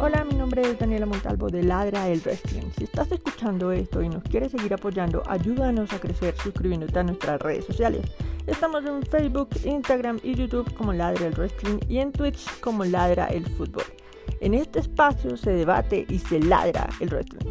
Hola, mi nombre es Daniela Montalvo de Ladra el Wrestling. Si estás escuchando esto y nos quieres seguir apoyando, ayúdanos a crecer suscribiéndote a nuestras redes sociales. Estamos en Facebook, Instagram y YouTube como Ladra el Wrestling y en Twitch como Ladra el Fútbol. En este espacio se debate y se ladra el wrestling.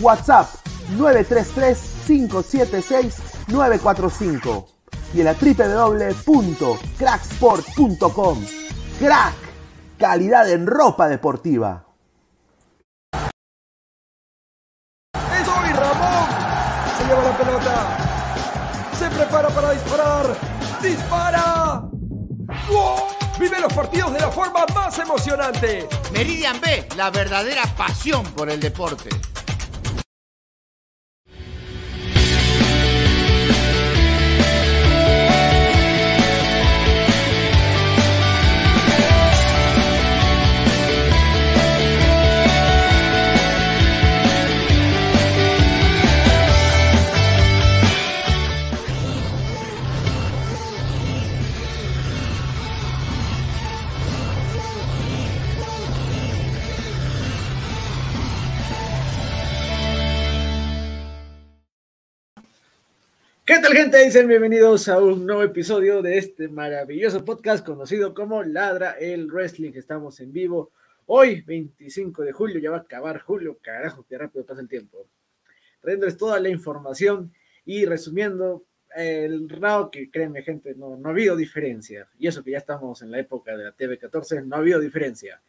WhatsApp 933-576-945 y en la www.cracksport.com. Crack, calidad en ropa deportiva. ¡Es hoy Ramón! Se lleva la pelota. Se prepara para disparar. ¡Dispara! ¡Gol! Vive los partidos de la forma más emocionante. Meridian B, la verdadera pasión por el deporte. ¿Qué tal gente? Dicen bienvenidos a un nuevo episodio de este maravilloso podcast conocido como Ladra el Wrestling. Estamos en vivo hoy, 25 de julio, ya va a acabar julio, carajo, qué rápido pasa el tiempo. Trayéndoles toda la información y resumiendo el RAW, que créanme gente, no, no ha habido diferencia. Y eso que ya estamos en la época de la TV14, no ha habido diferencia.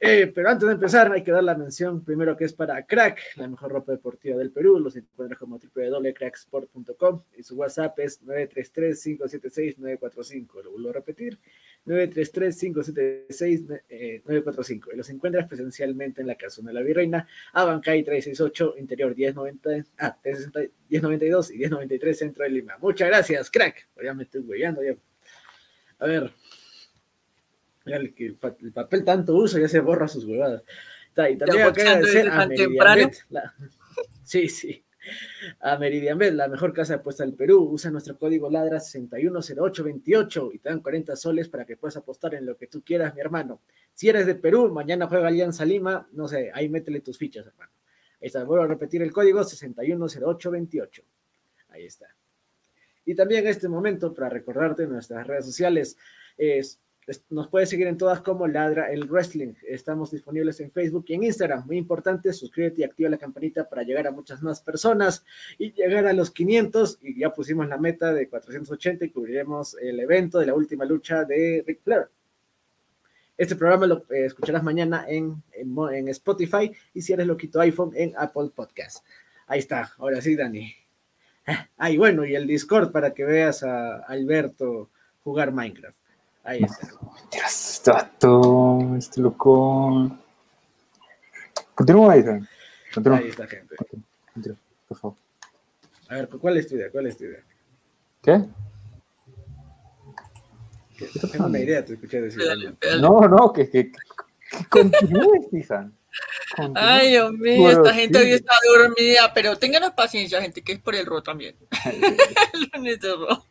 Eh, pero antes de empezar, hay que dar la mención primero que es para Crack, la mejor ropa deportiva del Perú. Los encuentras como www.cracksport.com y su WhatsApp es 933-576-945. Lo vuelvo a repetir: 933-576-945. Y los encuentras presencialmente en la Casona de la Virreina, Abancay 368, Interior 1090, ah, 360, 1092 y 1093, Centro de Lima. Muchas gracias, Crack. Ya me estoy ya. A ver, el, el, el, papel tanto uso ya se borra sus huevadas. Y también acá agradecer a Meridianbet. La, sí, sí. A Meridianbet, la mejor casa de apuesta del Perú. Usa nuestro código LADRA 610828 y te dan 40 soles para que puedas apostar en lo que tú quieras, mi hermano. Si eres de Perú, mañana juega Alianza Lima, no sé, ahí métele tus fichas, hermano. Ahí está, vuelvo a repetir el código 610828. Ahí está. Y también en este momento, para recordarte nuestras redes sociales, es nos puedes seguir en todas como Ladra el Wrestling. Estamos disponibles en Facebook y en Instagram. Muy importante, suscríbete y activa la campanita para llegar a muchas más personas y llegar a los 500. Y ya pusimos la meta de 480 y cubriremos el evento de la última lucha de Ric Flair. Este programa lo eh, escucharás mañana en, en, Spotify y si eres loquito iPhone en Apple Podcast. Ahí está, ahora sí, Dani. Ah, y bueno, y el Discord para que veas a Alberto jugar Minecraft. Ahí está. Dios, este vato, este loco. Continúa ahí, Juan. Continúa. Ahí está, gente. Continúa, por favor. A ver, ¿cuál es tu idea? ¿Cuál es tu idea? ¿Qué? Tengo una idea, te escuché decir. No, no, que, que, que Continúes, Tizan. Ay, Dios mío, Bueno, esta gente sí. hoy está dormida, pero ténganos paciencia, gente, que es por el ro también. El lunes de ro.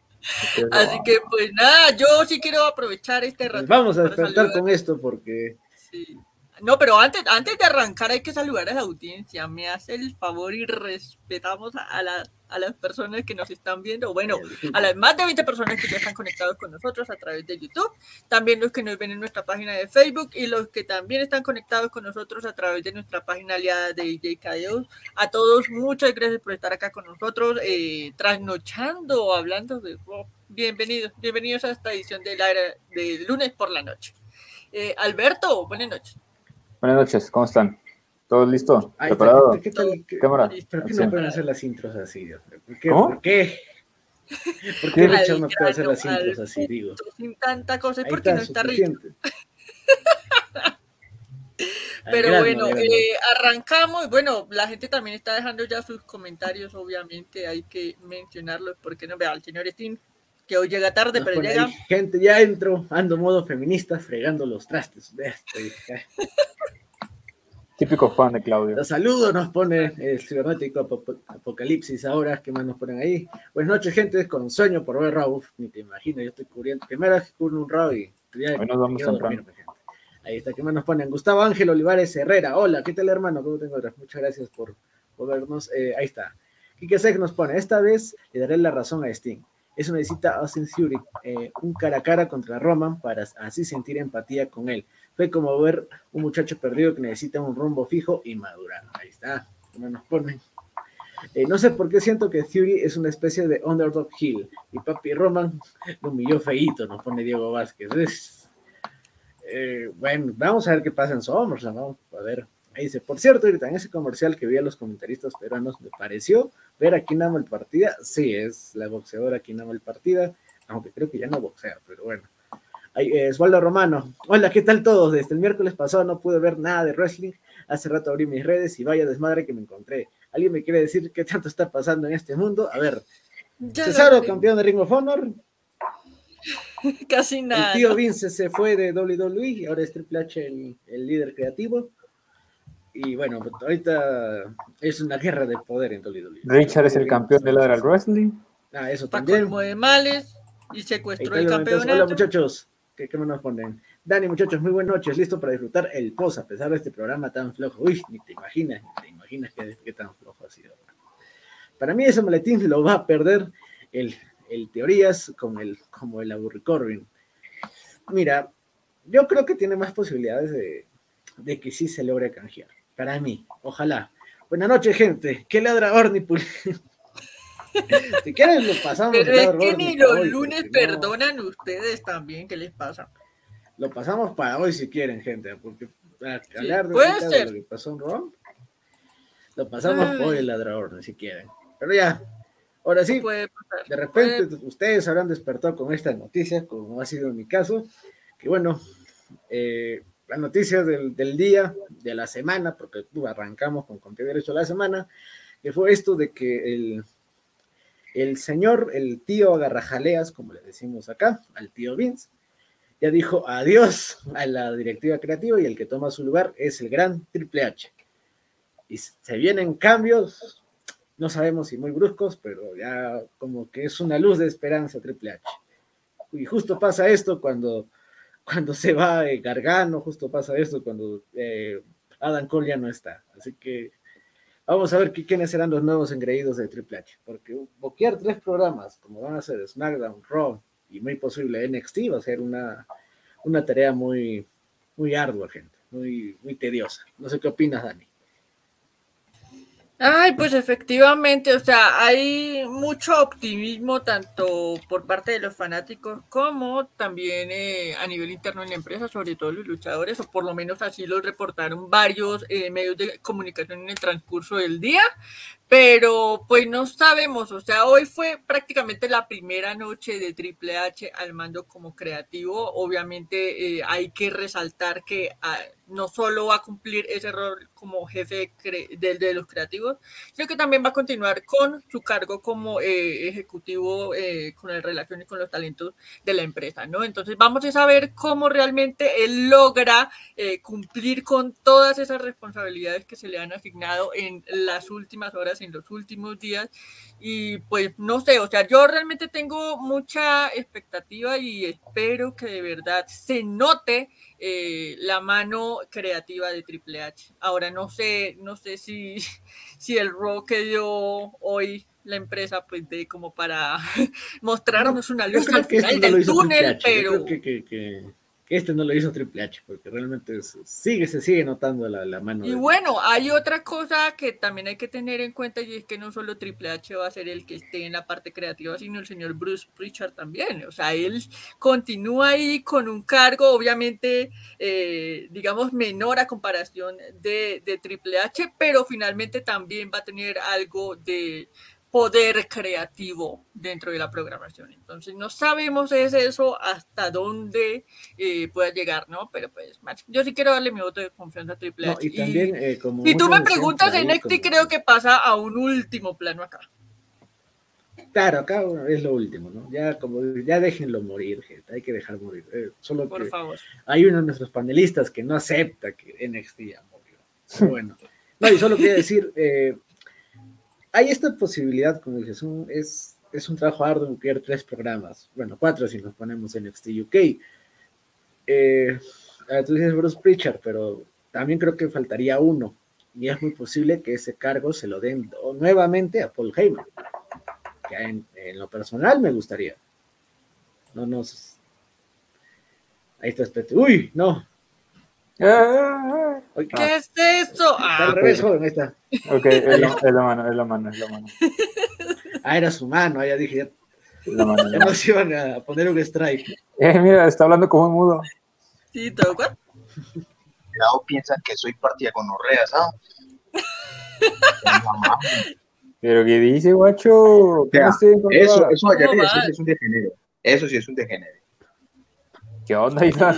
Así que, pues nada, yo sí quiero aprovechar este Pues rato. vamos a despertar con esto porque Sí. No, pero antes, antes de arrancar hay que saludar a la audiencia. Me hace el favor y respetamos a, a la- a las personas que nos están viendo. Bueno, a las más de 20 personas que ya están conectados con nosotros a través de YouTube. También los que nos ven en nuestra página de Facebook y los que también están conectados con nosotros a través de nuestra página aliada de DJ KDO. A todos, muchas gracias por estar acá con nosotros, eh, trasnochando, hablando de rock. Bienvenidos, bienvenidos a esta edición del aire de lunes por la noche. Eh, Alberto, buenas noches. Buenas noches, ¿cómo están? ¿Todo listo? Está, ¿Preparado? ¿qué- qué tal? ¿Qué- Cámara. ¿Por qué Acción. no pueden hacer las intros así, Dios? ¿Por qué? ¿Cómo? ¿Por qué? ¿Por ¿Qué? qué Richard no puede hacer las intros así, digo? Sin tanta cosa, es Ahí porque no está rico. Pero grano, bueno, eh, arrancamos. Bueno, la gente también está dejando ya sus comentarios, obviamente hay que mencionarlos porque no vea al señor Steam, que hoy llega tarde, Nos pero llega. ahí, gente, ya entro, ando modo feminista, fregando los trastes. Vea, estoy- Típico fan de Claudio. Los saludos nos pone el cibernético apo- apocalipsis ahora, ¿qué más nos ponen ahí? Buenas noches, gente, con sueño por ver Raw, ni te imaginas, yo estoy cubriendo, primera vez que cubro un Raw y ya Hoy nos vamos dormirme, gente. Ahí está, ¿qué más nos ponen? Gustavo Ángel Olivares Herrera, hola, ¿qué tal hermano? ¿Cómo te encuentras? Muchas gracias por, por vernos, Eh, ahí está. Quique Sec nos pone, esta vez le daré la razón a Sting. Eso necesita Austin Theory, eh, un cara a cara contra Roman para así sentir empatía con él. Fue como ver un muchacho perdido que necesita un rumbo fijo y madurar. Ahí está, como nos ponen. Eh, no sé por qué siento que Theory es una especie de underdog heel y Papi Roman lo humilló feíto, nos pone Diego Vázquez. Eh, bueno, vamos a ver qué pasa en SummerSlam, vamos a ver. Ahí dice, por cierto, ahorita en ese comercial que vi a los comentaristas peruanos, me pareció ver a Kinama el partida. Sí, es la boxeadora Kinama el partida, aunque creo que ya no boxea, pero bueno. Eh, Osvaldo Romano, hola, ¿qué tal todos? Desde el miércoles pasado no pude ver nada de wrestling. Hace rato abrí mis redes y vaya desmadre que me encontré. ¿Alguien me quiere decir qué tanto está pasando en este mundo? A ver, Ya Cesaro, campeón de Ring of Honor. Casi nada. El tío Vince se fue de WWE y ahora es Triple H el, el líder creativo. Y bueno, pues, ahorita es una guerra de poder en WWE. Richard es el campeón de Ladra al Wrestling. Ah, eso Está también. de males y secuestró el campeonato. Hola muchachos, ¿qué, qué me nos ponen? Dani, muchachos, muy buenas noches, listo para disfrutar el post a pesar de este programa tan flojo. Uy, ni te imaginas, ni te imaginas qué, tan flojo ha sido. Para mí ese maletín lo va a perder el, el teorías como el, como el Aburri Corbin. Mira, yo creo que tiene más posibilidades de, de que sí se logre canjear. Para mí, ojalá. Buenas noches, gente. ¿Qué ladra Ornipul? si quieren, lo pasamos. Pero es que ni los hoy, lunes porque no- perdonan ustedes también, ¿qué les pasa? Lo pasamos para hoy si quieren, gente, porque a Sí, hablar de, puede ahorita de ser. lo que pasó en Raw, lo pasamos Ay. por el ladrador, si quieren. Pero ya, ahora sí, Puede pasar. de repente ustedes habrán despertado con esta noticia, como ha sido mi caso, que bueno, eh, la noticia del, del día, de la semana, porque arrancamos con con pie derecho la semana, que fue esto de que el, el señor, el tío agarrajaleas, como le decimos acá, al tío Vince, ya dijo adiós a la directiva creativa y el que toma su lugar es el gran Triple H. Y se vienen cambios, no sabemos si muy bruscos, pero ya como que es una luz de esperanza Triple H. Y justo pasa esto cuando, cuando se va eh, Gargano, justo pasa esto cuando eh, Adam Cole ya no está. Así que vamos a ver qui- quiénes serán los nuevos engreídos de Triple H, porque boquear tres programas, como van a ser SmackDown, Raw y muy posible NXT, va a ser una, una tarea muy, muy ardua, gente, muy, muy tediosa. No sé qué opinas, Dani. Ay, pues efectivamente, o sea, hay mucho optimismo tanto por parte de los fanáticos como también eh, a nivel interno en la empresa, sobre todo los luchadores, o por lo menos así lo reportaron varios eh, medios de comunicación en el transcurso del día. Pero pues no sabemos, o sea, hoy fue prácticamente la primera noche de Triple H al mando como creativo. Obviamente eh, hay que resaltar que ah, no solo va a cumplir ese rol como jefe de, los creativos, sino que también va a continuar con su cargo como eh, ejecutivo eh, con las relaciones con los talentos de la empresa, ¿no? Entonces vamos a saber cómo realmente él logra eh, cumplir con todas esas responsabilidades que se le han asignado en las últimas horas, en los últimos días. Y pues no sé, o sea, yo realmente tengo mucha expectativa y espero que de verdad se note eh, la mano creativa de Triple H. Ahora no sé, no sé si, si el rol que dio hoy la empresa, pues de como para mostrarnos una luz al final del túnel, pero este no lo hizo Triple H, porque realmente sigue, se sigue notando la, la mano. Y bueno, hay otra cosa que también hay que tener en cuenta y es que no solo Triple H va a ser el que esté en la parte creativa, sino el señor Bruce Pritchard también. O sea, él continúa ahí con un cargo, obviamente, eh, digamos, menor a comparación de, de Triple H, pero finalmente también va a tener algo de poder creativo dentro de la programación. Entonces, no sabemos es eso hasta dónde eh, pueda llegar, ¿no? Pero pues, yo sí quiero darle mi voto de confianza a Triple H. y también, eh, como si tú me preguntas en NXT, creo que pasa a un último plano acá. Claro, acá es lo último, ¿no? Ya como ya déjenlo morir, gente, hay que dejar morir. Eh, solo Por que favor. hay uno de nuestros panelistas que no acepta que NXT ya murió. Bueno, no, y solo quería decir, eh, hay esta posibilidad, como dices, es, un trabajo arduo incluir tres programas, bueno, cuatro si nos ponemos en NXT UK. Eh, tú dices Bruce Pritchard, pero también creo que faltaría uno, y es muy posible que ese cargo se lo den nuevamente a Paul Heyman, que en, en lo personal me gustaría. No nos... Ahí está, espérate. Uy, no, Uy, ¿Qué es? Está Ah, al revés, joven, ahí está. Ok, es la, es la mano, es la mano, es la mano. Ah, era su mano, ahí ya dije, ya, la mano, ya nos iban a poner un strike. Eh, mira, está hablando como un mudo. sí, todo cual. Cuidado, piensan que soy partida con orreas, ¿ah? Mamá. Pero ¿qué dice, guacho? ¿Qué Vea, no estoy Eso, eso allá ¿Cómo arriba, eso sí es un degenero. Eso sí es un degenero. ¿Qué onda, Isaac?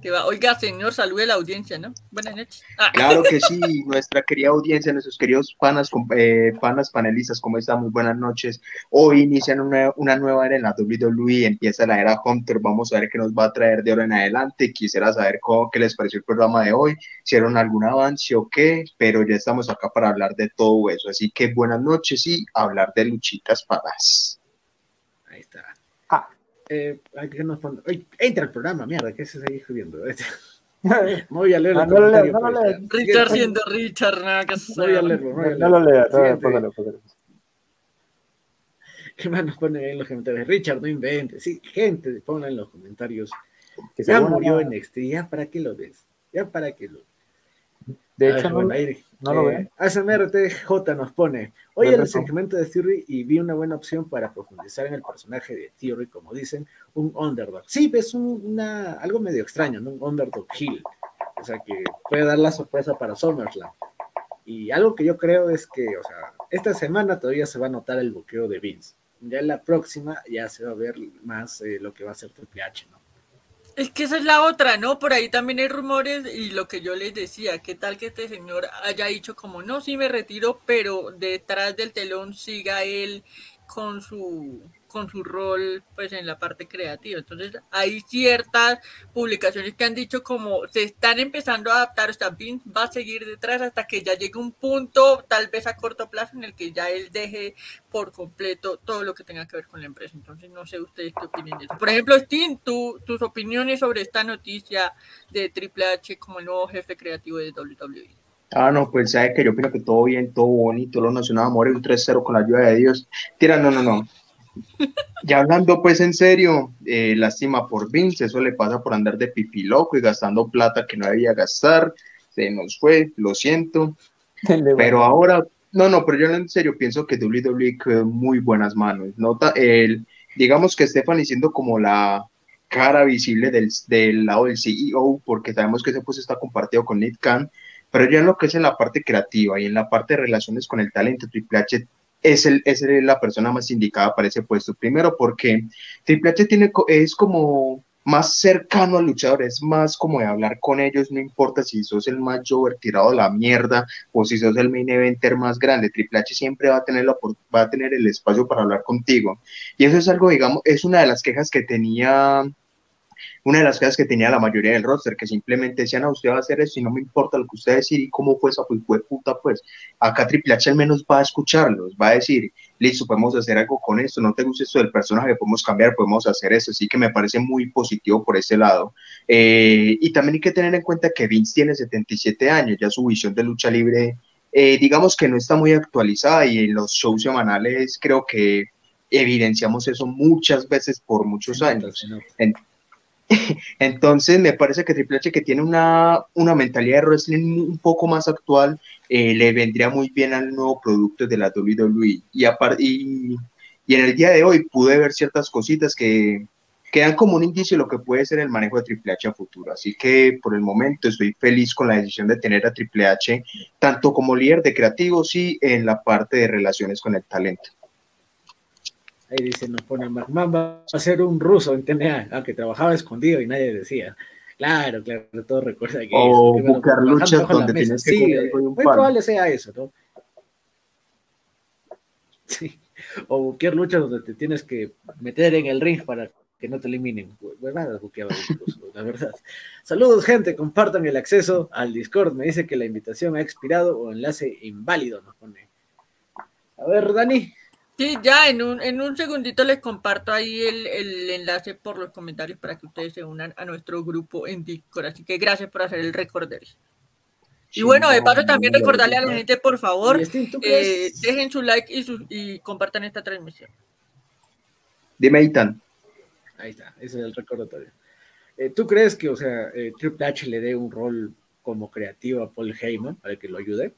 Que va. Oiga, señor, salude a la audiencia, ¿no? Buenas noches. Ah, Claro que sí, nuestra querida audiencia, nuestros queridos panas, eh, panas panelistas, ¿cómo están? Muy buenas noches. Hoy inician una, una nueva era en la WWE, empieza la era Hunter, vamos a ver qué nos va a traer de ahora en adelante. Quisiera saber cómo, qué les pareció el programa de hoy, si hicieron algún avance o qué, pero ya estamos acá para hablar de todo eso. Así que buenas noches y hablar de luchitas padas. Eh, hay que nos pon- entra el programa, mierda, ¿qué se sigue escribiendo? Voy a leer Ah, no. Richard siendo Richard, nada que No voy a leerlo, no lo Siguiente. póngalo, póngalo. ¿Qué más nos ponen ahí en los comentarios? Richard, no inventes. Sí, gente, pongan en los comentarios. Que Ya murió madre. NXT, ya para qué lo ves. Ya para qué lo De A ver, hecho, no, lo eh. ASMRTJ nos pone, oye el segmento de Theory y vi una buena opción para profundizar en el personaje de Theory, como dicen, un underdog. Sí, es un- una, algo medio extraño, ¿no? Un underdog heel. O sea, que puede dar la sorpresa para SummerSlam. Y algo que yo creo es que, o sea, esta semana todavía se va a notar el bloqueo de Vince. Ya en la próxima ya se va a ver más eh, lo que va a hacer Triple H, ¿no? Es que esa es la otra, ¿no? Por ahí también hay rumores y lo que yo les decía, ¿qué tal que este señor haya dicho como, no, sí me retiro, pero detrás del telón siga él con su con su rol pues en la parte creativa. Entonces hay ciertas publicaciones que han dicho como se están empezando a adaptar, o sea, Vince va a seguir detrás hasta que ya llegue un punto, tal vez a corto plazo, en el que ya él deje por completo todo lo que tenga que ver con la empresa. Entonces no sé ustedes qué opinan de eso. Por ejemplo, Steam, tú, tus opiniones sobre esta noticia de Triple H como el nuevo jefe creativo de WWE. Ah, no, pues sabe que yo opino que todo bien, todo bonito, lo nacional amor un 3-0 con la ayuda de Dios. Tira, no, no, no. Ya hablando pues en serio, eh, lástima por Vince, eso le pasa por andar de pipi loco y gastando plata que no debía gastar, se nos fue, lo siento, pero ahora, no, no, pero yo en serio pienso que WWE quedó muy buenas manos. Nota, el, digamos que Stephanie siendo como la cara visible del, del lado del CEO, porque sabemos que ese puesto está compartido con Nick Khan, Pero ya en lo que es en la parte creativa y en la parte de relaciones con el talento, Triple H es, el, es la persona más indicada para ese puesto. Primero porque Triple H tiene, es como más cercano al luchador, es más como de hablar con ellos, no importa si sos el más Jover tirado a la mierda o si sos el main eventer más grande, Triple H siempre va a tener la, va a tener el espacio para hablar contigo. Y eso es algo, digamos, es una de las quejas que tenía una de las quejas que tenía la mayoría del roster, que simplemente decían, a usted va a hacer eso y no me importa lo que usted decir y cómo fue esa pues, fue puta, pues acá Triple H al menos va a escucharlos, va a decir, listo, podemos hacer algo con esto, no te gusta esto del personaje, podemos cambiar, podemos hacer eso, así que me parece muy positivo por ese lado. Eh, y también hay que tener en cuenta que Vince tiene 77 años, ya su visión de lucha libre, eh, digamos que no está muy actualizada y en los shows semanales creo que evidenciamos eso muchas veces por muchos años. En- entonces, me parece que Triple H, que tiene una, una mentalidad de wrestling un poco más actual, eh, le vendría muy bien al nuevo producto de la WWE. Y, y, y en el día de hoy pude ver ciertas cositas que, que dan como un indicio de lo que puede ser el manejo de Triple H a futuro. Así que por el momento estoy feliz con la decisión de tener a Triple H, tanto como líder de creativos y en la parte de relaciones con el talento. Ahí dice, nos pone McMahon va a ser un ruso en TNA, aunque trabajaba escondido y nadie decía. Claro, claro, todo recuerda que O eso, que, buscar luchas donde tienes que Sí, un muy probable sea eso, ¿no? Sí. O cualquier lucha donde te tienes que meter en el ring para que no te eliminen. Huevadas buqueadas incluso, la verdad. Saludos, gente. Compartan el acceso al Discord. Me dice que la invitación ha expirado o enlace inválido, nos pone. A ver, Dani. Sí, ya en un, en un segundito les comparto ahí el, el enlace por los comentarios para que ustedes se unan a nuestro grupo en Discord. Así que gracias por hacer el recorder. Y bueno, de paso también recordarle a la gente, por favor, Y Steam, ¿tú eh, dejen su like y, su- y compartan esta transmisión. Dime, Itan. Ahí está, ese es el recordatorio. Eh, ¿Tú crees que, o sea, eh, Triple H le dé un rol como creativo a Paul Heyman para que lo ayude?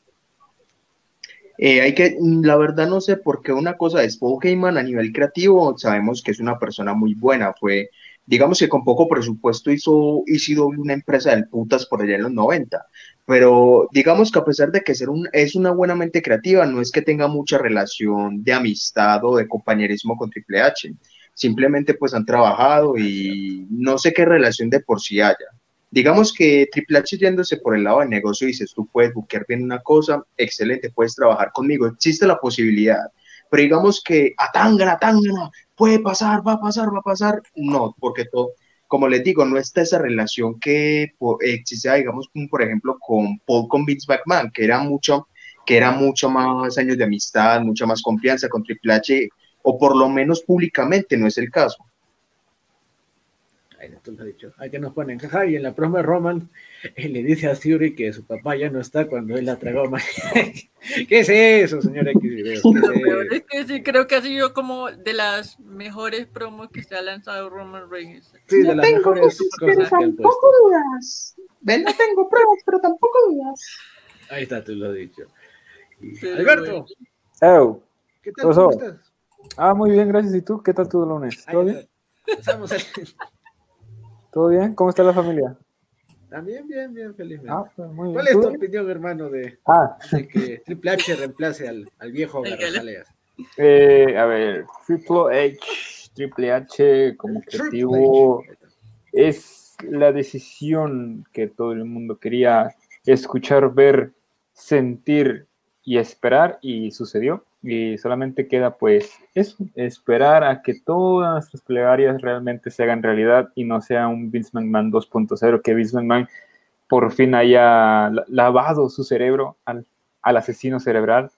Eh, hay que, la verdad no sé por qué una cosa es Paul Heyman a nivel creativo, sabemos que es una persona muy buena, fue, digamos que con poco presupuesto hizo ECW una empresa del putas por allá en los 90, pero digamos que a pesar de que ser un, es una buena mente creativa, no es que tenga mucha relación de amistad o de compañerismo con Triple H, simplemente pues han trabajado y no sé qué relación de por sí haya. Digamos que Triple H yéndose por el lado del negocio, dices, tú puedes buquear bien una cosa, excelente, puedes trabajar conmigo, existe la posibilidad. Pero digamos que a tangana, tangana, puede pasar, va a pasar, va a pasar. No, porque todo, como les digo, no está esa relación que existe, digamos, por ejemplo, con Paul con Vince McMahon, que era mucho, que era mucho más años de amistad, mucha más confianza con Triple H, o por lo menos públicamente no es el caso. Ahí tú lo has dicho. Ahí que nos ponen, jaja, y en la promo de Roman él le dice a Theory que su papá ya no está cuando él la tragó. ¿Qué es eso, señor X es que sí, creo que ha sido como de las mejores promos que se ha lanzado Roman Reigns. Sí, de las mejores cosas que han puesto. dudas. Ven, no tengo pruebas, pero tampoco dudas. Ahí está, tú lo has dicho. Pero Alberto, Oh. ¿qué tal? ¿Cómo estás? Ah, muy bien, gracias. ¿Y tú? ¿Qué tal tu lunes? ¿Todo bien? Pasamos al- ¿Todo bien? ¿Cómo está la familia? También bien, bien, felizmente. Ah, pues, muy bien. ¿Cuál es ¿Tú tu opinión, hermano, de, Ah, de que Triple H reemplace al, al viejo Garrafaleas? eh, a ver, Triple H, Triple H como H. es la decisión que todo el mundo quería escuchar, ver, sentir y esperar y sucedió. Y solamente queda pues eso, esperar a que todas nuestras plegarias realmente se hagan realidad y no sea un Vince McMahon 2.0, que Vince por fin haya la- lavado su cerebro al, al asesino cerebral.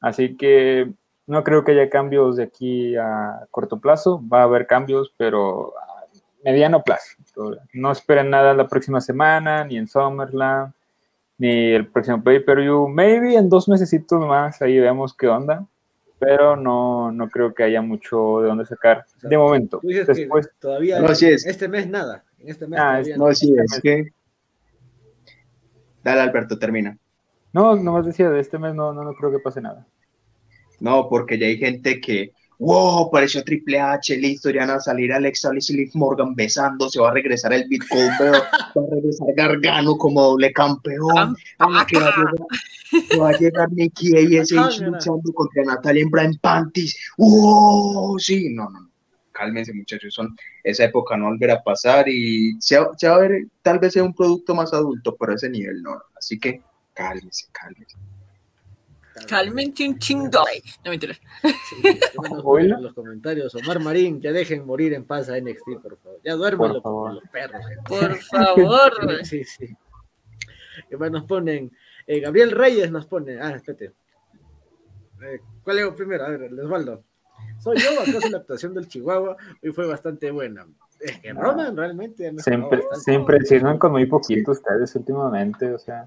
Así que no creo que haya cambios de aquí a corto plazo, va a haber cambios, pero a mediano plazo. No esperen nada la próxima semana, ni en SummerSlam, ni el próximo pay-per-view. Maybe en dos mesecitos más, ahí vemos qué onda, pero no, no creo que haya mucho de dónde sacar O sea, de momento. Tú dices Después, que todavía No, así es. este mes nada. En este mes Ah, todavía No, sí, es que. Dale, Alberto, termina. no, nomás decía, de este mes no, no, no creo que pase nada. No, porque ya hay gente que wow, pareció Triple H, listo, ya van a salir Alexa Bliss y Liv Morgan besándose, va a regresar el Goldberg, va a regresar Gargano como doble campeón, ah, que va a llegar, va a llegar Nikki ASH luchando contra Natalia en Brian Panties, wow, sí, no, no, no, cálmense muchachos, son, esa época no volverá a pasar y se, va- se va a ver, tal vez sea un producto más adulto, pero ese nivel no, así que cálmense, cálmense. Cálmense un chingo. No me interesa. Sí, que no nos Oíla. pongan en los comentarios. Omar Marín, ya dejen morir en paz a NXT, por favor. Ya favor. como los perros. gente. Por favor. Sí, sí. Y más nos ponen, eh, Gabriel Reyes nos pone, ah, espérate. Eh, ¿Cuál leo primero? A ver, Osvaldo. Soy yo, acaso la actuación del Chihuahua hoy fue bastante buena. Es que Roman realmente bastante. se impresionan con muy poquito ustedes últimamente, o sea,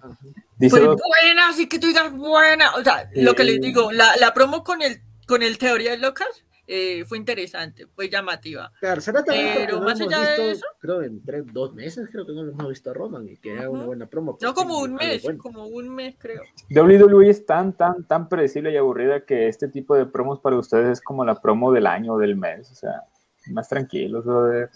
dice Pues buena, así que tú digas buena. O sea, lo que les digo, la, la promo con el, con el Teorías Locas eh, fue interesante, fue llamativa. Claro, será también Pero no más allá de eso- creo en tres, dos meses, creo que no lo hemos visto a Roman y que haga una buena promo. No pues, como sí, un mes, bueno. como un mes creo. WWE es tan, tan, tan predecible y aburrida que este tipo de promos para ustedes es como la promo del año o del mes, o sea, más tranquilos, brother.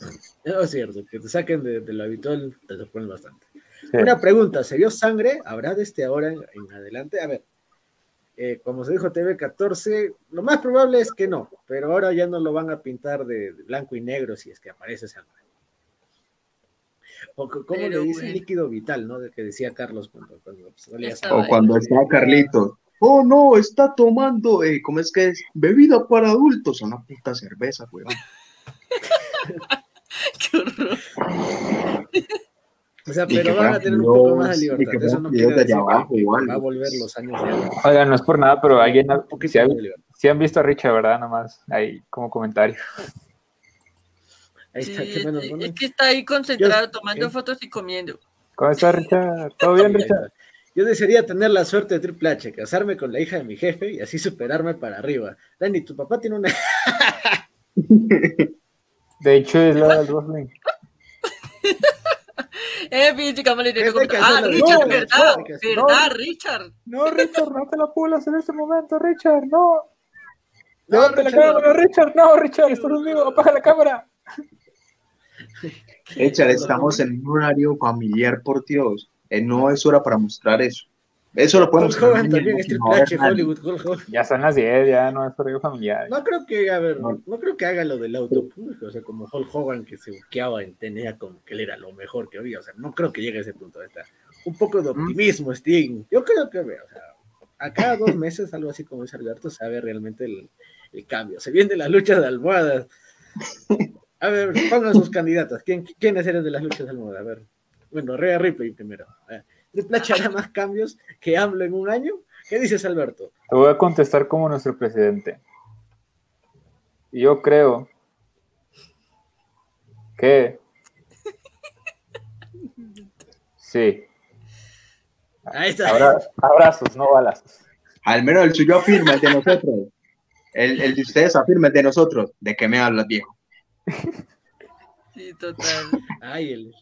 No, es cierto, que te saquen de, de lo habitual, te sorprende bastante. Sí. Una pregunta, ¿se vio sangre? ¿Habrá desde ahora en, en adelante? A ver, eh, como se dijo TV14, lo más probable es que no, pero ahora ya no lo van a pintar de, de blanco y negro si es que aparece sangre. O co- como le dicen bueno. líquido vital, ¿no? De que decía Carlos cuando, cuando sangre. O cuando está Carlitos. Oh no, está tomando, eh, ¿cómo es que es? Bebida para adultos, una puta cerveza, weón. Qué horror. O sea, pero van a tener un poco más de videos- y que libertad. Eso no quiere de decir allá que abajo igual. va a volver los años de. Oigan, no es por nada, pero alguien, ha- si, libertad. si han visto a Richard, ¿verdad? Nomás ahí como comentario. Ahí Sí, está, ¿qué menos es, que está ahí concentrado Yo- tomando ¿qué? fotos y comiendo. ¿Cómo está Richard? ¿Todo bien, Richard? Yo desearía tener la suerte de Triple H, casarme con la hija de mi jefe y así superarme para arriba. Dani, tu papá tiene una. De hecho, es la del wrestling. Eh, que que Ah. Richard, No, ¿verdad? ¿Verdad, Richard? No, Richard, no te la pulas en este momento, Richard, no. No, Levanta la Richard, cámara, Richard, no, Richard, estás conmigo, apaga la cámara. Richard, estamos en un horario familiar, por Dios. Eh, no es hora para mostrar eso. Eso lo podemos Hulk Hogan también es Triple H. Hollywood, Hulk Hogan. Ya son las 10, ya no es horario familiar. No creo que, a ver, No. no creo que haga lo del auto público, o sea, como Hulk Hogan que se buqueaba en tenía como que él era lo mejor que había, o sea, no creo que llegue a ese punto. Está. Un poco de optimismo, Sting. Yo creo que, o sea, a cada dos meses, algo así como dice Alberto, se ve realmente el, el cambio. Se viene la lucha de almohadas. A ver, pongan sus candidatas. ¿Quién, ¿Quiénes eran de las luchas de almohadas? A ver. Bueno, Rhea Ripley primero. A ver, ¿Triple H hará más cambios que AMLO en un año? ¿Qué dices, Alberto? Te voy a contestar como nuestro presidente. Yo creo que sí. Ahí está. Abra- abrazos, no balazos. Al menos el suyo afirma, el de nosotros. El, el de ustedes afirma, el de nosotros. ¿De qué me hablas, viejo? Sí, total. Ay, el,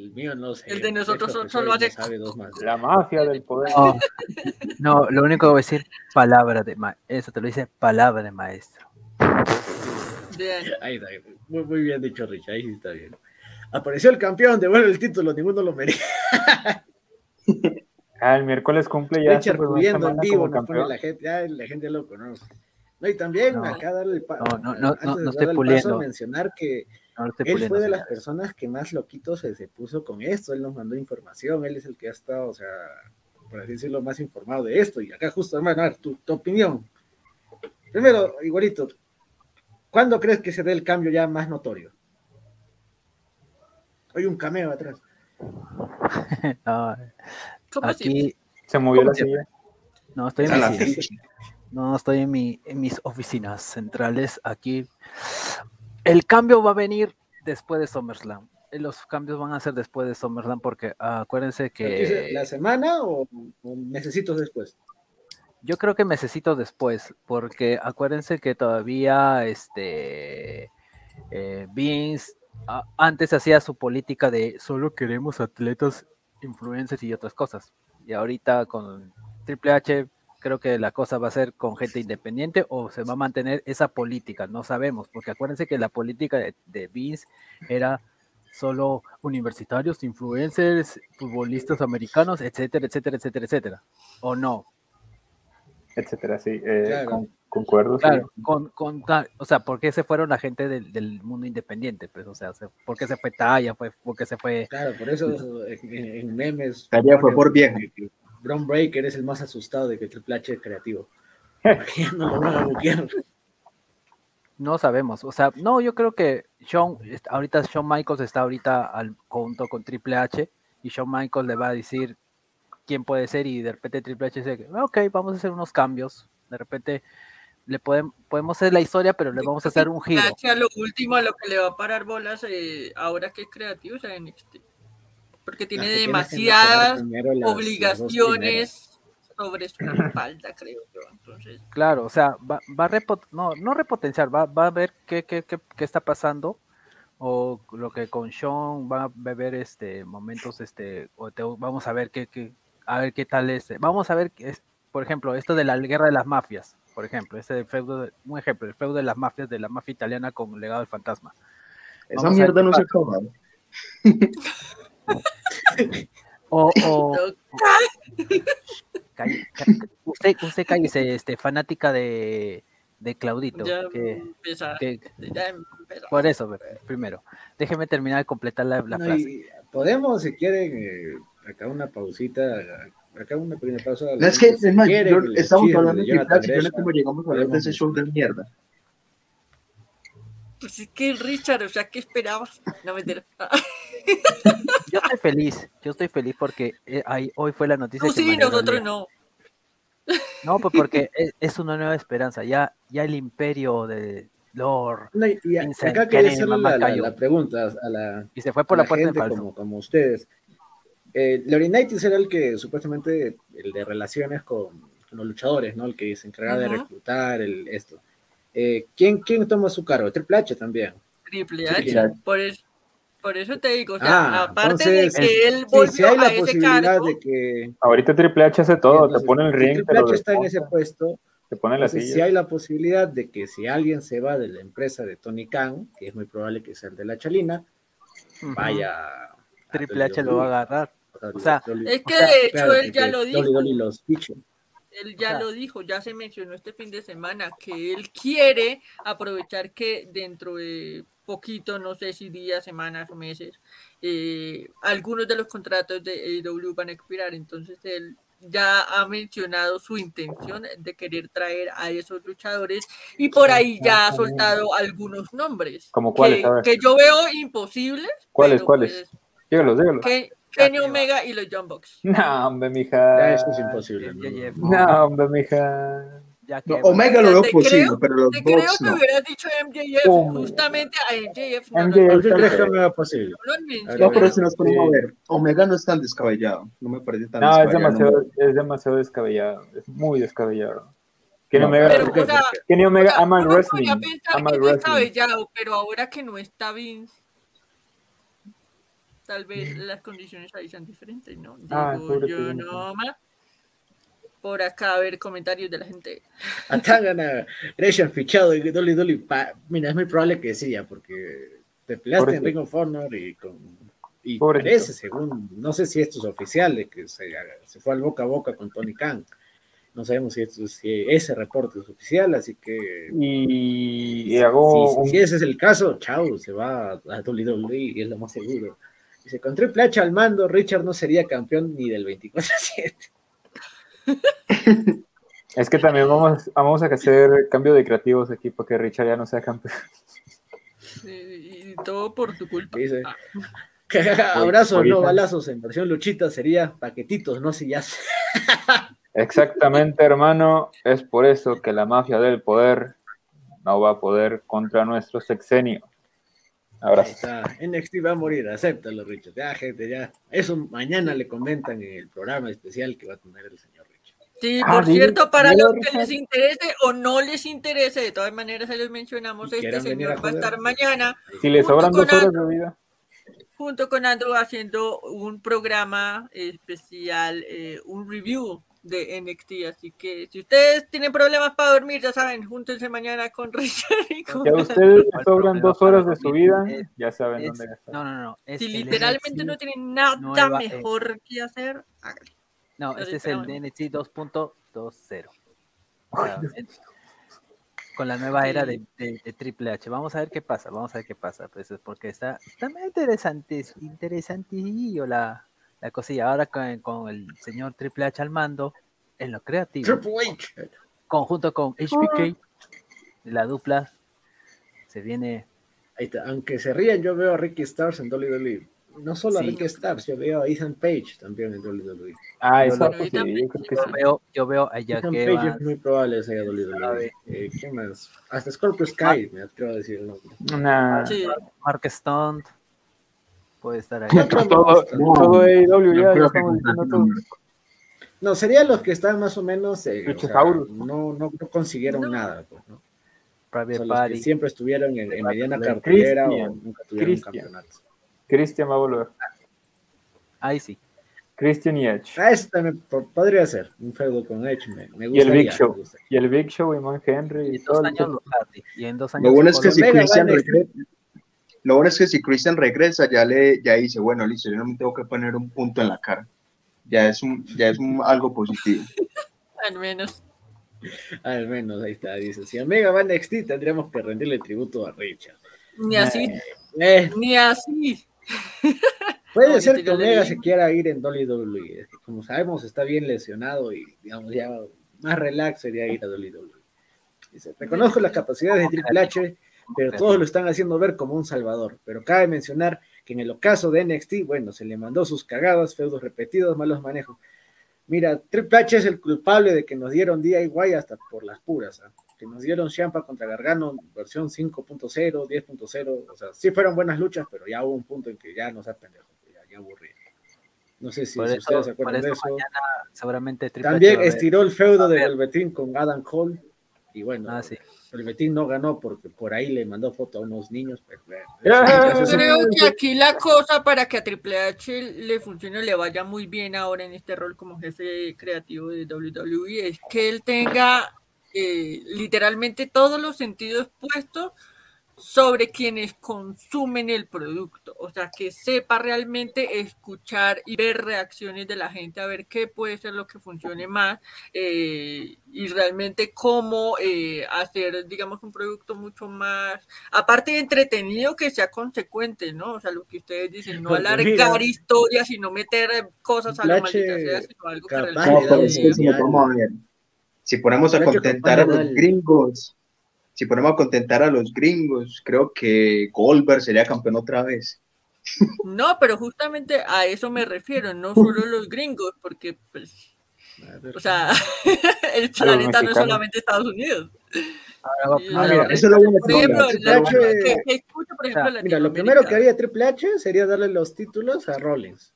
el mío no sé. El de nosotros El solo hace- no sabe dos más. La mafia del poder. No, no, lo único que voy a decir, palabra de maestro. Eso te lo dice palabra de maestro. Vean. Ahí está. Muy, muy bien dicho, Rich. Ahí sí está bien. Apareció el campeón, devuelve el título, ninguno lo merece. Ah, el miércoles cumple ya. Richard pudiendo en vivo, nos pone la gente, ya, la gente loco, ¿no? No, y también No. acá darle el No, no, no, no, estoy puliendo. paso, mencionar que él fue de las personas que más loquito se, se puso con esto, él nos mandó información, él es el que ha estado, o sea, por así decirlo, más informado de esto. Y acá justo, hermano, a ver, tu, tu opinión. Primero, igualito, ¿cuándo crees que se dé el cambio ya más notorio? Hay un cameo atrás. No, ¿Cómo así? aquí Se movió ¿Cómo la silla. no estoy en mi la silla. fecha. No, estoy en, mi, en mis oficinas centrales aquí. El cambio va a venir después de SummerSlam. Los cambios van a ser después de SummerSlam porque ah, acuérdense que ¿La semana o, o necesitos después? yo creo que necesito después porque acuérdense que todavía este eh, Vince antes hacía su política de solo queremos atletas, influencers y otras cosas. Y ahorita con Triple H creo que la cosa va a ser con gente independiente o se va a mantener esa política, no sabemos, porque acuérdense que la política de, de Vince era solo universitarios, influencers, futbolistas americanos, etcétera, etcétera, etcétera, etcétera. ¿O no? etcétera, sí. eh, Claro. con- concuerdo, sí. Claro, con, con, ta- o sea, ¿por qué se fueron la gente del, del mundo independiente? Pues, o sea, se- ¿por qué se fue Taya? Pues, ¿Por qué se fue? Claro, por eso en, en memes. Fue por viejo. Bron Breaker es el más asustado de que Triple H es creativo. Porque ya no lo van a buquear. No sabemos. O sea, no, yo creo que Shawn, ahorita Shawn Michaels está ahorita al, junto con Triple H y Shawn Michaels le va a decir quién puede ser y de repente Triple H dice, ok, vamos a hacer unos cambios. De repente le podemos, podemos hacer la historia, pero le vamos a hacer un giro. H a lo último, a lo que le va a parar bolas eh, ahora que es creativo es a NXT. Porque tiene demasiadas obligaciones sobre su espalda, creo yo. Entonces, Claro, o sea, va, va a repot- no, no repotenciar, va, va a ver qué, qué, qué, qué está pasando o lo que con Sean va a ver este momentos este o te- vamos a ver qué, qué a ver qué tal es vamos a ver qué es por ejemplo esto de la guerra de las mafias por ejemplo ese del feudo de- un ejemplo el feudo de las mafias de la mafia italiana con legado del fantasma Esa Vamos mierda no se acaba. o, o calle- usted usted cállese este fanática de de Claudito ya que, empezar. que- Ya empezar. por eso primero déjeme terminar de completar la, la No, frase podemos, si quieren, eh, acá una pausita, acá una pequeña pausa. No, es que, si es más, quieren, yo- estamos hablando de Jonathan cómo llegamos a hablar de ese show de mierda. Pues es que Richard, o sea, ¿qué esperabas? No me Yo estoy feliz, yo estoy feliz porque eh, hoy fue la noticia. Tú que me sí, el nosotros no. No, pues porque es, es una nueva esperanza. Ya, ya el imperio de Lord No, y, y Vincent acá quería Kennedy, hacerle mamá la, la- la pregunta a la, y se fue por la, la puerta de gente como, como ustedes. Eh, Laurinaitis era el que supuestamente, el de relaciones con, con los luchadores, ¿no? El que se encargaba de reclutar el, esto. Eh, ¿quién, ¿Quién toma su cargo? Triple H también. Triple H. claro. Por, eso, por eso te digo, o sea, Ah, aparte entonces, de que él Sí, volvió si hay la a ese posibilidad cargo, de que... Ahorita Triple H hace todo, entonces, te pone el si ring, te Triple lo H está en ese puesto, te pone la Entonces, silla. si hay la posibilidad de que si alguien se va de la empresa de Tony Khan, que es muy probable que sea el de la Chalina, vaya. Triple H lo va a agarrar. O sea, es que de hecho Claro, él ya lo dijo. Los. Él ya sea, lo dijo, ya se mencionó este fin de semana que él quiere aprovechar que dentro de poquito, no sé si días, semanas o meses, eh, algunos de los contratos de AEW van a expirar. Entonces él ya ha mencionado su intención de querer traer a esos luchadores y por ahí ya ha soltado algunos nombres ¿Como cuáles? que, que yo veo imposibles. ¿Cuáles, pero, cuáles? pues, Dígalos, dígalos. Ke- Kenny Omega y los John Box. No, hombre, mija. eso es imposible. No, hombre, mija. Ya que No, Omega lo veo posible, creo- pero los Te creo que no. hubieras dicho MJF, ¿Cómo? justamente a MJF no, MJF. no, perfecto. no era posible. no. No, pero si nos ponemos Sí. a ver, Omega no es tan descabellado. No me parece tan No, es descabellado. demasiado, es demasiado descabellado. Es muy descabellado. Kenny No, Omega, Pero, ¿por o sea, Kenny Omega o sea, ama el wrestling. podría pensar Ama que el es wrestling. descabellado, pero ahora que no está Vince, tal vez las condiciones ahí sean diferentes, ¿no? Digo Ah, yo no más. Por acá a ver comentarios de la gente. Atacan a Gresham fichado y Dolly Dolly. pa- Mira, es muy probable que sí, ya, porque te peleaste en. Ring of Honor y con. Y Pobrecito. parece, según, no sé si esto es oficial, de que se, se fue al boca a boca con Tony Khan. No sabemos si, esto, si ese reporte es oficial, así que Y, si, y hago si- un- si ese es el caso, chao, se va a WWE y es lo más seguro. Dice, con Triple H al mando, Richard no sería campeón ni del 24-7. Es que también vamos, vamos a hacer cambio de creativos aquí para que Richard ya no sea campeón. Y, y todo por tu culpa. Dice, Ah, abrazos, ahorita. no balazos, en versión luchita sería paquetitos, no sillas. Exactamente, hermano. Es por eso que la mafia del poder no va a poder contra nuestro sexenio. Ahí está, NXT va a morir, acéptalo, Richard. Ya, gente, ya. Eso mañana le comentan en el programa especial que va a tener el señor. Sí, Ah, por cierto, para los que les interese o no les interese, de todas maneras se les mencionamos, este señor a va a estar mañana Si le Junto sobran con dos horas Andrew. de vida. junto con Andrew haciendo un programa especial, eh, un review de NXT. Así que si ustedes tienen problemas para dormir, ya saben, júntense mañana con Richard y con Ya ustedes les sobran dos horas de su vida, ya saben Es- dónde gastar. no, no, no. es Si literalmente NXT no tienen nada nueva- mejor que hacer, háganlo. No, Pero este es el bueno. NXT 2.20. O sea, en- con la nueva era de, de- de Triple H. Vamos a ver qué pasa, vamos a ver qué pasa. Pues es porque está, está muy interesante, interesantillo la, la cosilla. Ahora con, con el señor Triple H al mando, en lo creativo, Triple H. conjunto con HBK, la dupla, se viene Ahí está. Aunque se rían, yo veo a Ricky Stars en WWE. No solo a Sí. Ricky Stars, yo veo a Ethan Page también en WWE. Ah, pues sí, yo creo que yo sí. veo, yo veo a Jack Ethan Page es muy probable que sea WWE. Eh, ¿Quién más? Hasta Scorpio Sky, me atrevo a decir el nombre. Una- Sí. Mark Stunt, puede estar ahí. todo, No, todo ya, ya estamos diciendo todo. No, serían los que están más o menos. eh, o sea, no, no, no consiguieron No. nada. Pues, ¿no? Los que Party, siempre estuvieron en, en mediana cartelera o nunca tuvieron Christian. un campeonato. Christian va a volver. ahí sí. Christian y Edge. Ah, eso también po- podría ser un feudo con Edge. Me, me Y el gustaría, Big Show. gustaría. Y el Big Show y Man Henry. Y Y en todo dos años los y en dos años Lo bueno es que si Christian regresa, lo bueno es que si Christian regresa, ya le, ya dice, bueno, listo, yo no me tengo que poner un punto en la cara. Ya es un, ya es un algo positivo. Al menos. Al menos ahí está. Dice: Si Omega va a NXT, tendríamos que rendirle tributo a Richard. Ni así, Eh, ni así. Puede No, ser que Omega se quiera ir en WWE. Como sabemos, está bien lesionado y, digamos, ya más relax sería ir a WWE. Dice, reconozco las capacidades de Triple H, pero todos lo están haciendo ver como un salvador. Pero cabe mencionar que en el ocaso de NXT, bueno, se le mandó sus cagadas, feudos repetidos, malos manejos. Mira, Triple H es el culpable de que nos dieron DIY hasta por las puras, ¿ah? que nos dieron Champa contra Gargano versión 5.0, 10.0, o sea, sí fueron buenas luchas, pero ya hubo un punto en que ya nos ha pendejo, ya, ya aburrí. No sé si, eso, ustedes se acuerdan de eso mañana seguramente Triple También H estiró el feudo de. Velvetín con Adam Cole, y bueno, Ah, sí. Velvetín no ganó porque por ahí le mandó foto a unos niños, pero Creo que aquí la cosa para que a Triple H le funcione, le vaya muy bien ahora en este rol como jefe creativo de WWE, es que él tenga eh, literalmente todos los sentidos puestos sobre quienes consumen el producto, o sea, que sepa realmente escuchar y ver reacciones de la gente, a ver qué puede ser lo que funcione más eh, y realmente cómo eh, hacer, digamos, un producto mucho más, aparte de entretenido, que sea consecuente, ¿no? O sea, lo que ustedes dicen, no Porque alargar mira, historias y no meter cosas a H maldita sea, sino algo que realmente No, es que si, mundial. vamos a ver, si ponemos a contentar a los gringos, si ponemos a contentar a los gringos, creo que Goldberg sería campeón otra vez. No, pero justamente a eso me refiero, no solo los gringos, porque, pues, o sea, el planeta no es solamente Estados Unidos. Ah, mira, eso lo por ejemplo, Mira, primero que haría Triple H sería darle los títulos a Rollins.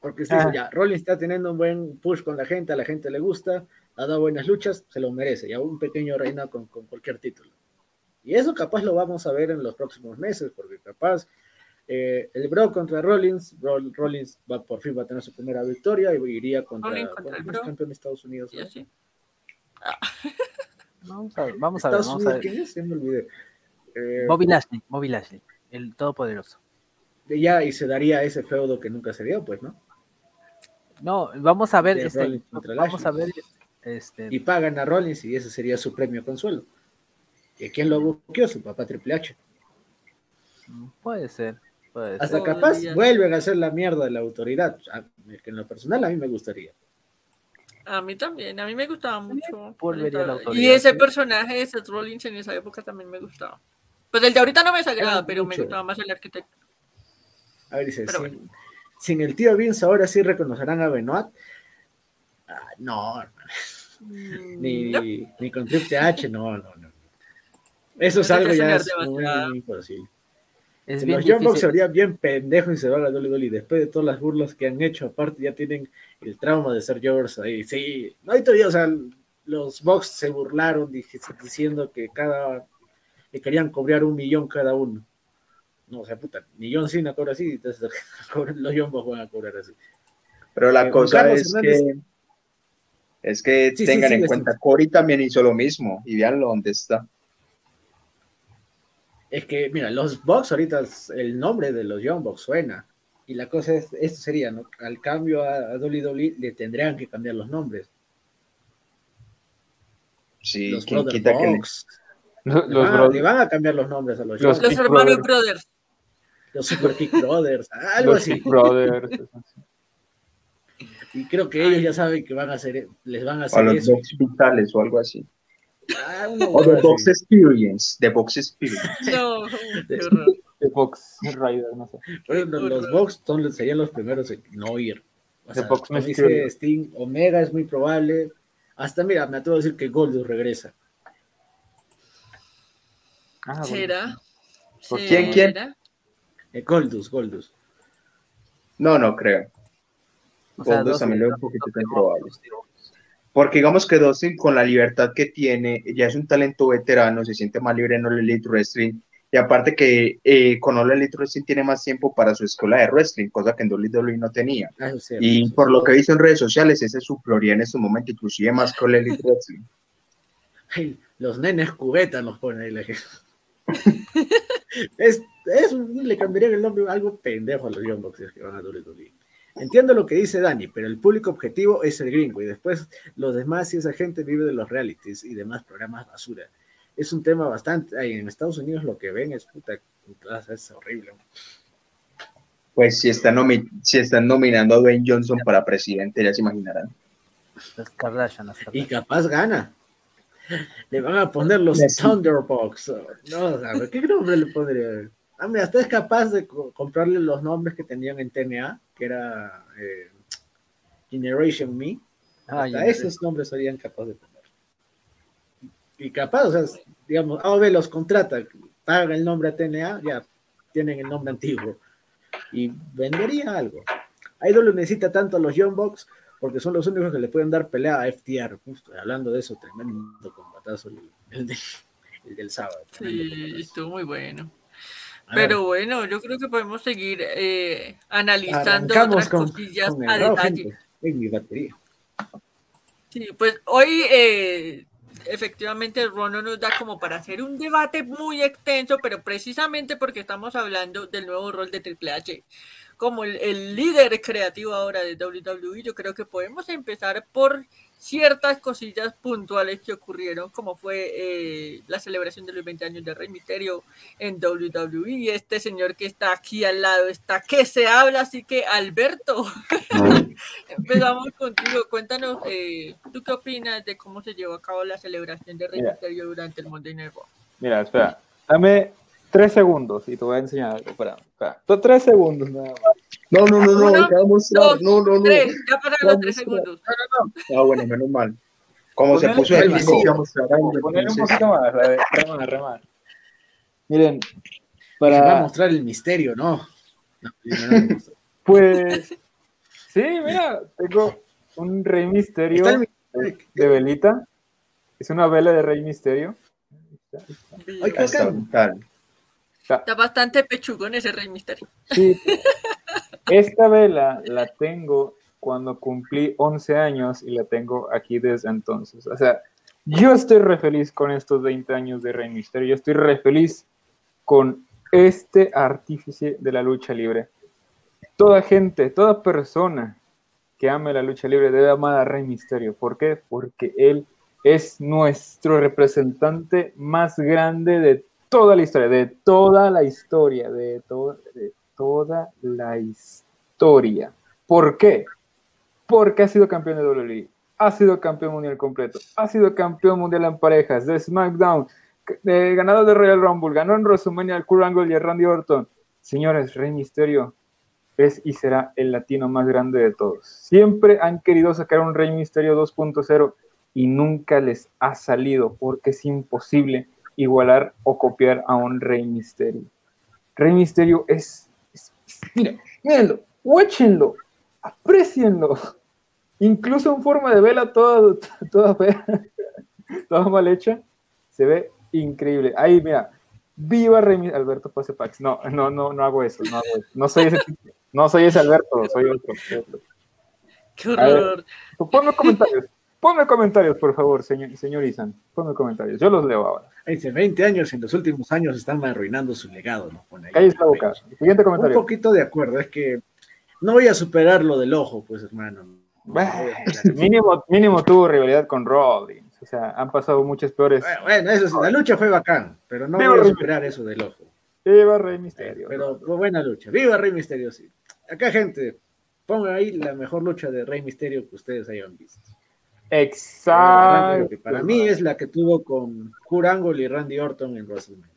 Porque usted Ah. dice, ya, Rollins está teniendo un buen push con la gente, a la gente le gusta, ha dado buenas luchas, se lo merece, ya un pequeño reino con, con cualquier título. Y eso capaz lo vamos a ver en los próximos meses, porque capaz eh, el Bro contra Rollins, Roll- Rollins va, por fin va a tener su primera victoria y iría contra, contra el ¿quién es Bro. campeón de Estados Unidos. Y ¿no? Vamos a ver, vamos a ver, Estados vamos a Unidos, ver. ¿quién es? Ya me olvidé. Eh, Bobby Lashley, Bobby Lashley, el todopoderoso. ya, y se daría ese feudo que nunca se dio, pues, ¿no? No, vamos a ver, este, vamos a ver. Este, y pagan a Rollins y ese sería su premio consuelo. ¿Y quién lo buscó? Su papá Triple H. puede ser, puede ser. Hasta capaz ya. vuelven a hacer la mierda de la autoridad, a- que en lo personal a mí me gustaría. A mí también, a mí me gustaba mucho. a Y ese personaje de Seth Rollins en esa época también me gustaba. Pues el de ahorita no me desagrada, pero me gustaba más el arquitecto. A ver, dice, sin el tío Vince ahora sí reconocerán a Benoit. Ah, no, Mm, ni, no. ni con Triple H, no, no, no. Eso es algo ya es muy imposible. Es los Young Bucks se difícil. verían bien pendejos y se van a WWE después de todas las burlas que han hecho, aparte ya tienen el trauma de ser Jovers ahí. Sí, no hay todavía, o sea, los Bucks se burlaron diciendo que cada que querían cobrar un millón cada uno. No, o sea, puta, millón sin cobra así, entonces los Young Bucks van a cobrar así. Pero la Eh, cosa es Hernández- que es que Sí, tengan sí, en sí. cuenta, Cory también hizo lo mismo y veanlo dónde está. Es que, mira, los Bucks ahorita, es- el nombre de los Young Bucks suena. Y la cosa es, esto sería, ¿no? Al cambio a, a WWE le tendrían que cambiar los nombres. Sí, los ¿quién Brother quita que Bucks. Los, Le, los van, a- bro- le van a cambiar los nombres a los Los Young Los hermanos Brothers. Brothers. Los Super Kick Brothers, algo los así. Kick Brothers. Y creo que ellos ya saben que van a hacer, les van a o hacer los eso. Box Vitales o algo así. Ah, O The Box. Experience, The Box Experience. No. De Fox Rider, no sé. Pero los, los Bucks son, los- serían los primeros en no ir. O The sea, Mysterio. dice Sting, Omega es muy probable. Hasta, mira, me atrevo a decir que Goldust regresa. Ah, bueno. ¿Será? ¿Por quién, quién? Eh, Goldust, Goldust. No, no creo. O sea, Goldust dos- también lo veo un poquito improbable. Porque digamos que Dustin, con la libertad que tiene, ya es un talento veterano, se siente más libre en All Elite Wrestling. Y aparte que eh, con All Elite Wrestling tiene más tiempo para su escuela de wrestling, cosa que en WWE no tenía. Ah, Y por lo que he visto en redes sociales, ese es su prioridad en este momento, inclusive más que All Elite Wrestling. Ay, los nenes cubeta nos ponen ahí la gente. es, le cambiarían el nombre algo pendejo a los Young es que van a WWE. Entiendo lo que dice Dani, pero el público objetivo es el gringo y después los demás y esa gente vive de los realities y demás programas basura. Es un tema bastante, ay, en Estados Unidos lo que ven es puta, es horrible. Pues si están, nomi- si están nominando a Dwayne Johnson para presidente, ya se imaginarán. Las Kardashian, las Y capaz gana. Le van a poner los Messi. Thunderbox. No, o sea, ¿qué nombre le pondría? Ah, mira, usted es capaz de co- comprarle los nombres que tenían en TNA, que era eh, Generation Me. Ah, Hasta ya. esos nombres serían capaces de poner. Y capaz, o sea, digamos, AOB los contrata, pagan el nombre a TNA, ya tienen el nombre antiguo. Y vendería algo. Idol necesita tanto a los Young Bucks porque son los únicos que le pueden dar pelea a FTR. Justo, hablando de eso, tremendo combatazo el, el de- el del sábado. Sí, combatazo. estuvo muy bueno. Pero bueno, yo creo que podemos seguir eh, analizando arrancamos otras cosillas a detalle. gente, en mi batería. Sí, pues hoy eh, efectivamente el Raw no nos da como para hacer un debate muy extenso, pero precisamente porque estamos hablando del nuevo rol de Triple H. Como el, el líder creativo ahora de WWE, yo creo que podemos empezar por ciertas cosillas puntuales que ocurrieron, como fue eh, la celebración de los 20 años de Rey Misterio en WWE. Y este señor que está aquí al lado está que se habla, así que Alberto. Empezamos contigo. Cuéntanos, eh, ¿tú qué opinas de cómo se llevó a cabo la celebración de Rey Mira. Durante el Monday Night Raw? Mira, espera. Dame tres segundos y te voy a enseñar algo. Espera, espera. Tres segundos nada más. No, no, no, no, Uno, te va a mostrar. dos, No, no, no. Tres, ya pasaron los tres segundos. Ah, bueno, menos mal. Como se puso el ponele- vacío, vamos a dar un- Poner un poquito más, re- remar, remar. Miren, Va a para. mostrar el misterio, ¿no? No, no, no, no. Pues. Sí, mira, tengo un Rey Misterio de, velita. Es una vela de Rey Misterio. Ay, qué está bastante pechugón ese Rey Misterio. Sí. Esta vela la tengo cuando cumplí 11 años y la tengo aquí desde entonces. O sea, yo estoy re feliz con estos 20 años de Rey Misterio. Yo estoy re feliz con este artífice de la lucha libre. Toda gente, toda persona que ame la lucha libre debe amar a Rey Misterio. ¿Por qué? Porque él es nuestro representante más grande de toda la historia, de toda la historia, de, to- de toda la historia. ¿Por qué? Porque ha sido campeón de WWE, ha sido campeón mundial completo, ha sido campeón mundial en parejas, de SmackDown, eh, ganador de Royal Rumble, ganó en WrestleMania al Kurt Angle y a Randy Orton. Señores, Rey Misterio es y será el latino más grande de todos. Siempre han querido sacar un Rey Misterio 2.0 y nunca les ha salido porque es imposible igualar o copiar a un Rey Misterio. Rey Misterio es, es- es- mira, mírenlo, watchenlo, aprecienlo. Incluso en forma de vela toda, toda fea, toda mal hecha, se ve increíble. Ahí, mira, viva Rey Misterio. Alberto Pase Pax. No, no, no, no hago eso, no hago eso. No soy ese, tipo. no soy ese Alberto, soy otro. soy otro. Qué ver. horror. Ponme comentarios. Ponme comentarios, por favor, señor, señor Isan. Ponme comentarios. Yo los leo ahora. Dice, 20 años en los últimos años están arruinando su legado. Nos pone ahí. Cállese la boca. Siguiente Un comentario. poquito de acuerdo, es que no voy a superar lo del ojo, pues hermano. No voy a Bah, superar. mínimo, mínimo tuvo rivalidad con Rollins. O sea, han pasado muchas peores. Bueno, Bueno, eso sí, la lucha fue bacán, pero no Viva voy a Rey superar eso del ojo. Eva Rey Misterio. Pero fue buena lucha. Viva Rey Misterio, sí. Acá, gente, pongan ahí la mejor lucha de Rey Misterio que ustedes hayan visto. Exacto. Que para mí es la que tuvo con Kurt Angle y Randy Orton en WrestleMania.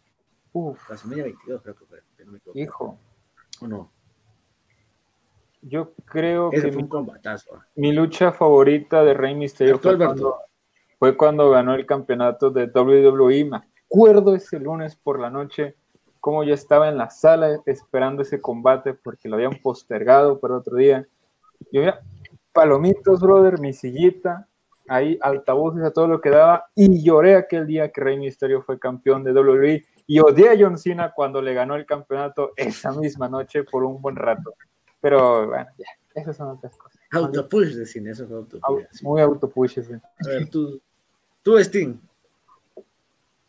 Uf, WrestleMania 22, creo que fue. no me hijo. ¿O no? Yo creo Ese que fue mi, un combatazo. ah. mi lucha favorita de Rey Misterio fue cuando, fue cuando ganó el campeonato de WWE. Me acuerdo ese lunes por la noche cómo yo estaba en la sala esperando ese combate porque lo habían postergado para otro día. Yo había palomitos, brother, mi sillita, ahí altavoces a todo lo que daba y lloré aquel día que Rey Misterio fue campeón de WWE y odié a John Cena cuando le ganó el campeonato esa misma noche por un buen rato. Pero bueno, ya, esas son otras cosas. Autopush de cine, eso fue autopush. Au- sí. Muy autopush ese. A ver, tú, tú Sting.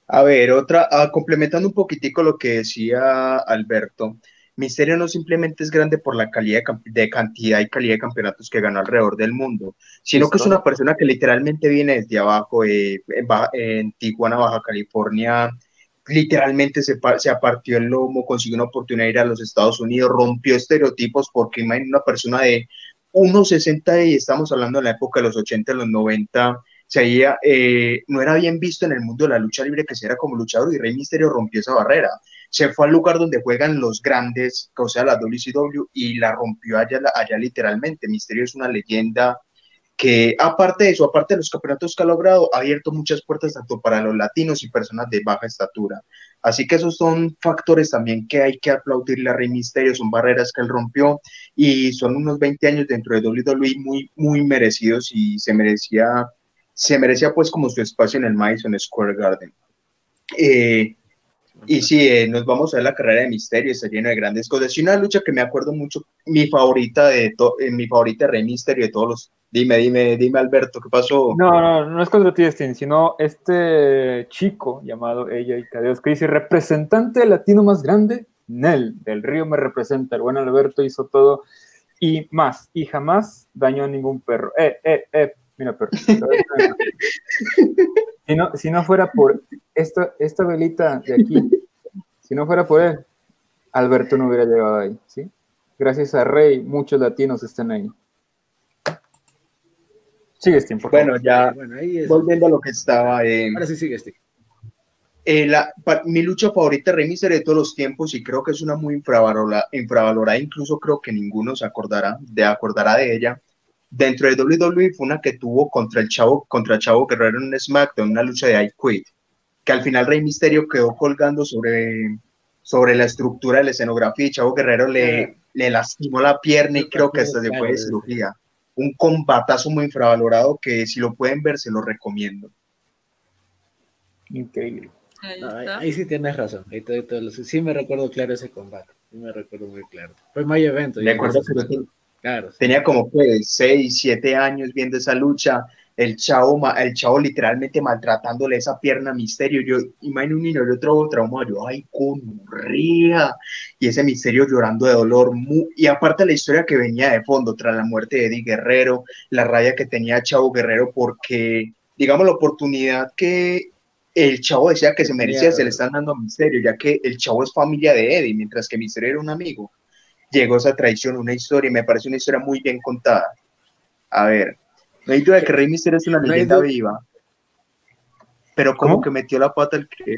A ver, otra, ah, complementando un poquitico lo que decía Alberto, Misterio no simplemente es grande por la calidad de, de cantidad y calidad de campeonatos que ganó alrededor del mundo, sino que es una persona que literalmente viene desde abajo, eh, en, Baja- en Tijuana, Baja California, literalmente se, se apartió el lomo, consiguió una oportunidad de ir a los Estados Unidos, rompió estereotipos, porque imagínate una persona de 1,60 y estamos hablando de la época de los 80, los 90, se eh, no era bien visto en el mundo de la lucha libre que se era como luchador y Rey Misterio rompió esa barrera. Se fue al lugar donde juegan los grandes, o sea, la WCW, y la rompió allá, allá literalmente. Misterio es una leyenda que, aparte de eso, aparte de los campeonatos que ha logrado, ha abierto muchas puertas tanto para los latinos y personas de baja estatura. Así que esos son factores también que hay que aplaudirle a Rey Misterio, son barreras que él rompió y son unos 20 años dentro de WWE muy, muy merecidos y se merecía se merecía pues como su espacio en el Madison Square Garden. Eh, y sí, eh, nos vamos a ver la carrera de Misterio, está lleno de grandes cosas. Y una lucha que me acuerdo mucho, mi favorita de to- eh, mi favorita de Rey Misterio de todos los. Dime, dime, dime, Alberto, ¿qué pasó? No, no, no es contra ti, Sting, sino este chico llamado ella y Cadeos que dice representante latino más grande, Nel, del Río me representa, el buen Alberto hizo todo y más, y jamás dañó a ningún perro. Eh, eh, eh, mira perro. Si no, si no fuera por esta, esta velita de aquí, si no fuera por él, Alberto no hubiera llegado ahí, ¿sí? Gracias a Rey, muchos latinos están ahí. Sigue, Sting, por favor. Bueno, ya Bueno, ahí es. volviendo a lo que estaba. eh, Ahora sí sigue Sting. eh, la- pa- mi lucha favorita de Rey Misterio de todos los tiempos y creo que es una muy infravalorada, infravalorada, incluso creo que ninguno se acordará de, acordará de ella. Dentro de WWE fue una que tuvo contra el Chavo, contra Chavo Guerrero en SmackDown, una lucha de I Quit, que al final Rey Misterio quedó colgando sobre, sobre la estructura de la escenografía y Chavo Guerrero le, le lastimó la pierna y creo que hasta se fue de cirugía. Un combatazo muy infravalorado que si lo pueden ver se lo recomiendo. Increíble. Ahí No, ahí, está. ahí sí tienes razón. Ahí te lo- sí me recuerdo claro ese combate. Sí me recuerdo muy claro. Fue My Evento. Me acuerdo que. Claro. sí. tenía como pues 6, 7 años viendo esa lucha, el chavo, el chavo literalmente maltratándole esa pierna a misterio, yo imagino un niño de otro trauma, yo, ay, ría y ese misterio llorando de dolor, y aparte la historia que venía de fondo tras la muerte de Eddie Guerrero, la raya que tenía Chavo Guerrero porque, digamos, la oportunidad que el chavo decía que se merecía, se le están dando a Misterio, ya que el chavo es familia de Eddie, mientras que Misterio era un amigo llegó esa traición, una historia, y me parece una historia muy bien contada. A ver, no hay duda de que Rey Misterio es una No leyenda viva, pero como ¿Cómo? que metió la pata el que...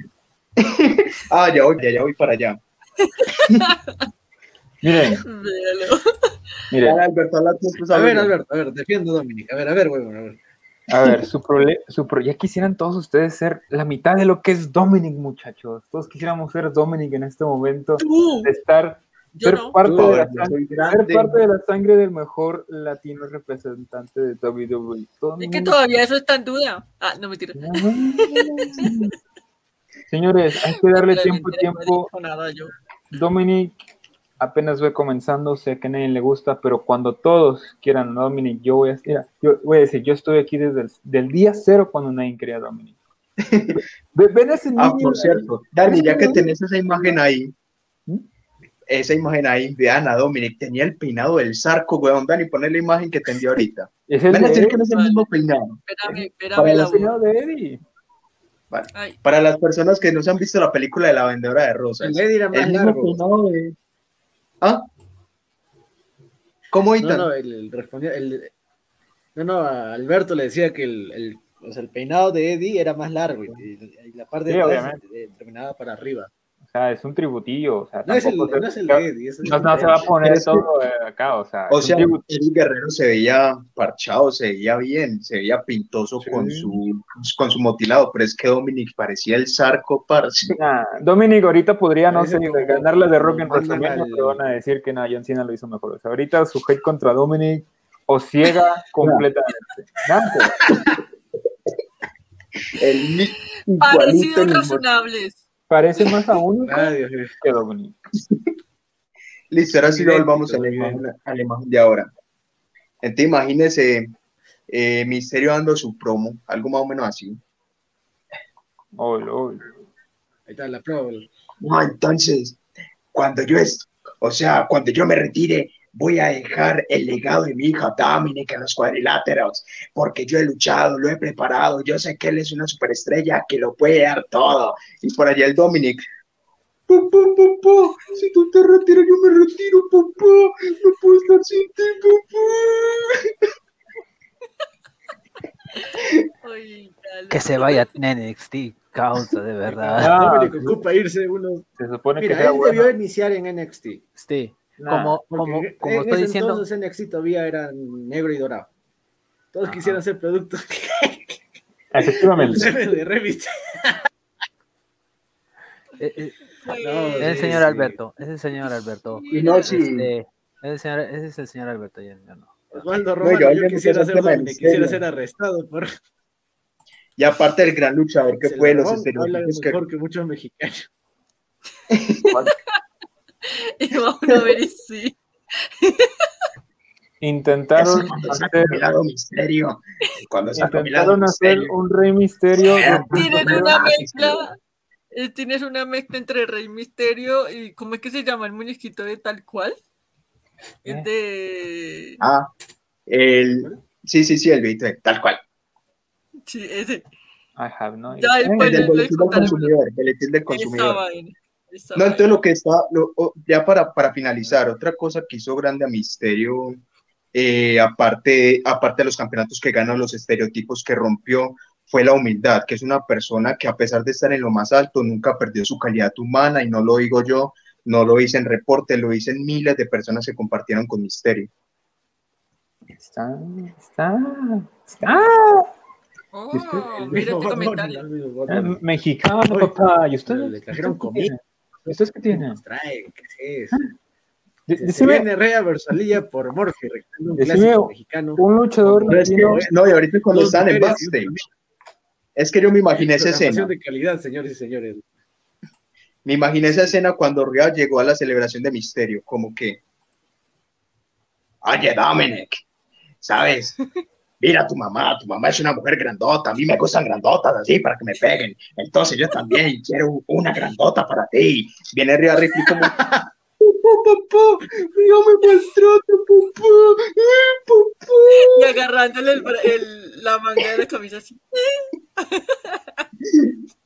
ah, ya voy, ya, ya voy para allá. Miren, miren. Alberto, A ver. Alberto, a ver, defiendo a Dominic. A ver, a ver, huevón, a ver. A ver, su problema, su pro- ya quisieran todos ustedes ser la mitad de lo que es Dominic, muchachos. Todos quisiéramos ser Dominic en este momento, Tú, de estar, yo ser no. parte de la sangre, soy ser parte de la sangre del mejor latino representante de WWE. Todo el Es que todavía eso está en duda. Ah, no mentira. Señores, hay que darle tiempo a Realmente no tiempo. nada yo. Dominic apenas voy comenzando, sé que a nadie le gusta, pero cuando todos quieran a Dominic, yo voy a, mira, yo voy a decir, yo estoy aquí desde el del día cero cuando nadie quería a Dominic. Ve- Ven ese niño. Ah, por cierto, Dani, ya que tenés esa imagen ahí, esa imagen ahí, vean a Dominic, tenía el peinado del zarco, weón. Dani, poner la imagen que te envió ahorita. Es el Van a de decir que no es el Vale. mismo peinado. Espérame, espérame Para la de Eddie. Vale. Para las personas que no se han visto la película de la vendedora de rosas, El Eddie era más el mismo largo. peinado de... ¿Ah? ¿Cómo No, Ethan? no, el, el respondía, el- no, no, a Alberto le decía que el, el, o sea, el peinado de Eddie era más largo y, y la parte Sí, de atrás eh, terminaba para arriba. O sea, es un tributillo. O sea, No es el, se- no es el Eddie, es el no, no se va a poner todo acá, o sea, O sea. Eddie Guerrero se veía parchado, se veía bien, se veía pintoso Sí. con su con su motilado, pero es que Dominic parecía el zarco, parce. Nah, Dominic ahorita podría, no sé, ganar la de Rock en WrestleMania, pero van a decir que no, John Cena lo hizo mejor. O sea, ahorita su hate contra Dominic o ciega completamente. Nada, El igualito parecidos razonables. Parece más a mío. que Dominic. Listo, ahora sí lo volvamos a la imagen, a la imagen de ahora. Entonces, imagínese eh, Misterio dando su promo, algo más o menos así. Oh, Lord. Ahí está la prueba. No, entonces, cuando yo es, o sea, cuando yo me retire, voy a dejar el legado de mi hija Dominic en los cuadriláteros, porque yo he luchado, lo he preparado, yo sé que él es una superestrella que lo puede dar todo. Y por allá el Dominic. Papá, papá, si tú te retiras, yo me retiro, papá. No puedo estar sin ti, papá. Que se vaya NXT, causa de verdad. Ah, Dominic ocupa irse uno. Se supone Mira, que él bueno. debió iniciar en NXT. Sí, Nah, como, como, en- como en estoy ese diciendo, Entonces NXT todavía era negro y dorado. Todos Ajá. quisieran ser productos Efectivamente. de revista. eh, eh, No, es el señor sí. Alberto, es el señor Alberto. Y no, sí. Este, es el señor, ese es el señor Alberto, yo- yo no. Osvaldo yo Romano, ahí yo, puse quisiera ser tema de Dominic, quisiera ser arrestado por Y aparte el gran luchador que el fue, los estereotipos que mejor que muchos mexicanos. Y vamos a ver y sí. Intentaron hacer, misterio. Cuando intentaron hacer misterio. un Rey Misterio. Eh, Tienes Pero una mezcla. eh, Tienes una mezcla entre Rey Misterio y ¿cómo es que se llama el muñequito de tal cual? Es de Ah, el. Sí, sí, sí, el Vito, tal cual. sí, ese. I have no Ya, idea. el- El del le- boletín del contaré. consumidor. Boletín del Esa consumidor. No, entonces lo que está, lo- ya para, para finalizar, otra cosa que hizo grande a Misterio, eh, aparte, aparte de los campeonatos que ganan los estereotipos que rompió, fue la humildad, que es una persona que a pesar de estar en lo más alto, nunca perdió su calidad humana, y no lo digo yo, no lo hice en reporte, lo dicen miles de personas que compartieron con Misterio. Está, está, está. Oh, El mira este comentario. Eh. Mexicano, papá. ¿Y ustedes? le trajeron comida. ¿Ustedes qué tienen? Nos trae, ¿qué es? D- Se Decime viene Rea Versalilla por Morphy, un Decime clásico mexicano. un luchador No, Pero es que, latino. no, y ahorita cuando están en backstage, es que yo me imaginé esa escena. De calidad, señores y señores. Me imaginé esa escena cuando Rhea llegó a la celebración de Misterio, como que, oye, Dominic, ¿sabes? Mira a tu mamá, tu mamá es una mujer grandota, a mí me gustan grandotas así para que me peguen. Entonces yo también quiero una grandota para ti. Viene Rhea Ripley como, papá, papá, Rhea me maltrata, papá, eh, papá. Y agarrándole el, el- la manga de la camisa así.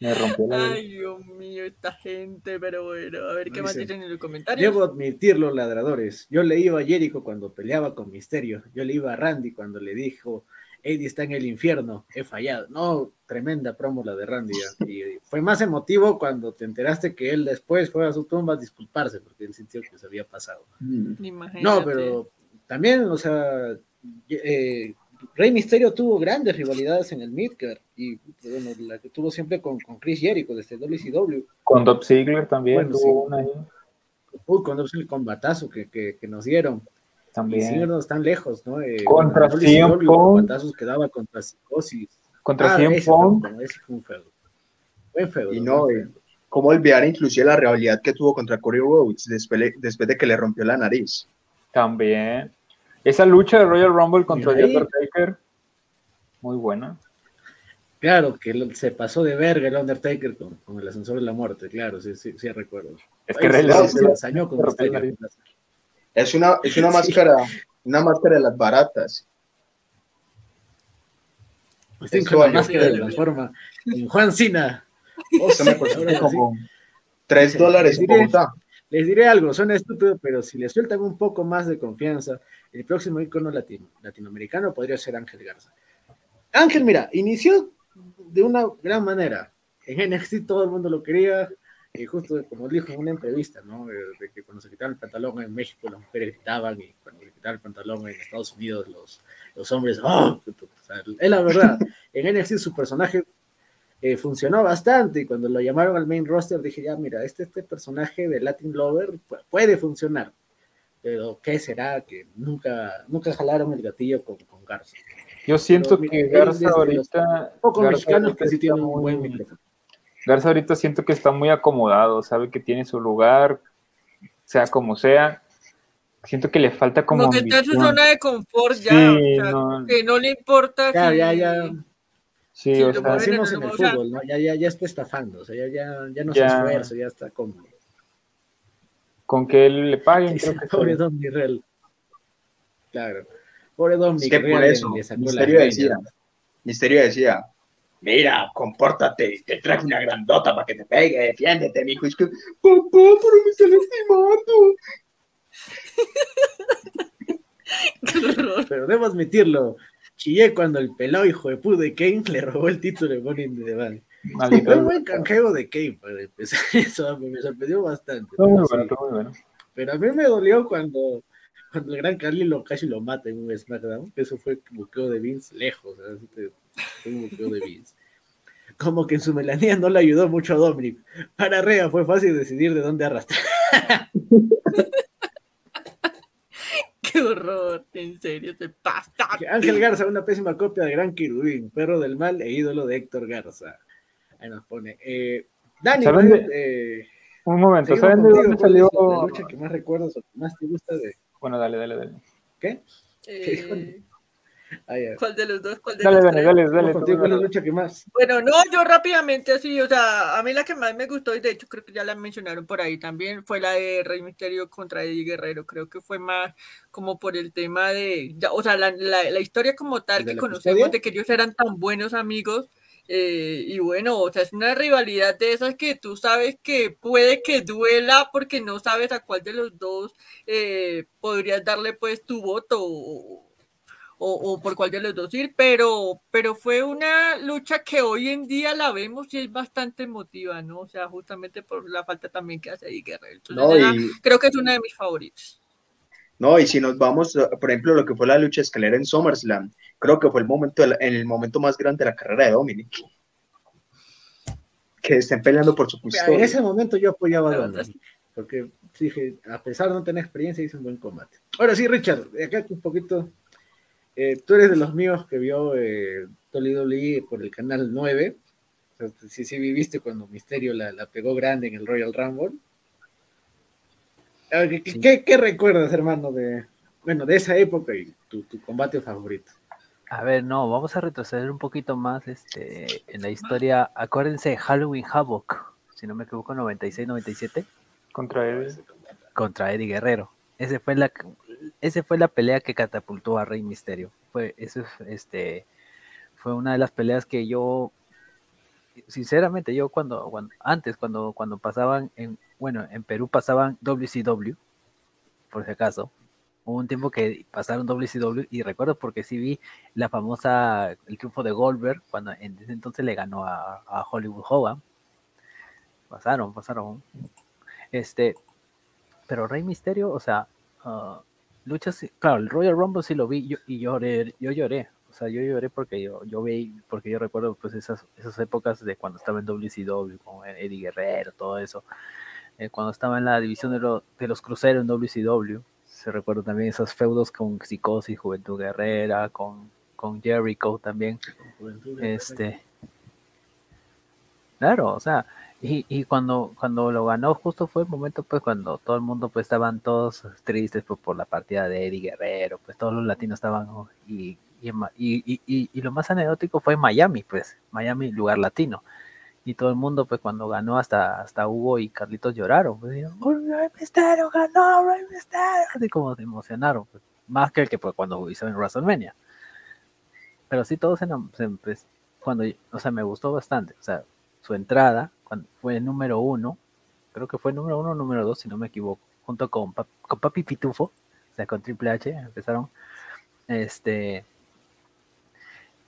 Me rompió la Ay, Dios mío, esta gente, pero bueno, a ver qué más Dice, dicen en los comentarios. Debo admitirlo, ladradores. Yo le iba a Jericho cuando peleaba con Misterio. Yo le iba a Randy cuando le dijo, Eddie está en el infierno, he fallado. No, tremenda promo la de Randy. ¿eh? Y fue más emotivo cuando te enteraste que él después fue a su tumba a disculparse porque él sintió que se había pasado. Imagínate. No, pero también, o sea, eh, Rey Misterio tuvo grandes rivalidades en el Midcard y bueno, la que tuvo siempre con, con Chris Jericho desde WCW. Con Dolph Ziggler también Bueno, tuvo sí. una ahí. Uy, cuando es el combatazo que, que, que nos dieron. Y También. sí, no están lejos, ¿no? Eh, Contra bueno, WCW, Punk. combatazos que daba contra Psicosis. Contra Ah, ese fue un feudo. Buen feudo. Y no, eh, cómo olvidar inclusive la rivalidad que tuvo contra Cody Rhodes después, de- después de que le rompió la nariz. También. Esa lucha de Royal Rumble contra The. Undertaker, muy buena. Claro, que se pasó de verga el Undertaker con, con el ascensor de la muerte, claro, sí, sí, sí recuerdo. Es que Rey se- se ensañó con se Undertaker. Es una, es una Sí. máscara, una máscara de las baratas. Estoy Eso con la máscara de la forma. Juan Cena. Oh, Eso me costó como 3 Sí, dólares. Bogotá. Les diré algo, suena estúpido, pero si le sueltan un poco más de confianza, el próximo icono latino, latinoamericano podría ser Ángel Garza. Ángel, mira, inició de una gran manera. En NXT todo el mundo lo quería, y justo como dijo en una entrevista, ¿no? De, que cuando se quitaban el pantalón en México las mujeres gritaban, y cuando le quitaban el pantalón en Estados Unidos los, los hombres, ¡oh! O es la verdad. En NXT su personaje eh, funcionó bastante y cuando lo llamaron al main roster dije, ya mira, este, este personaje de Latin Lover pu- puede funcionar, pero ¿qué será? Que nunca, nunca jalaron el gatillo con, con Garza. Yo siento Pero, que mira, Garza ahorita. Pocos mexicanos ahorita que sí tienen un muy- buen micrófono. Garza ahorita siento que está muy acomodado, sabe que tiene su lugar, sea como sea. Siento que le falta como. Como que está en su zona de confort ya. Sí, o sea, no. que no le importa. Ya, si- ya, ya, Sí, Sí, o lo sea, decimos en el- fútbol, ¿no? Ya, ya, ya está estafando, o sea, ya, ya, ya no Ya. se esfuerza, ya está cómodo. con que él le paguen, creo que Pobre Dominic Real. Claro. Pobre Es que por eso, Misterio decía, Misterio decía, mira, compórtate, te traje una grandota para que te pegue, defiéndete, mijo. Es que, papá, pero me está lastimando. Qué horror. Pero debo admitirlo, chillé cuando el pelado hijo de pude Kane le robó el título de Money in the Bank. Fue un buen canjeo de Kane para empezar eso, me sorprendió bastante. Está muy pero, bueno, sí. está muy bueno. Pero a mí me dolió cuando, cuando el gran Carly lo casi lo mata en un SmackDown, que eso fue buqueo de Vince lejos, así que fue un buqueo de Vince. Como que en su melanía no le ayudó mucho a Dominic. Para Rea fue fácil decidir de dónde arrastrar. Qué horror. En serio, te pasa. Ángel Garza, una pésima copia de Gran Querubín, perro del mal e ídolo de Héctor Garza. Ahí nos pone. Eh, Dani, ¿Saben de- eh, Un momento, ¿saben de dónde ¿cuál es salió? La lucha que más recuerdas o que más te gusta de. Bueno, dale, dale, dale. ¿Qué? Eh, Ah. ¿Cuál de los dos? ¿Cuál de Dale, los dale, dale, dale. contigo, tú, ¿cuál es la lucha que más? Bueno, no, yo rápidamente así, o sea, a mí la que más me gustó, y de hecho creo que ya la mencionaron por ahí también, fue la de Rey Misterio contra Eddie Guerrero. Creo que fue más como por el tema de, ya, o sea, la, la- la historia como tal ¿De que conocemos custodia? de que ellos eran tan buenos amigos. eh, y bueno, o sea, es una rivalidad de esas que tú sabes que puede que duela porque no sabes a cuál de los dos eh, podrías darle pues tu voto o, o, o por cuál de los dos ir, pero, pero fue una lucha que hoy en día la vemos y es bastante emotiva, ¿no? O sea, justamente por la falta también que hace Eddie Guerrero. Entonces, No, esa y, creo que es una de mis favoritos. no, y si nos vamos, por ejemplo, lo que fue la lucha escalera en SummerSlam, creo que fue el momento, en el momento más grande de la carrera de Dominic. Que estén peleando por su En custodia. ese momento yo apoyaba a Dominic, porque dije, a pesar de no tener experiencia, hice un buen combate. Ahora sí, Richard, de acá un poquito. Eh, tú eres de los míos que vio eh, WWE por el canal 9. O sea, sí, sí viviste cuando Misterio la, la pegó grande en el Royal Rumble. A ver, ¿Qué, qué- qué- qué recuerdas, hermano, de, bueno, de esa época y tu, tu combate favorito? A ver, no, vamos a retroceder un poquito más este, en la historia. Acuérdense de Halloween Havoc, si no me equivoco, 96-97, Contra él. contra Eddie Guerrero. Ese fue la, ese fue la pelea que catapultó a Rey Misterio. Fue, eso, es, este, fue una de las peleas que yo, sinceramente, yo cuando, cuando antes, cuando, cuando pasaban, en, bueno, en Perú pasaban WCW, por si acaso. Hubo un tiempo que pasaron WCW y recuerdo porque sí vi la famosa, el triunfo de Goldberg, cuando en ese entonces le ganó a, Hollywood Hogan. Pasaron, pasaron. Este, pero Rey Misterio, o sea, ah, luchas, claro, el Royal Rumble sí lo vi yo, y lloré, yo lloré. O sea, yo lloré porque yo, yo vi, porque yo recuerdo pues esas, esas épocas de cuando estaba en WCW, con Eddie Guerrero, todo eso. Eh, cuando estaba en la división de, lo- de los cruceros en WCW, se recuerdo también esos feudos con Psicosis, Juventud Guerrera, con, con Jericho también. Este. Claro, o sea, y, y cuando, cuando lo ganó, justo fue el momento, pues, cuando todo el mundo, pues, estaban todos tristes pues, por la partida de Eddie Guerrero, pues, todos los latinos estaban, y, y, y, y, lo más anecdótico fue Miami, pues, Miami, lugar latino. Y todo el mundo, pues, cuando ganó, hasta, hasta Hugo y Carlitos lloraron. Pues, dijeron, "Oh, Rey Mysterio ganó, Rey Mysterio. Así como se emocionaron, pues, más que el que fue cuando hizo en WrestleMania. Pero sí, todos se, se empe- cuando, o sea, me gustó bastante. O sea, su entrada cuando fue número uno, creo que fue número uno o número dos, si no me equivoco, junto con, con Papi Pitufo, o sea, con Triple H, empezaron. Este.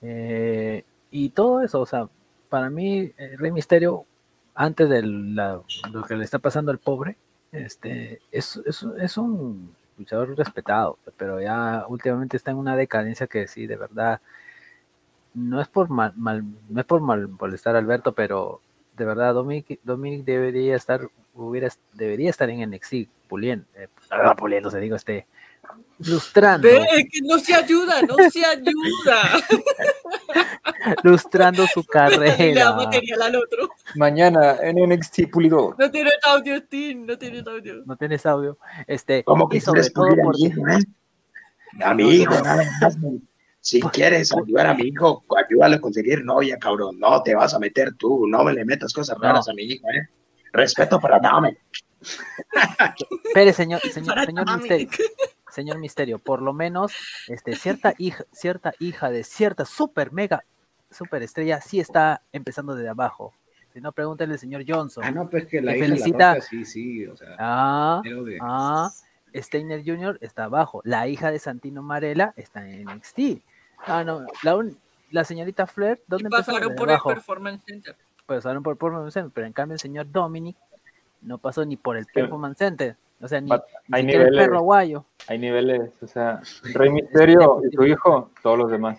eh, y todo eso, o sea, para mí, eh, Rey Misterio, antes de lo que le está pasando al pobre, este, es, es, es un luchador respetado, pero ya últimamente está en una decadencia que sí, de verdad, no es por mal, mal- no es por mal molestar a Alberto, pero de verdad Dominic, Dominic debería estar, hubiera, debería estar en NXT puliendo, eh, ah, puliendo, se digo, este, lustrando, Ve, que no se ayuda, no se ayuda. lustrando su Le da carrera. material al otro. Mañana en NXT Pulido. No tienes audio, Tim, no tienes audio. No tienes audio. Este, ¿Cómo que sobre todo pulir a mi hijo? A mi hijo, nada más. Si quieres ayudar a mi hijo, ayúdalo a conseguir novia, cabrón. No te vas a meter tú, no me le metas cosas raras a mi hijo, ¿eh? Respeto para Dame. Espere, señor, señor. Misterio, señor Misterio, por lo menos, este, cierta hija, cierta hija de cierta super mega super estrella sí está empezando desde abajo. Si no, pregúntale al señor Johnson. Ah, no, pues que la hija de felicita. la roca, sí, sí, o sea, Ah, pero de- ah, Steiner Jr. está abajo. La hija de Santino Marella está en NXT. Ah, no, la, un- la señorita Flair, Y ¿dónde empezó? pasaron por el abajo. Performance Center. pasaron por Performance Center, pero en cambio el señor Dominic no pasó ni por el Performance Center. O sea, ni, hay el perro aguayo. Hay niveles, o sea, Rey Misterio y su hijo, todos los demás.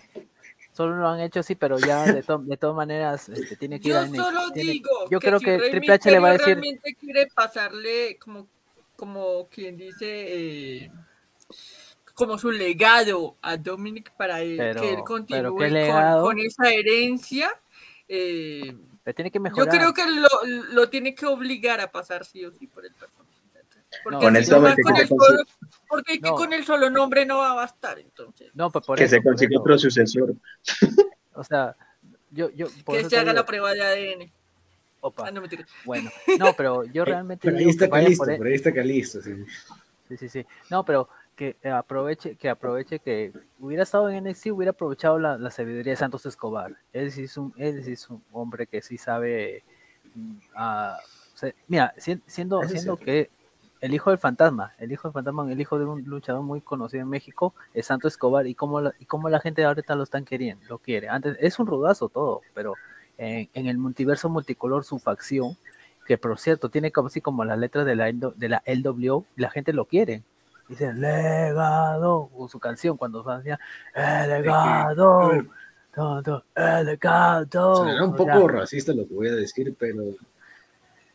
Solo lo han hecho así, pero ya de, to- de todas maneras este, tiene que ir Yo a NXT, solo tiene- digo yo creo si que Rey Triple H le va a decir- realmente quiere pasarle como, como quien dice, eh, como su legado a Dominic para él, Pero- que él continúe ¿qué con- esa herencia. eh, tiene que yo mejorar. creo que lo, lo tiene que obligar a pasar sí o sí por el Center. Porque No, si no va honestamente, con que el solo, porque es que No. con el solo nombre no va a bastar, entonces. No, pues por Que eso, se consiga otro sucesor. O sea, yo, yo, por Que eso se haga digo, la prueba de ADN. opa, Ah, no, bueno, no, pero yo realmente Pero ahí está Calisto, por ahí está Calisto, sí. Sí, sí, sí. No, pero que eh, aproveche, que aproveche que hubiera estado en NXT, hubiera aprovechado la, la sabiduría de Santos Escobar. Él sí es un, él sí es un hombre que sí sabe. mm, se- mira, si- siendo, siendo que el hijo del fantasma, el hijo del fantasma, el hijo de un luchador muy conocido en México, es Santos Escobar, y cómo la, y cómo la gente ahorita lo están queriendo, lo quiere. Antes es un rudazo todo, pero en, en el multiverso multicolor, su facción, que por cierto tiene como así como las letras de la, LW de la LWO, y la gente lo quiere. Dice legado, o su canción cuando hacía el legado, todo, el legado. Sonará un o sea, poco racista lo que voy a decir, pero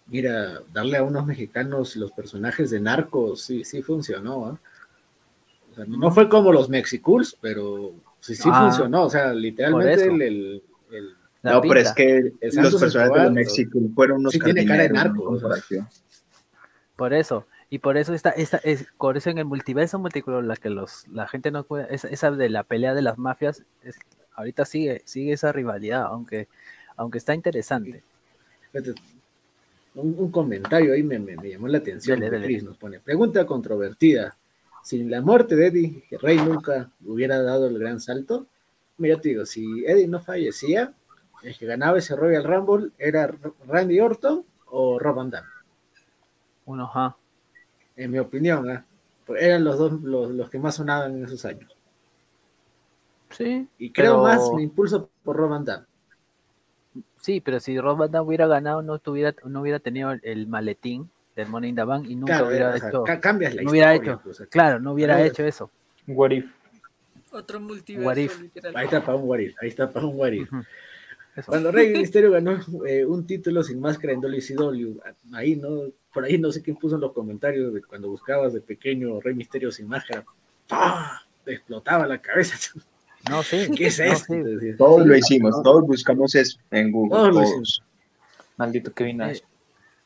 mira, darle a unos mexicanos los personajes de narcos sí, sí funcionó. O sea, no fue como los Mexicools, pero sí, sí Ah, funcionó. O sea, literalmente eso. el, el- el- la no, pero es que los personajes de México fueron unos sí tiene cara de narco. Por eso, y por eso está, esta, es, por eso en el multiverso multicolor la que los, la gente no puede, esa, esa de la pelea de las mafias, es- ahorita sigue, sigue esa rivalidad, aunque, aunque está interesante. Un, un comentario ahí me, me- me llamó la atención. Dale. Chris nos pone. Pregunta controvertida. Sin la muerte de Eddie, que Rey nunca hubiera dado el gran salto. Mira, te digo, si Eddie no fallecía, el que ganaba ese Royal Rumble era Randy Orton o Rob Van Damme, Uno, ajá. En mi opinión. Pues eran los dos los, los que más sonaban en esos años. Sí, Y creo pero- más me impulso por Rob Van Damme. sí, pero si Rob Van Damme hubiera ganado, no tuviera, no hubiera tenido el, el maletín del Money in the Bank y nunca Claro, hubiera o sea, hecho, ca- cambias la no hubiera hecho, pues, claro, no hubiera hecho eso. What if? Otro What multiverso, if? literal. Ahí está para un what if, ahí está para un what if. Eso. Cuando Rey Misterio ganó eh, un título sin máscara en WCW, ahí no, por ahí no sé quién puso en los comentarios de cuando buscabas de pequeño Rey Misterio sin máscara, ¡pah! te explotaba la cabeza. No, sí. ¿Qué es no, esto? sí. Todos Sí, lo hicimos, todos buscamos eso en Google. Todos lo todos. hicimos. Maldito Kevin Nash. Eh,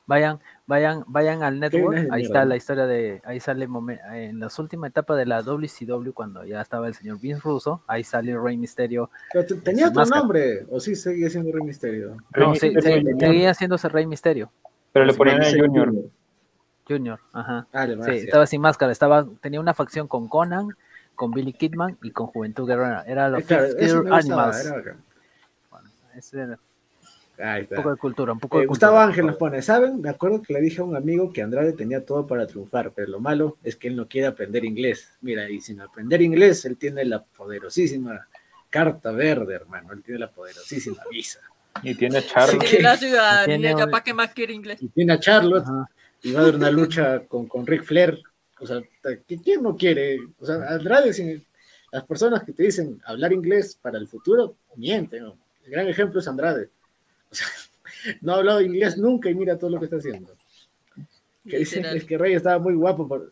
vayan, vayan, vayan al network. Ahí está la historia de, ahí sale momen- en las últimas etapas de la WCW cuando ya estaba el señor Vince Russo. Ahí sale Rey Misterio. Pero te- tenía otro máscara. nombre, o sí seguía siendo Rey Misterio. Rey No, sí, seguía haciéndose Rey Misterio pero le ponían el Junior. Junior. Ajá. Ah, Sí, estaba sin máscara. Estaba, tenía una facción con Conan, con Billy Kidman y con Juventud Guerrera. Era los Eh, claro, gustaba, Animals. era bacán. Ese era Ahí un poco de cultura, un poco Eh, de Gustavo cultura. Ángel nos pone, ¿saben? Me acuerdo que le dije a un amigo que Andrade tenía todo para triunfar, pero lo malo es que él no quiere aprender inglés. Mira, y sin aprender inglés, él tiene la poderosísima carta verde, hermano. Él tiene la poderosísima visa. Y tiene a Charlo. Sí. Tiene la ciudadanía, Tiene para qué más quiere inglés. Y tiene a Charlotte, Ajá. y va a haber una lucha con, con Ric Flair. O sea, ¿qui- ¿quién no quiere? O sea, Andrade, sin- las personas que te dicen hablar inglés para el futuro, mienten. ¿no? El gran ejemplo es Andrade. O sea, no ha hablado inglés nunca y mira todo lo que está haciendo. que dice Literal. es que Rey estaba muy guapo. Por...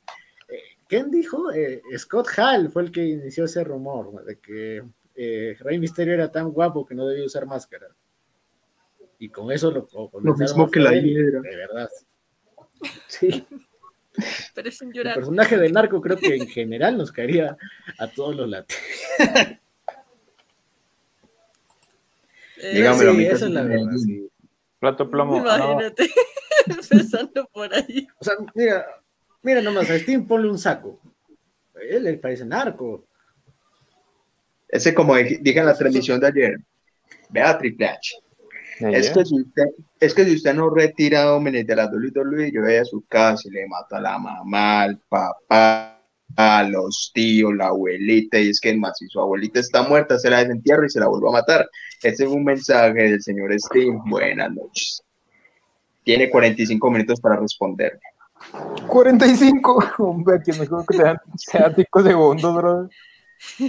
eh, ¿Quién dijo? Eh, Scott Hall fue el que inició ese rumor de que eh, Rey Misterio era tan guapo que no debía usar máscara. Y con eso lo, lo comenzaron mismo que la hiedra. De verdad. Sí, Pero sin el llorar. personaje de narco creo que en general nos caería a todos los latinos. Eh, Dígamelo, sí, esa es la verdad. Sí. Plato plomo. Ah, no. Imagínate, empezando por ahí. O sea, mira, mira nomás, a Steam ponle un saco. Él le parece narco. Ese como dije dije en la transmisión de ayer, vea Triple H. Es que, si usted, es que si usted no retira a Dominic de la WWE, yo voy a su casa y le mato a la mamá, al papá, a los tíos, la abuelita, y es que más, si su abuelita está muerta, se la desentierra y se la vuelvo a matar. Ese es un mensaje del señor Steam. Buenas noches. Tiene 45 minutos para responder. 45. Hombre, que mejor que te dan sea 5 segundos, bro.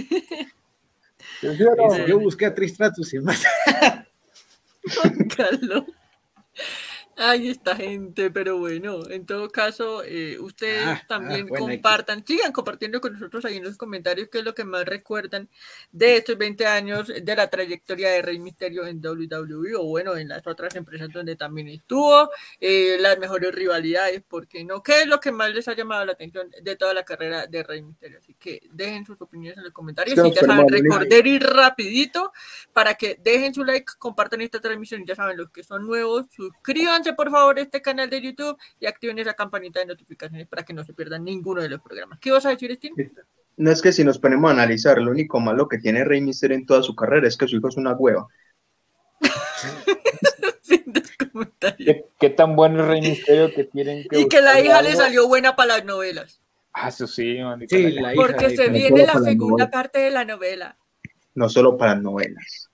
¿Sí o no? Dice, Yo busqué a Tristratus y más. Carlos. Ay, esta gente, pero bueno, en todo caso, eh, ustedes Ah, también ah, compartan, sigan compartiendo con nosotros ahí en los comentarios qué es lo que más recuerdan de estos 20 años de la trayectoria de Rey Misterio en WWE o bueno, en las otras empresas donde también estuvo, eh, las mejores rivalidades, porque no, qué es lo que más les ha llamado la atención de toda la carrera de Rey Misterio. Así que dejen sus opiniones en los comentarios y ya saben, recordar ir rapidito para que dejen su like, compartan esta transmisión, ya saben, los que son nuevos, suscríbanse por favor a este canal de YouTube y activen esa campanita de notificaciones para que no se pierdan ninguno de los programas. ¿Qué vas a decir, Steam? No es que si nos ponemos a analizar, lo único malo que tiene Rey Misterio en toda su carrera es que su hijo es una hueva. ¿Qué, qué tan bueno es Rey Misterio que tienen que Y que la hija le salió buena para las novelas, Ah, eso sí, man. Sí, la hija porque se viene la segunda parte de la novela. No solo para novelas.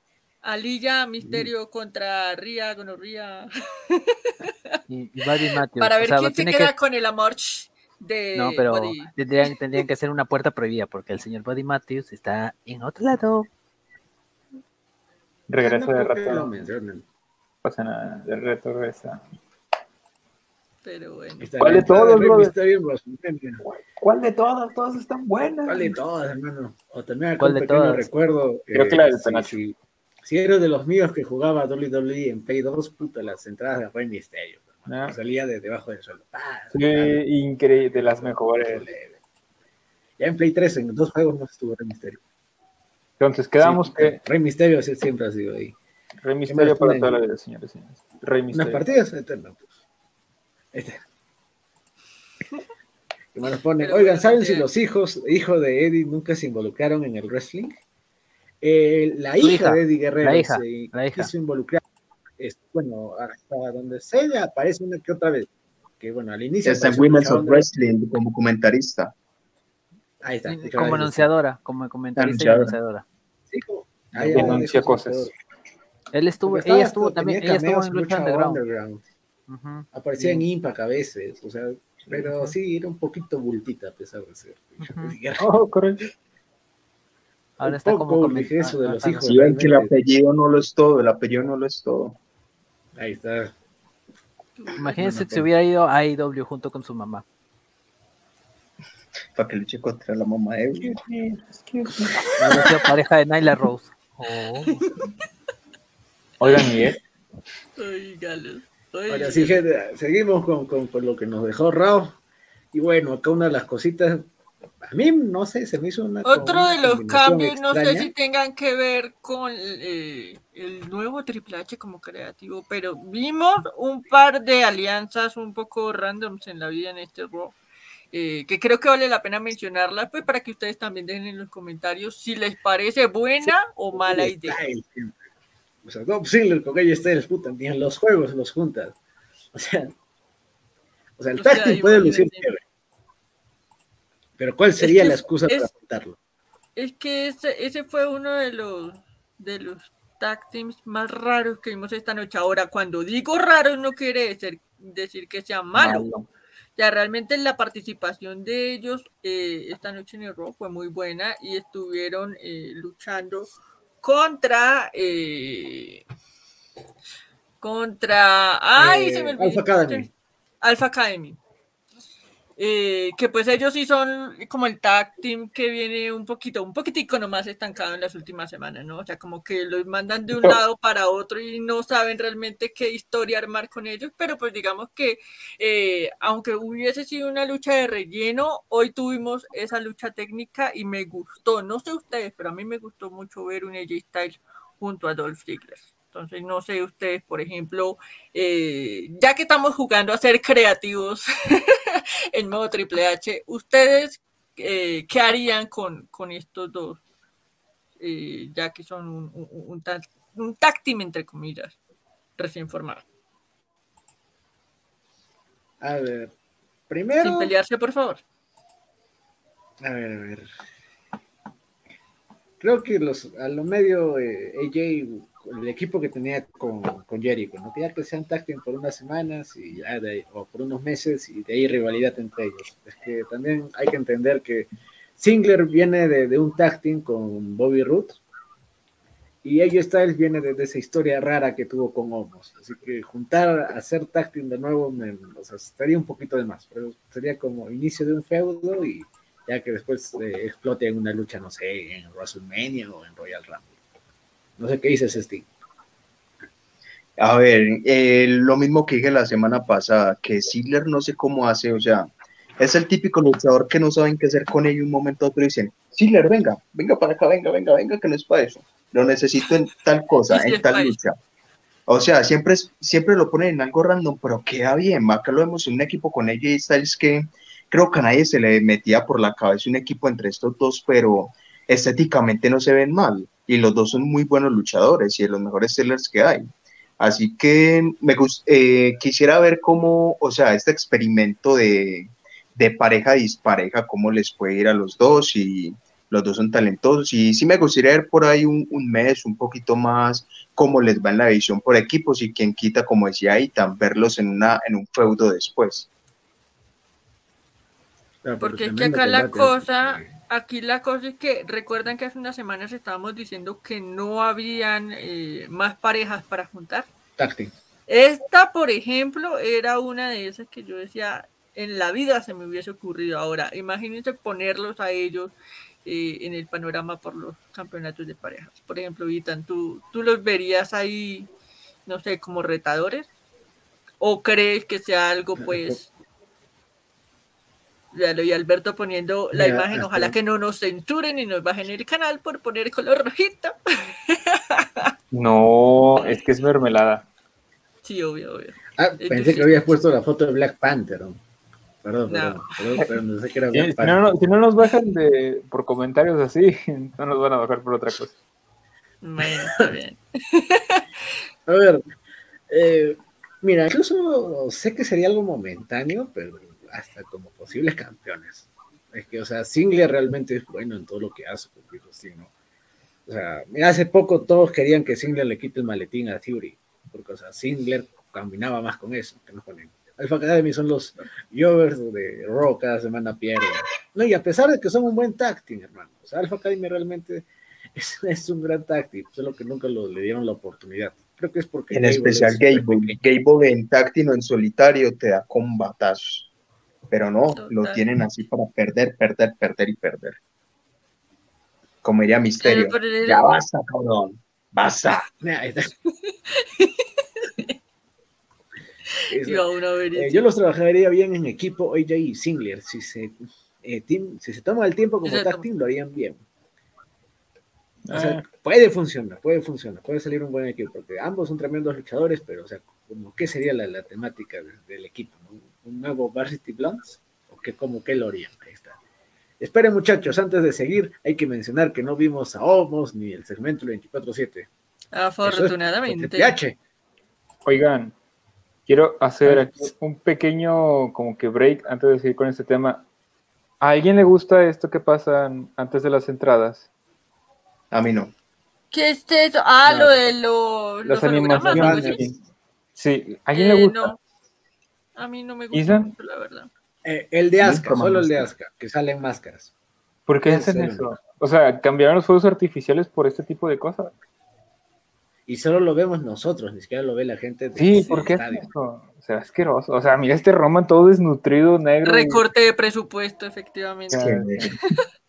Alilla Misterio contra Ría, Gonorría, Y, y para o ver sea, quién se queda que- con el amor de No, pero tendrían, tendrían que hacer una puerta prohibida porque el señor Buddy Matthews está en otro lado. Regresa No de que rato. No pasa nada. De reto regresa. Pero bueno. ¿Cuál de todos. ¿Cuál de todas? Todas están buenas. ¿Cuál de todas, hermano? O también ¿Cuál de todas? recuerdo. eh, Creo que la del si- penacho. Si, si eres de los míos que jugaba WWE en Play 2, puta, las entradas de Rey Misterio. Ah. Salía de debajo del suelo. Ah, Sí, increíble, de las mejores. Ya en Play 3, en dos juegos no estuvo Rey Misterio. Entonces, quedamos Sí, que Rey Misterio siempre ha sido ahí. Rey Misterio para toda la vida, señores y señores. Rey Unas Misterio. partidas eternas. Pues. Este. Y me nos ponen, oigan, ¿saben que- si los hijos, hijos de Eddie nunca se involucraron en el wrestling? Eh, la hija, hija, de Eddie Guerrero la hija, se la hija. quiso involucrar. Es- bueno, hasta donde sé, ella aparece una que otra vez. Que bueno, al inicio. Está en Women's of Wrestling como comentarista. Ahí está. Como anunciadora, como comentarista y Anunciadora. anunciadora. Sí, como- ahí- anuncia cosas. Él estuvo, ella estuvo también, ella estuvo en Lucha Underground. Underground. Ujú. Aparecía en Impact a veces, o sea, pero sí, era un poquito bultita a pesar de ser. Ujú. Oh, correcto. Ahora Un está poco como dije eso de los ah, hijos. Si ven que el apellido no lo es todo, el apellido no lo es todo. Ahí está. Imagínense Bueno, si hubiera ido a AEW junto con su mamá. Para que luche contra la mamá de él. Sido pareja de Nyla Rose. Oh. Oigan, Miguel. Oígalo. Ahora sí, gente, seguimos con, con, con lo que nos dejó Rao. Y bueno, acá una de las cositas a mí, no sé, se me hizo una. Otro una de los cambios, no sé si tengan que ver con eh, el nuevo Triple H como creativo, pero vimos un par de alianzas un poco randoms en la vida en este Raw. eh, que creo que vale la pena mencionarlas, pues para que ustedes también dejen en los comentarios si les parece buena o mala idea. O sea, Dolph Ziggler con AJ Styles, puta, ni en los juegos los juntas. O sea, o sea el O sea, team puede lucir chévere. Pero ¿cuál sería que la es- excusa para juntarlo? Es que ese, ese fue uno de los de los tag teams más raros que vimos esta noche. Ahora, cuando digo raros no quiere decir, decir que sea malo. Malo. Ya realmente la participación de ellos eh, esta noche en el Raw fue muy buena y estuvieron eh, luchando contra eh, contra ay Eh, se me olvidó. Alpha Academy. Alpha Academy. Eh, que pues ellos sí son como el tag team que viene un poquito, un poquitico nomás estancado en las últimas semanas, ¿no? O sea, como que los mandan de un lado para otro y no saben realmente qué historia armar con ellos, pero pues digamos que eh, aunque hubiese sido una lucha de relleno, hoy tuvimos esa lucha técnica y me gustó, no sé ustedes, pero a mí me gustó mucho ver un AJ Styles junto a Dolph Ziggler. Entonces, no sé ustedes, por ejemplo, eh, ya que estamos jugando a ser creativos en modo Triple H, ¿ustedes eh, qué harían con, con estos dos? Eh, ya que son un, un, team, entre comillas, recién formado. A ver, primero. Sin pelearse, por favor. A ver, a ver. Creo que los, a lo medio eh, AJ, el equipo que tenía con, con Jericho, ¿no? que ya que sean team por unas semanas y ya de ahí- o por unos meses y de ahí rivalidad entre ellos. Es que también hay que entender que Singler viene de, de un team con Bobby Roode y AJ Styles viene de, de esa historia rara que tuvo con Omos. Así que juntar, hacer team de nuevo, me, o sea, estaría un poquito de más, pero sería como inicio de un feudo y ya que después eh, explote en una lucha, no sé, en WrestleMania o en Royal Rumble. No sé qué dices, Steve. A ver, eh, lo mismo que dije la semana pasada, que Ziggler no sé cómo hace, o sea, es el típico luchador que no saben qué hacer con él y un momento a otro dicen, Ziggler, venga, venga para acá, venga, venga, venga, que no es para eso. Lo necesito en tal cosa, en tal lucha. O sea, siempre, es- siempre lo ponen en algo random, pero queda bien. Acá lo vemos en un equipo con AJ Styles que creo que a nadie se le metía por la cabeza un equipo entre estos dos, pero estéticamente no se ven mal. Y los dos son muy buenos luchadores y de los mejores sellers que hay. Así que me eh, quisiera ver cómo, o sea, este experimento de, de pareja dispareja, cómo les puede ir a los dos y los dos son talentosos. Y sí me gustaría ver por ahí un, un mes, un poquito más, cómo les va en la división por equipos y quien quita, como decía Itan, verlos en, una, en un feudo después. Porque es que acá la cosa, aquí la cosa es que recuerdan que hace unas semanas estábamos diciendo que no habían eh, más parejas para juntar. Esta, por ejemplo, era una de esas que yo decía, en la vida se me hubiese ocurrido ahora. Imagínense ponerlos a ellos eh, en el panorama por los campeonatos de parejas. Por ejemplo, Itan, ¿tú, ¿tú los verías ahí, no sé, como retadores? ¿O crees que sea algo, pues... Y Alberto poniendo la Mira, imagen, ojalá que no nos censuren y nos bajen el canal por poner color rojito. No, es que es mermelada. Sí, obvio, obvio. Ah, pensé difícil. que habías puesto la foto de Black Panther. ¿no? Perdón, No. perdón, perdón, no sé que era Si, Black si Panther. no, no- si no nos bajan de, por comentarios así, no nos van a bajar por otra cosa. Bueno, está bien. A ver, eh, mira, incluso sé que sería algo momentáneo, pero hasta como posibles campeones. Es que, o sea, Singler realmente es bueno en todo lo que hace, porque eso sí, ¿no? O sea, mira, hace poco todos querían que Singler le quite el maletín a Theory, porque, o sea, Singler combinaba más con eso, que no con él. Alpha Academy son los Jovers de Raw, cada semana pierden. No, y a pesar de que son un buen team, hermano, o sea, Alpha Academy realmente es, es un gran team, solo que nunca lo, le dieron la oportunidad. Creo que es porque En Gable especial es- Gable. Gable en táctino, en solitario, te da combatazos. Pero no, lo tienen así para perder, perder, perder y perder. Como diría Misterio. El- Ya basta, cabrón. Basta. Eh, eso. yo los trabajaría bien en equipo AJ y Singler. Si se, eh, team- si se toma el tiempo como tag team, lo harían bien. O sea, Ah. puede funcionar, puede funcionar, puede salir un buen equipo, porque ambos son tremendos luchadores, pero, o sea, como, ¿qué sería la, la temática de- del equipo? ¿no? ¿Un nuevo Varsity Blondes? ¿O qué, como harían? Ahí está. Esperen, muchachos, antes de seguir, hay que mencionar que no vimos a Homos ni el segmento 24-7. Afortunadamente. TPH. Oigan, quiero hacer aquí un pequeño como que break antes de seguir con este tema. ¿A alguien le gusta esto que pasa antes de las entradas? A mí no. ¿Qué es eso? Ah, No, lo de lo- Las los algo animaciones. Sí, ¿a quién Eh, le gusta? no. A mí no me gusta ¿Isa? mucho, la verdad. Eh, el de me solo el de. Asuka, que salen máscaras. ¿Por qué en hacen eso? O sea, ¿cambiaron los fuegos artificiales por este tipo de cosas? Y solo lo vemos nosotros, ni siquiera lo ve la gente. del- Sí, ¿por qué eso? O sea, asqueroso. O sea, mira este Roman todo desnutrido, negro. y- Recorte de presupuesto, efectivamente.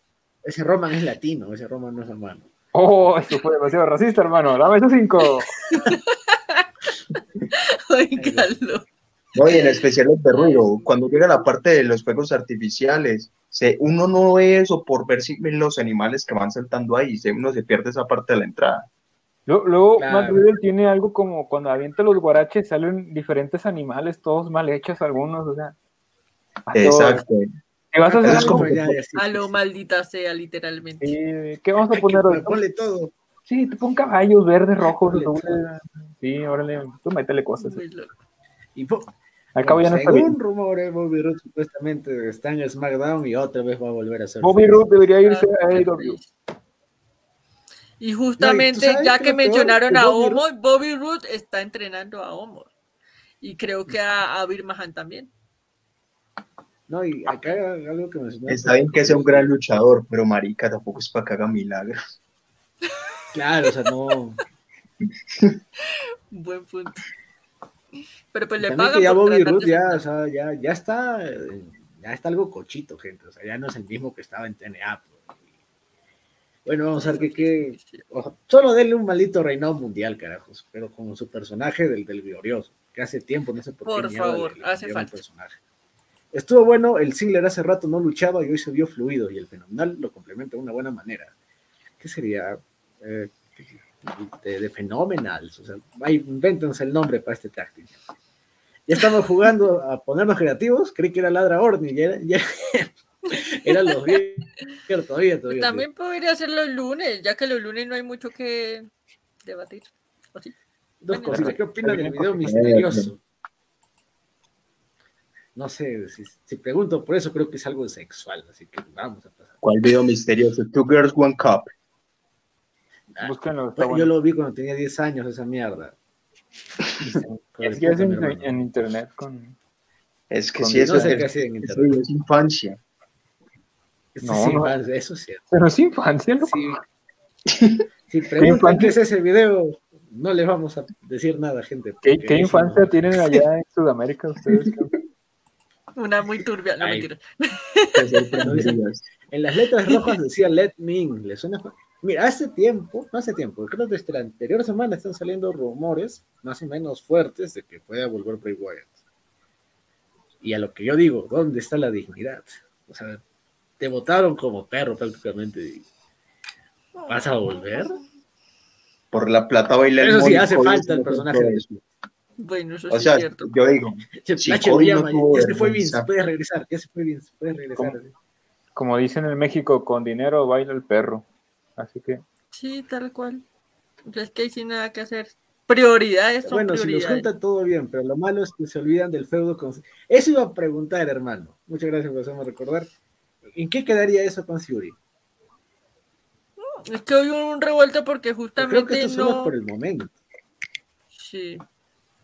Ese Roman es latino, ese Roman no es hermano. Oh, eso fue demasiado racista, hermano. Dame esos cinco. Oígalo. No, y en especial los de ruido, cuando llega la parte de los fuegos artificiales, se, uno no ve eso por ver si ven los animales que van saltando ahí, se, uno se pierde esa parte de la entrada. Luego, luego Claro. Matt Riddle tiene algo como cuando avienta los guaraches salen diferentes animales, todos mal hechos algunos, o sea. Exacto. ¿Qué vas a hacer? Ya, ya, sí, A lo maldita sea, literalmente. ¿Qué vamos a poner hoy? ponle todo. Sí, te pon caballos verdes, rojos, azules. Sí, órale, tú métele cosas. Muy loco. Y po- Al cabo ya no está bien. rumores, Bobby Roode supuestamente está en SmackDown y otra vez va a volver a ser. Bobby. Roode debería irse a Ah, AEW. Y justamente, ya que mencionaron a Homo, Bobby Roode está entrenando a Homo. Y creo que a, a Vir Mahan también. No, y acá algo que mencionaste. Está bien que sea un gran luchador, pero marica tampoco es para que haga milagros. Claro, o sea, no. Buen punto. Pero pues le pagan que ya por Bobby Roode ya, ser- o sea, ya, ya está, eh, ya está algo cochito, gente. O sea, ya no es el mismo que estaba en TNA. pues. Bueno, vamos a ver qué, qué- o sea, solo denle un maldito reinado mundial, carajos, pero como su personaje del, del glorioso, que hace tiempo, no sé por, Por qué mierda favor, le- le hace falta. personaje. Estuvo bueno, el Singler hace rato no luchaba y hoy se vio fluido y el fenomenal lo complementa de una buena manera. ¿Qué sería? Eh, de, de fenomenals, o sea, ahí invéntense el nombre para este táctil. Ya estamos jugando a ponernos creativos, creí que era Ladra Orni, ya, era- ya eran los viejos, todavía, todavía. También podría ser los lunes, ya que los lunes no hay mucho que debatir. ¿O sí? Dos Bueno, cositas. ¿Qué opinan del video misterioso? No sé, si, si pregunto por eso creo que es algo sexual, así que vamos a pasar. ¿Cuál video misterioso? Two Girls, One Cup. Búsquenlo, está Yo bueno. lo vi cuando tenía 10 años, esa mierda. Es que es en, en internet con. Es que Con- si eso, no sé es, en eso internet. es infancia. Eso No, sí, no. eso es cierto. Pero es infancia, loco. Sí. Si preguntan infancia? qué es ese video, no les vamos a decir nada, gente. ¿Qué, infancia no- tienen allá en Sudamérica ustedes? Una muy turbia, no Ay. mentira. Sorprenderías. En las letras rojas decía Let Me In. ¿Le suena? Mira, hace tiempo, no hace tiempo, creo que desde la anterior semana están saliendo rumores más o menos fuertes de que pueda volver Bray Wyatt. Y a lo que yo digo, ¿dónde está la dignidad? O sea, te votaron como perro prácticamente. ¿Vas a volver? Por la plata baila el Eso sí, hace falta el personaje fue de eso. Bueno, eso O sí sea, es cierto. yo digo, Si Nacho Cody no tuvo ya se fue. Vince, puedes regresar, ya se fue Vince, puedes regresar. Como dicen en México, con dinero baila el perro. Así que. Sí, tal cual. Es que hay sin nada que hacer. Prioridades son Bueno, si los prioridades. juntan todo bien, pero lo malo es que se olvidan del feudo con... Eso iba a preguntar, hermano. Muchas gracias por hacerme recordar. ¿En qué quedaría eso con Fury? Es que hoy hubo un revuelto porque Yo Creo justamente que esto no. por el momento. Sí.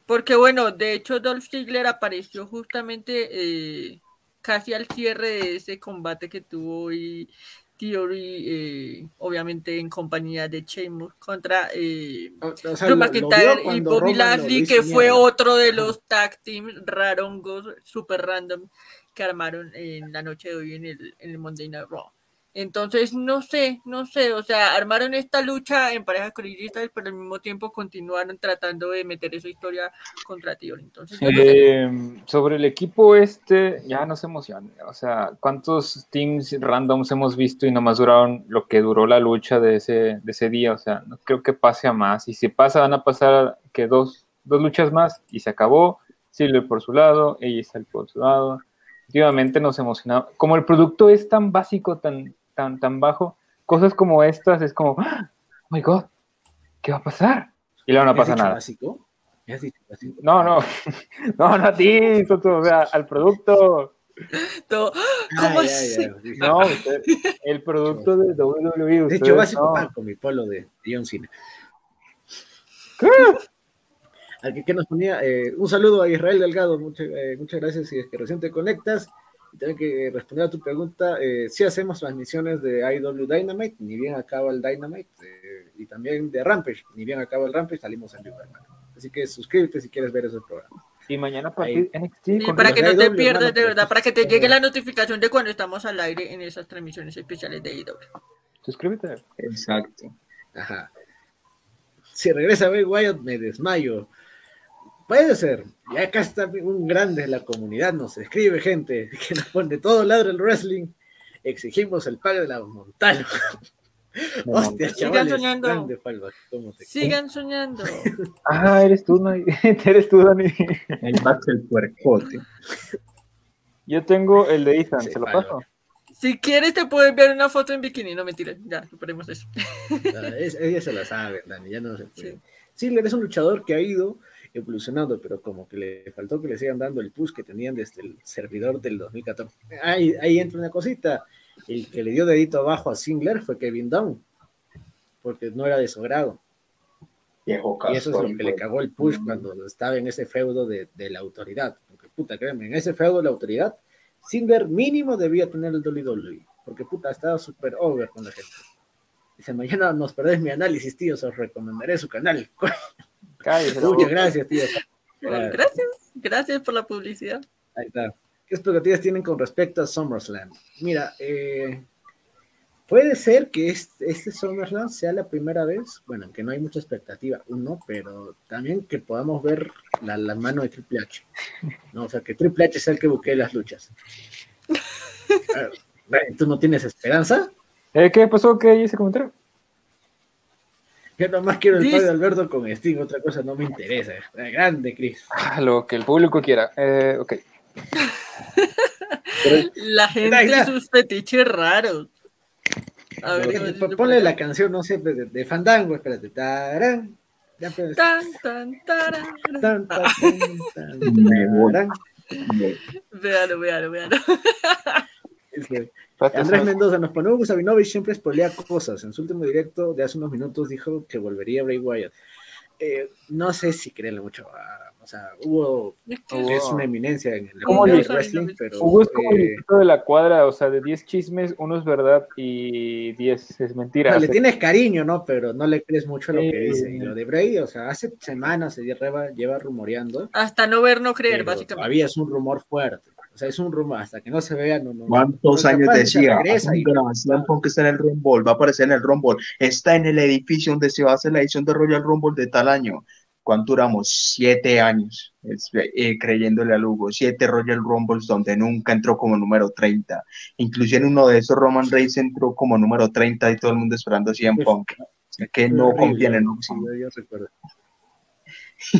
Porque bueno, de hecho Dolph Ziggler apareció justamente eh, casi al cierre de ese combate que tuvo hoy Theory, eh, obviamente en compañía de Sheamus contra eh, O, sea, Drew McIntyre y Bobby Lashley, que fue otro de los tag teams rarongos, super random, que armaron en la noche de hoy en el, en el Monday Night Raw. Entonces, no sé, no sé, o sea, armaron esta lucha en parejas corillistas, pero al mismo tiempo continuaron tratando de meter esa historia contra Tío. Entonces. Eh, sobre el equipo este, ya no se emociona. O sea, ¿cuántos teams randoms hemos visto y nomás duraron lo que duró la lucha de ese, de ese día? O sea, no creo que pase a más. Y si pasa, van a pasar que dos, dos luchas más y se acabó. Silver por su lado, ella por su lado. Últimamente nos emocionaba. Como el producto es tan básico, tan, tan, tan bajo, cosas como estas es como, ¡Ah! oh my god, ¿qué va a pasar? Y luego no ¿Me has pasa dicho nada. básico? ¿Me has dicho básico? No, no, no, no a ti, Soto, o sea, al producto. Todo, Ah, No, usted- el producto de WWE. De ustedes hecho, básico no. pan con mi polo de John Cena. ¿Qué? Al que, que nos ponía, eh, un saludo a Israel Delgado, muchas, eh, muchas gracias si es que recién te conectas. También que responder a tu pregunta, eh, si hacemos transmisiones de IW Dynamite, ni bien acaba el Dynamite, eh, y también de Rampage, ni bien acaba el Rampage, salimos en vivo, hermano. Así que suscríbete si quieres ver esos programas. Y mañana a partir de NXT. Sí, para que no te pierdas, hermano, de verdad, pues, para que te pues, llegue la notificación de cuando estamos al aire en esas transmisiones especiales de IW. Suscríbete. Exacto. Ajá. Si regresa Bray Wyatt, me desmayo. Puede ser. Y acá está un grande de la comunidad. Nos escribe gente que nos pone todo lado el wrestling. Exigimos el pago de la Montano. Hostia, Sigan chavales. soñando. grande Falva, ¿cómo te- Sigan soñando. Ah, eres tú, Dani. eres tú, Dani. El back del puercote. Yo tengo el de Ethan, Sí, ¿se lo palo. paso? Si quieres te puedes ver una foto en bikini, no mentira, ya, superemos eso. Ah, es- Ella se la sabe, Dani, ya no se puede. Sí. Ziggler es un luchador que ha ido evolucionando, pero como que le faltó que le sigan dando el push que tenían desde el servidor del 2014. Ahí, ahí entra una cosita. El que le dio dedito abajo a Singler fue Kevin Down, porque no era de su grado. Viejo Y eso es lo que le de- cagó el push cuando estaba en ese feudo de, de la autoridad. Porque puta, créeme, en ese feudo de la autoridad, Silver mínimo debía tener el WWE. Porque puta, estaba súper over con la gente. Dice, mañana nos perdés mi análisis, tío, os recomendaré su canal. Cállese. Muchas gracias, tío. Gracias, gracias por la publicidad. Ahí está. ¿Qué expectativas tienen con respecto a SummerSlam? Mira, eh, puede ser que este, este SummerSlam sea la primera vez, bueno, que no hay mucha expectativa, uno, pero también que podamos ver la, la mano de Triple H. ¿no? O sea, que Triple H sea el que buquee las luchas. ¿Tú no tienes esperanza? Eh, ¿Qué pasó? ¿Qué hay ese comentario? Yo nomás quiero el padre de Alberto con Sting, otra cosa no me interesa. Grande, Chris. Ah, lo que el público quiera. Eh, ok. La gente y sus fetiches raros. A ver, Pero, ¿cómo eh, dice por Ponle la canción, no sé, de, de Fandango, espérate. Tarán. Ya, pues. Tan, tan, tarán. Tan, tan, tan, tan, tarán. Me- Véalo, véalo, véalo. Andrés Mendoza nos pone Hugo Sabinovich siempre espolea cosas. En su último directo de hace unos minutos dijo que volvería Bray Wyatt. Eh, no sé si creerle mucho a, o sea, Hugo Es que- Hugo- es una eminencia en el ¿Cómo mundo del wrestling, pero Hugo es como el eh, Luisito de la cuadra, o sea, de 10 chismes, uno es verdad y 10 es mentira. no, O le tienes cariño, ¿no? Pero no le crees mucho a lo que dice. Y lo de Bray, o sea, hace semanas se lleva, lleva rumoreando. Hasta no ver, no creer, básicamente. Todavía es un rumor fuerte. O sea, es un rumor. Hasta que no se vea, no. no ¿Cuántos no, años decía? regresa "Ah, y- Punk está en el Rumble, va a aparecer en el Rumble, está en el edificio donde se va a hacer la edición de Royal Rumble de tal año. ¿Cuánto duramos? Siete años es- eh, creyéndole a Lugo, siete Royal Rumbles donde nunca entró como número 30. Incluso en uno de esos Roman Reigns entró como número 30 y todo el mundo esperando a CM Punk. O sea, que no confían en Lugo.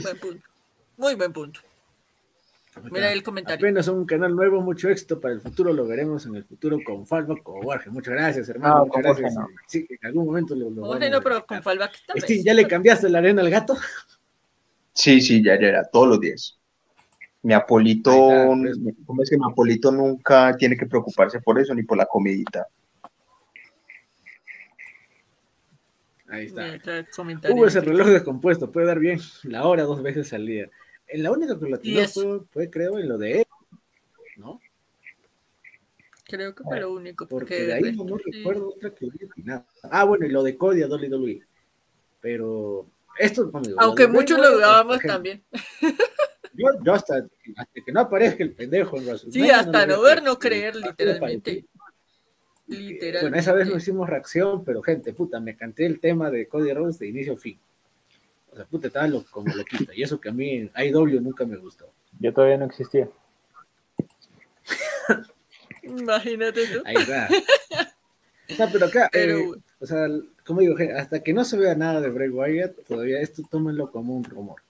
Buen punto. Muy buen punto. Mira el comentario. Apenas un canal nuevo, mucho éxito para el futuro, lo veremos en el futuro con Falva o Borges. Muchas gracias, hermano. No, muchas con gracias. no. Sí, en algún momento lo, lo vamos no, pero con Falva ¿ya le cambiaste la arena al gato? Sí, sí, ya, ya era, todos los días. Mi Apolito, pues. ¿cómo es que mi Apolito nunca tiene que preocuparse por eso ni por la comidita? Ahí está. Hubo ese reloj descompuesto, puede dar bien la hora dos veces al día. En la única que lo eso. fue, fue, creo, en lo de él, ¿no? Creo que fue lo único. Porque Porque de ahí no, no sí. recuerdo otra que hubiera opinado. Ah, bueno, y lo de Cody a WWE. Pero esto, digo, Aunque muchos lo dudábamos también. Yo, yo hasta, hasta que no aparezca el pendejo en Sí, WrestleMania, hasta no ver, no creer. literalmente. Literal. Bueno, esa vez no hicimos reacción, pero gente, puta, me canté el tema de Cody Rhodes de inicio a fin. O sea, puta, estaba lo, como loquita. Y eso que a mí IW nunca me gustó. Yo todavía no existía. Imagínate tú. Ahí va. No, pero acá, Pero- eh, o sea, como digo, hasta que no se vea nada de Bray Wyatt, todavía esto tómenlo como un rumor.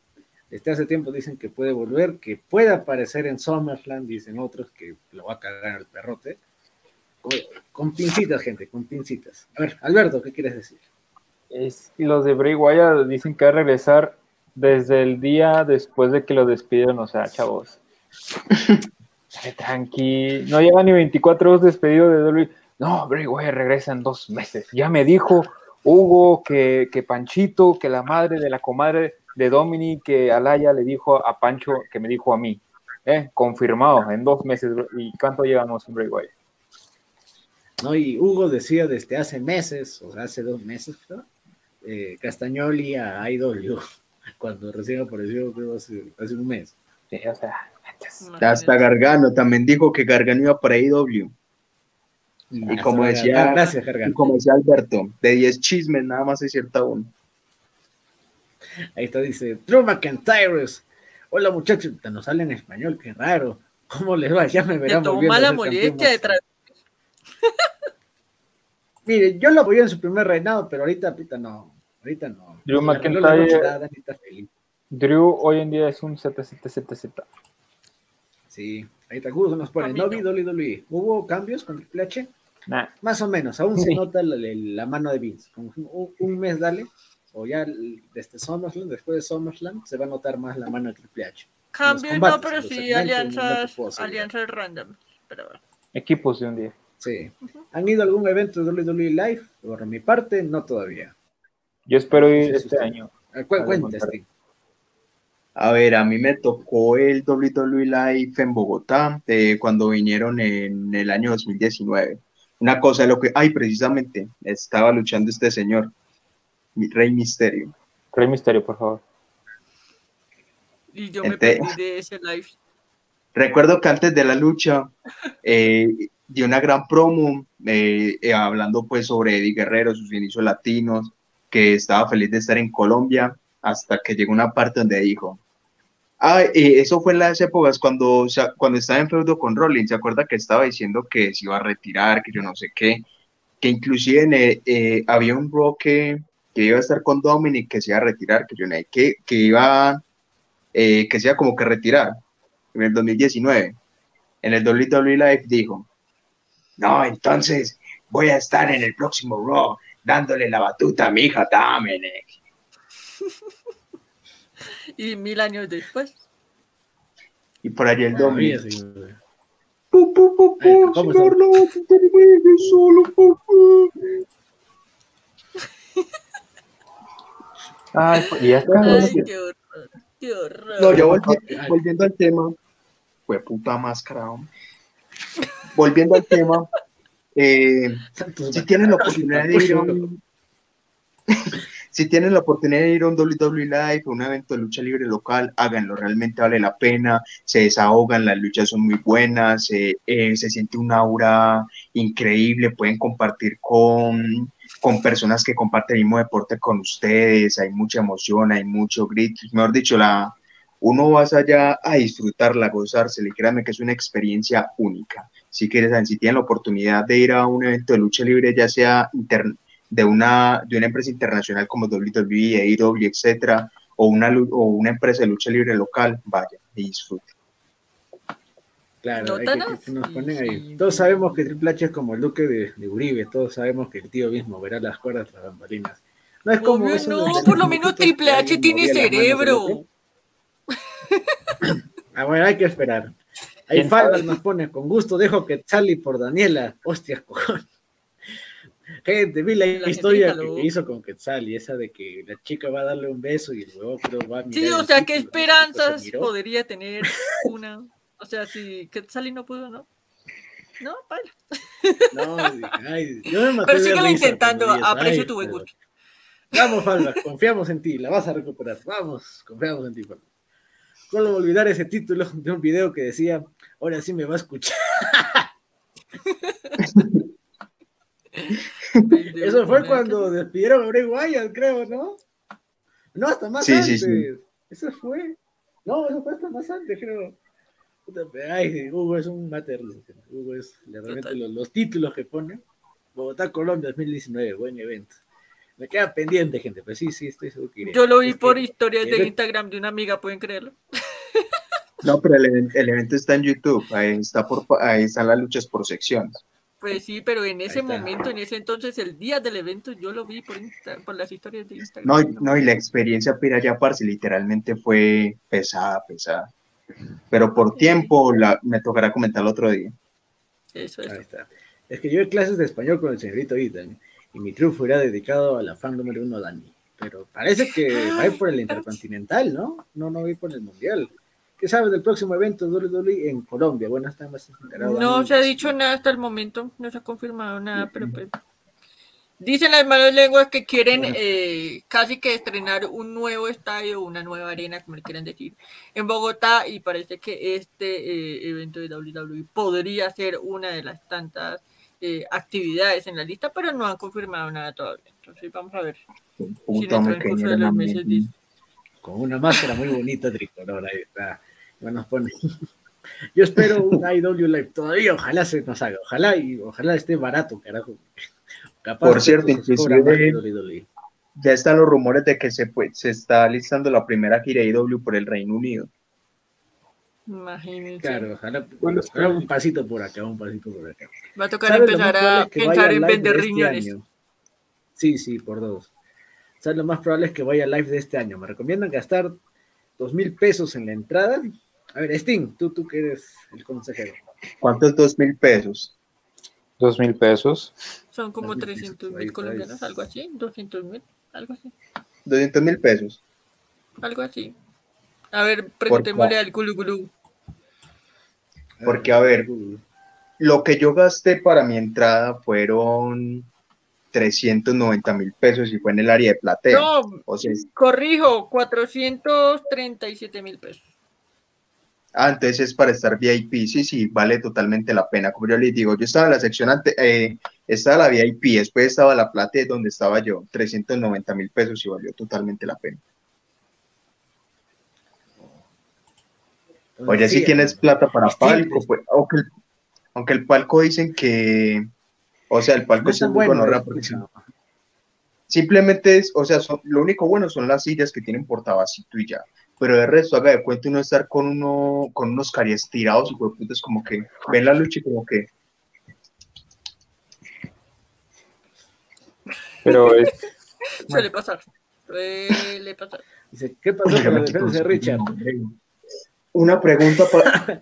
Desde hace tiempo dicen que puede volver, que puede aparecer en SummerSlam, dicen otros que lo va a cagar el perrote. Con, con pincitas, gente, con pincitas. A ver, Alberto, ¿qué quieres decir? Es, los de Bray Wyatt dicen que va a regresar desde el día después de que lo despidieron, o sea, chavos. Tranqui, no lleva ni 24 horas despedido de WWE. No, Bray Wyatt regresa en dos meses. Ya me dijo Hugo que, que Panchito, que la madre de la comadre de Dominic, que Alaya le dijo a Pancho, que me dijo a mí. Eh, confirmado, en dos meses. ¿Y cuánto llevamos en Bray Wyatt? ¿no? Y Hugo decía desde hace meses, o sea, hace dos meses, creo, eh, Castagnoli a IW, cuando recién apareció, creo, hace, hace un mes. Sí, o sea, Hasta Gargano también dijo que Gargano iba para IW. Y como decía, Ah, Gracias, y Gargano. como decía Alberto, de 10 chismes nada más es cierta uno. Ahí está, dice, Drew McIntyre. Hola muchachos, nos sale en español, qué raro. ¿Cómo les va? Ya me Te verán tomó mala molestia de Mire, yo lo apoyé en su primer reinado, pero ahorita, ahorita no. Ahorita no. Drew McIntyre-. Drew hoy en día es un ZZZZ. Sí, ahí está Gus nos pone, no vi WWE. ¿Hubo cambios con Triple H? Nah. Más o menos, aún se nota la, mano de Vince. Como un, un mes, dale, o ya desde SummerSlam, después de SummerSlam, se va a notar más la mano de Triple H. Cambios, combates, no, pero sí no alianzas, alianzas random. Pero bueno. Equipos de un día. Sí. ¿Han ido a algún evento de WWE Live? Por mi parte, no todavía. Yo espero ir Sí, sí, este sí. año. Ah, Cuenta. A ver, a mí me tocó el WWE Live en Bogotá eh, cuando vinieron en el año 2019. Una cosa de lo que, ay, precisamente, estaba luchando este señor, mi Rey Misterio. Rey Misterio, por favor. Y yo me perdí de ese live. Recuerdo que antes de la lucha eh, dio una gran promo eh, eh, hablando pues sobre Eddie Guerrero, sus inicios latinos, que estaba feliz de estar en Colombia hasta que llegó una parte donde dijo, ah, eh, eso fue en las épocas cuando, cuando estaba en feudo con Rollins, ¿se acuerda que estaba diciendo que se iba a retirar, que yo no sé qué? Que inclusive eh, había un Raw que, iba a estar con Dominic, que se iba a retirar, que yo no sé qué, que iba, eh, que se como que retirar en el 2019. En el WWE Live dijo, no, entonces voy a estar en el próximo Raw dándole la batuta a mi hija Dominic. Y mil años después. Y por allí el Dominic. sí. Pu, pu, pu, solo, pu, pu. Ay, y ya está. Ay, qué horror. Qué horror. No, yo volvi- volviendo al tema, fue puta máscara. hombre. Volviendo al tema, eh, Santos si tienen la bacanos y oportunidad de ir a un si tienen la oportunidad de ir a un WWE Live, a un evento de lucha libre local, háganlo, realmente vale la pena, se desahogan, las luchas son muy buenas, eh, eh, se siente un aura increíble, pueden compartir con, con personas que comparten el mismo deporte con ustedes, hay mucha emoción, hay mucho grito, mejor dicho, la, uno va allá a disfrutarla, a gozársela, y créanme que es una experiencia única. Si quieren, si tienen la oportunidad de ir a un evento de lucha libre, ya sea de una, de una empresa internacional como WWE, AEW, etcétera, o una, o una empresa de lucha libre local, vaya y disfruten. Claro, hay que, que nos ponen ahí. Todos sabemos que Triple H es como el duque de, de Uribe, todos sabemos que el tío mismo verá las cuerdas tras bambalinas. No es como Obvio eso de no, por lo menos Triple H tiene cerebro. Ah, bueno, hay que esperar. Ahí ¿Quién Faldas nos pone, con gusto dejo que Sally por Daniela. Hostias, cojón. Gente, vi la, La historia que hizo con Quetzal y esa de que la chica va a darle un beso y el huevo creo va a mirar Sí, o sea, ¿qué esperanzas se podría tener una? O sea, si Quetzali no pudo, ¿no? No, vale. No, ay, yo me maté Pero síguelo intentando, aprecio tu buen gusto. Vamos, Falva, confiamos en ti, la vas a recuperar. Vamos, confiamos en ti, Falva. ¿Cómo olvidar ese título de un video que decía, ahora sí me va a escuchar? Eso fue cuando despidieron a Bray Wyatt, creo, ¿no? No, hasta más Sí, antes. sí. Eso fue. No, eso fue hasta más antes, creo. Ay, Hugo es un mater. Hugo es realmente los, los títulos que pone. Bogotá, Colombia 2019, buen evento. Me queda pendiente, gente, pero sí, sí, estoy seguro que iré. Yo lo vi Es por que- historias de Instagram de una amiga, ¿pueden creerlo? No, pero el, event- el evento está en YouTube, ahí, está por, ahí están las luchas por secciones. Pues sí, pero en ese momento, en ese entonces, el día del evento, yo lo vi por, Insta- por las historias de Instagram. No, y- no, y la experiencia para allá, parce, literalmente fue pesada, pesada. Pero por tiempo la, me tocará comentarlo otro día. Eso es. Ahí está. Es que yo doy clases de español con el señorito Ethan y mi triunfo irá dedicado a la fan número uno, Dani. Pero parece que va a ir por el Intercontinental, ¿no? No, no va a ir por el Mundial. ¿Qué sabes del próximo evento WWE en Colombia? Bueno, está más enterado. No se ha dicho nada hasta el momento, no se ha confirmado nada, pero pues. Dicen las malas lenguas que quieren eh, casi que estrenar un nuevo estadio, una nueva arena, como le quieran decir, en Bogotá y parece que este eh, evento de WWE podría ser una de las tantas eh, actividades en la lista, pero no han confirmado nada todavía. Entonces vamos a ver si en Puta, el me transcurso cañera de la los meses mente. dice. Con una máscara muy bonita tricolor, ahí está. Bueno, nos pone. Yo espero un IW Live todavía, ojalá se nos haga, ojalá y ojalá esté barato, carajo. Capaz Por cierto, inclusive-. Ya están los rumores de que se, se está listando la primera gira IW por el Reino Unido. Imagínense. Claro, ojalá, ojalá un pasito por acá, un pasito por acá. Va a tocar ¿Sabes lo empezar a pensar en vender de este riñones. Sí, sí, por dos. ¿Sabes lo más probable es que vaya live de este año? Me recomiendan gastar dos mil pesos en la entrada. A ver, Sting, tú, tú que eres el consejero. ¿Cuántos dos mil pesos? Dos mil pesos. Son como Así, 300 ahí mil colombianos, algo así, 200 mil, algo así, ¿200 mil pesos? algo así. A ver, preguntémosle al Gulu Gulu. Porque, a ver, Lo que yo gasté para mi entrada fueron 390 mil pesos y fue en el área de platea. No, O sea, corrijo, 437 mil pesos. ah, entonces es para estar VIP. Sí, sí, vale totalmente la pena. Como yo les digo, yo estaba en la sección ante, eh, estaba la VIP, después estaba la platea donde estaba yo, 390 mil pesos y valió totalmente la pena. Oye, si tienes plata para Sí, palco, pues. pues, aunque, el- aunque el palco dicen que, o sea, el palco No es muy bueno, porque escuchado. simplemente es, o sea, son- lo único bueno son las sillas que tienen portabacito y ya. Pero de resto, haga de cuenta uno estar con uno, con unos caries tirados y pues es como que ven la lucha y como que Pero es, Suele pasar. Suele pasar. Dice, ¿qué pasó con la defensa de Richard? Una pregunta para.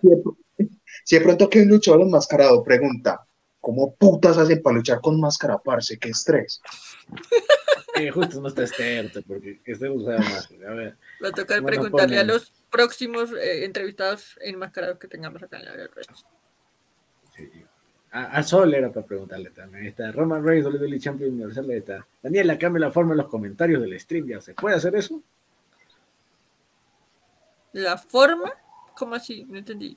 si, de, pronto hay un luchador enmascarado, pregunta: ¿Cómo putas hacen para luchar con máscara, parce? ¡Qué estrés! Eh, justo no está experto, porque este usaba más. A ver, Va a tocar preguntarle a los próximos eh, entrevistados enmascarados que tengamos acá en la red. a, a Sol era para preguntarle también. Ahí Está Roman Reigns, WWE Champion Universal. Ahí está. Daniela, cambia la forma en los comentarios del stream. ¿Ya se puede hacer eso? La forma, ¿cómo así? No entendí.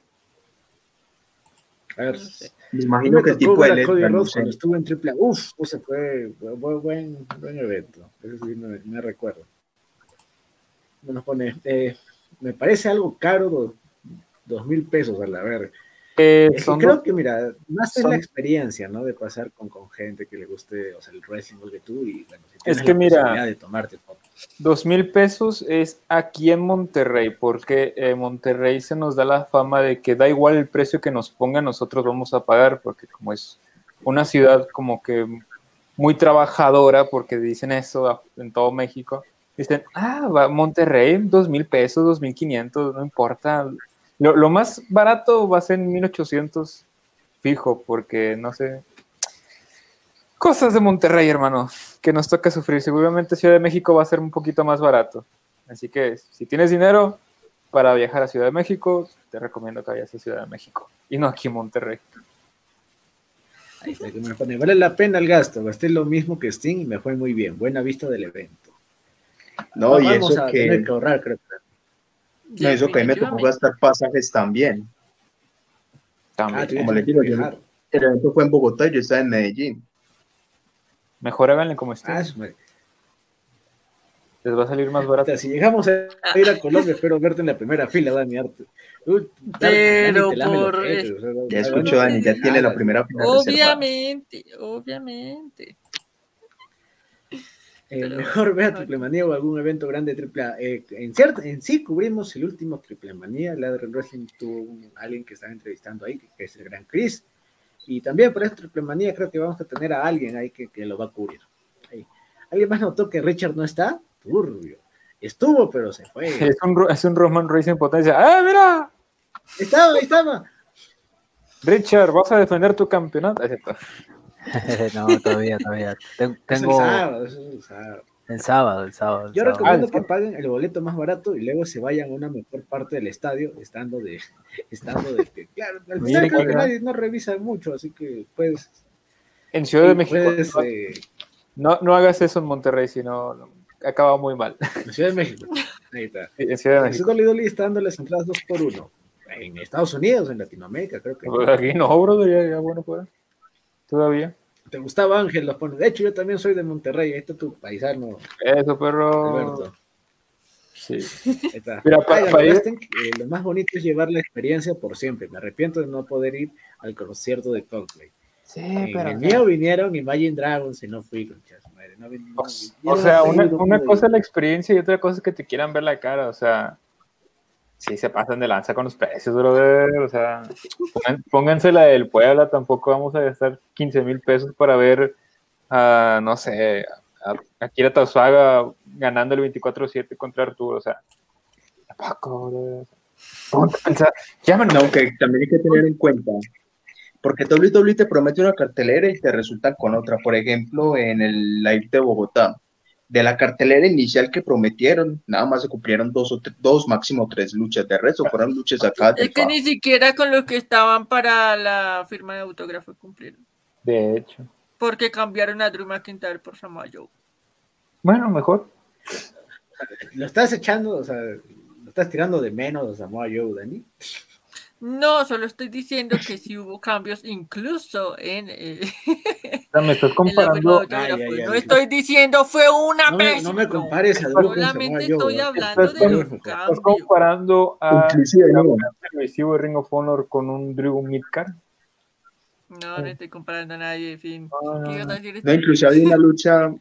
A ver. No sé. Me imagino me que tocó tipo de Cody Rhodes cuando estuvo en Triple A. Uf, ese fue buen, buen, buen evento. Ese sí me, me recuerdo. Nos pone, eh, me parece algo caro, do- dos mil pesos a la ver. eh, Es que creo dos- que, mira, más es son- la experiencia, ¿no? De pasar con, con gente que le guste, o sea, el wrestling que tú y, bueno, si tienes que la mira, de tomarte fotos. Dos mil pesos es aquí en Monterrey, porque en Monterrey se nos da la fama de que da igual el precio que nos ponga, nosotros vamos a pagar, porque como es una ciudad como que muy trabajadora, porque dicen eso en todo México, dicen, ah, va Monterrey, dos mil pesos, dos mil quinientos, no importa. Lo, lo más barato va a ser en 1800 fijo, porque no sé. Cosas de Monterrey, hermano, que nos toca sufrir. Seguramente Ciudad de México va a ser un poquito más barato. Así que si tienes dinero para viajar a Ciudad de México, te recomiendo que vayas a Ciudad de México y no aquí en Monterrey. Ahí está, que me pone, vale la pena el gasto, gasté lo mismo que Sting y me fue muy bien. Buena vista del evento. No, y Vamos eso a que, tener que ahorrar, creo. no, eso que a mí me tocó gastar pasajes también. Ah, También. como le digo, que yo-. El evento fue en Bogotá y yo estaba en Medellín. Mejor háganle como estén. Ah, su madre. Les va a salir más barato. Si llegamos a ir a Colombia, espero verte en la primera fila, Dani Arte. Uy, Pero por- peces, o sea, Ya no- Dani, ya tiene la primera reservada. Obviamente, obviamente. Eh, mejor ve a Triple Manía o algún evento grande de Triple A. Eh, en, cierto, en sí cubrimos el último Triple Manía. La de Wrestling tuvo un- alguien que estaba entrevistando ahí, que es el Gran Chris. Y también por este Triple Manía creo que vamos a tener a alguien ahí que, que lo va a cubrir. Ahí. ¿Alguien más notó que Richard no está? Turbio. Estuvo, pero se fue. Es un, es un Roman Reigns en potencia. ¡Ah, mira! Estaba, ahí estaba. Richard, ¿vas a defender tu campeonato? No, todavía, todavía. Ten- Es el Tengo sábado, es el sábado. El sábado, el sábado. el Yo sábado. recomiendo Ah, que paguen el boleto más barato y luego se vayan a una mejor parte del estadio, estando de, estando de que, claro, al final creo que nadie no revisa mucho, así que puedes, En Ciudad de México. puedes, no- eh, No, no hagas eso en Monterrey, sino no, acaba muy mal. en Ciudad de México, ahí está. En Ciudad de En México. Dolly Dolly está dando las entradas dos por uno. En Estados Unidos, en Latinoamérica, creo que. Pues Aquí no, bro, ya, ya bueno fuera. Todavía. Te gustaba Ángel, los pone. De hecho, yo también soy de Monterrey, ahí está tu paisano, Eso, perro. Alberto. Sí. Está. Mira, pa- Oigan, pa ir- resten que, eh, lo más bonito es llevar la experiencia por siempre. Me arrepiento de no poder ir al concierto de Coldplay. Sí, En el mío vinieron Imagine Dragons y no fui con madre. No, O, o sea, una, una cosa es la experiencia y otra cosa es que te quieran ver la cara, o sea, sí se pasan de lanza con los precios, brother, o sea, pónganse la del Puebla, tampoco vamos a gastar 15 mil pesos para ver, a, no sé, a, a Kira Tausaga ganando el 24-7 contra Arturo, o sea, tampoco, brother. Pensar, llaman, No, que también hay que tener en cuenta, porque WWE te promete una cartelera y te resultan con otra. Por ejemplo, en el live de Bogotá, de la cartelera inicial que prometieron, nada más se cumplieron dos, o dos máximo tres luchas. De resto, fueron luchas acá. Es que fa- ni siquiera con los que estaban para la firma de autógrafo cumplieron. de hecho, Porque cambiaron a Drew McIntyre por Samoa Joe. bueno, mejor, Lo estás echando, o sea, lo estás tirando de menos a Samoa Joe, Dani. No, solo estoy diciendo que sí hubo cambios incluso en, eh, sea, me estás comparando, autógrafo. Ay, ay, no ay. estoy diciendo fue una No me, pésima. no me compares a Solamente estoy hablando Estás de los estás comparando a de Ring of Honor con un Drew Midcard. No, no estoy comparando a nadie, en fin. No, inclusive había una lucha,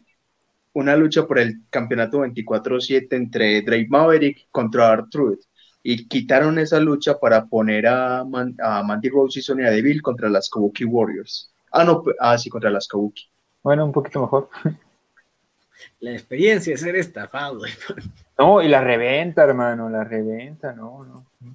una lucha por el campeonato 24-7 entre Drake Maverick contra R-Truth. Y quitaron esa lucha para poner a, Man- a Mandy Rose y Sonya Deville contra las Kabuki Warriors. Ah, no, ah, sí, contra las Kabuki. Bueno, un poquito mejor. La experiencia de ser estafado. No, y la reventa, hermano, la reventa, no, no. Dos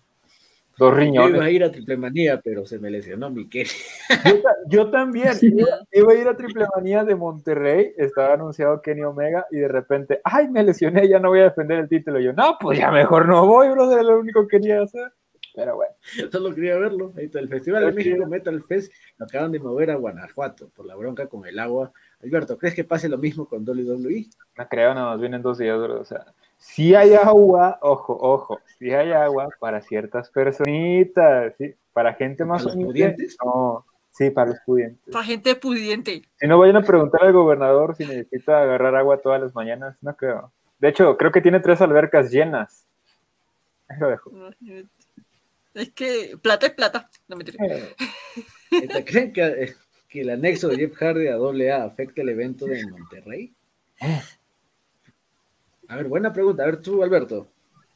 Yo iba riñones. a ir a Triple Manía, pero se me lesionó mi Kelly. Yo, ta- yo también iba, iba a ir a Triple Manía de Monterrey, estaba anunciado Kenny Omega y de repente, ay, me lesioné, ya no voy a defender el título. Y yo, no, pues ya mejor no voy, bro, era lo único que quería hacer. Pero bueno, Solo quería verlo. Ahí está el Festival de. México Metal Fest. Lo acaban de mover a Guanajuato por la bronca con el agua. Alberto, ¿crees que pase lo mismo con WWE? no creo, nada más vienen dos días, bro. O sea, si hay agua, ojo, ojo, si hay agua para ciertas personitas, ¿sí? Para gente más ¿Para los humilde, pudientes? No, sí, para los pudientes. Para gente pudiente. Si no vayan a preguntar al gobernador si necesita agarrar agua todas las mañanas, no creo. De hecho, creo que tiene tres albercas llenas. Ahí lo dejo. Es que plata es plata. No me Eh. ¿Creen que, eh, que el anexo de Jeff Hardy a AA afecta el evento de Monterrey? A ver, buena pregunta. A ver, tú, Alberto.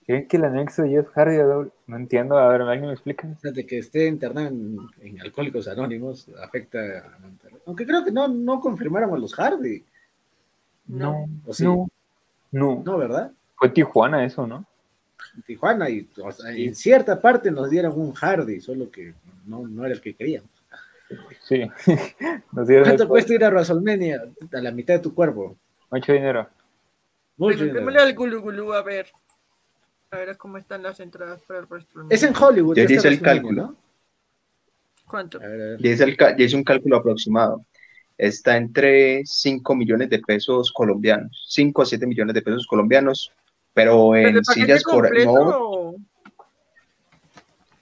¿Creen que el anexo de Jeff Hardy a doble- No entiendo, a ver, ¿alguien me explica? Fíjate que esté internado en, en Alcohólicos Anónimos afecta a Monterrey. Aunque creo que no, no confirmaron a los Hardy. No, ¿O sí? no, no. No, ¿verdad? Fue Tijuana eso, ¿no? Tijuana y o sea, en cierta parte nos dieron un Hardy, solo que no, no era el que queríamos. Sí. Nos dieron ¿Cuánto cuesta ir a WrestleMania? A la mitad de tu cuerpo. mucho dinero. Mucho Preguntémosle dinero. al Gulu Gulu a ver. A ver cómo están las entradas para el WrestleMania. Es en Hollywood. Ya este hice el cálculo. ¿no? ¿Cuánto? A ver, a ver. Ya hice, el ca- ya hice un cálculo aproximado. Está entre 5 millones de pesos colombianos, 5 a 7 millones de pesos colombianos, pero en ¿Pero sillas por... No,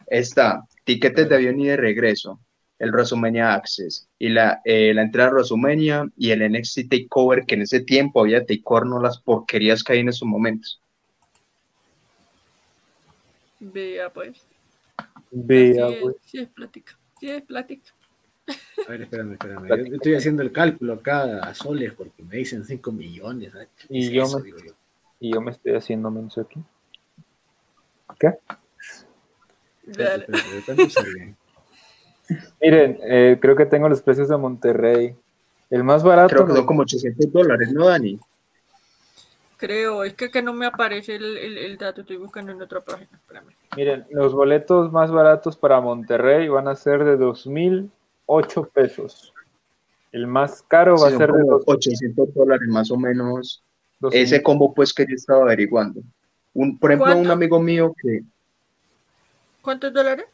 está tiquetes de avión y de regreso, el WrestleMania Access y la, eh, la entrada a WrestleMania y el NXT Takeover, que en ese tiempo había Takeover, no las porquerías que hay en esos momentos. Vea pues. Vea, sí, es, pues. sí es plática. Sí es plática. A ver, espérame, espérame. Yo yo estoy haciendo el cálculo acá a soles porque me dicen 5 millones. ¿sabes? ¿Qué Y es yo eso, me- digo yo? Y yo me estoy haciendo menso aquí. ¿Qué? Espérate, Dale. Miren, eh, creo que tengo los precios de Monterrey. El más barato. Creo que son como 800 dólares, ¿no, Dani? Creo, es que, que no me aparece el, el, el dato, estoy buscando en otra página. Espérame. Miren, los boletos más baratos para Monterrey van a ser de 2.008 pesos. El más caro va Sí, a ser de como dos- 800 dólares más o menos. 2.000. Ese combo, pues, que yo estaba averiguando. Un, por ejemplo, ¿Cuánto? un amigo mío que ¿Cuántos dólares?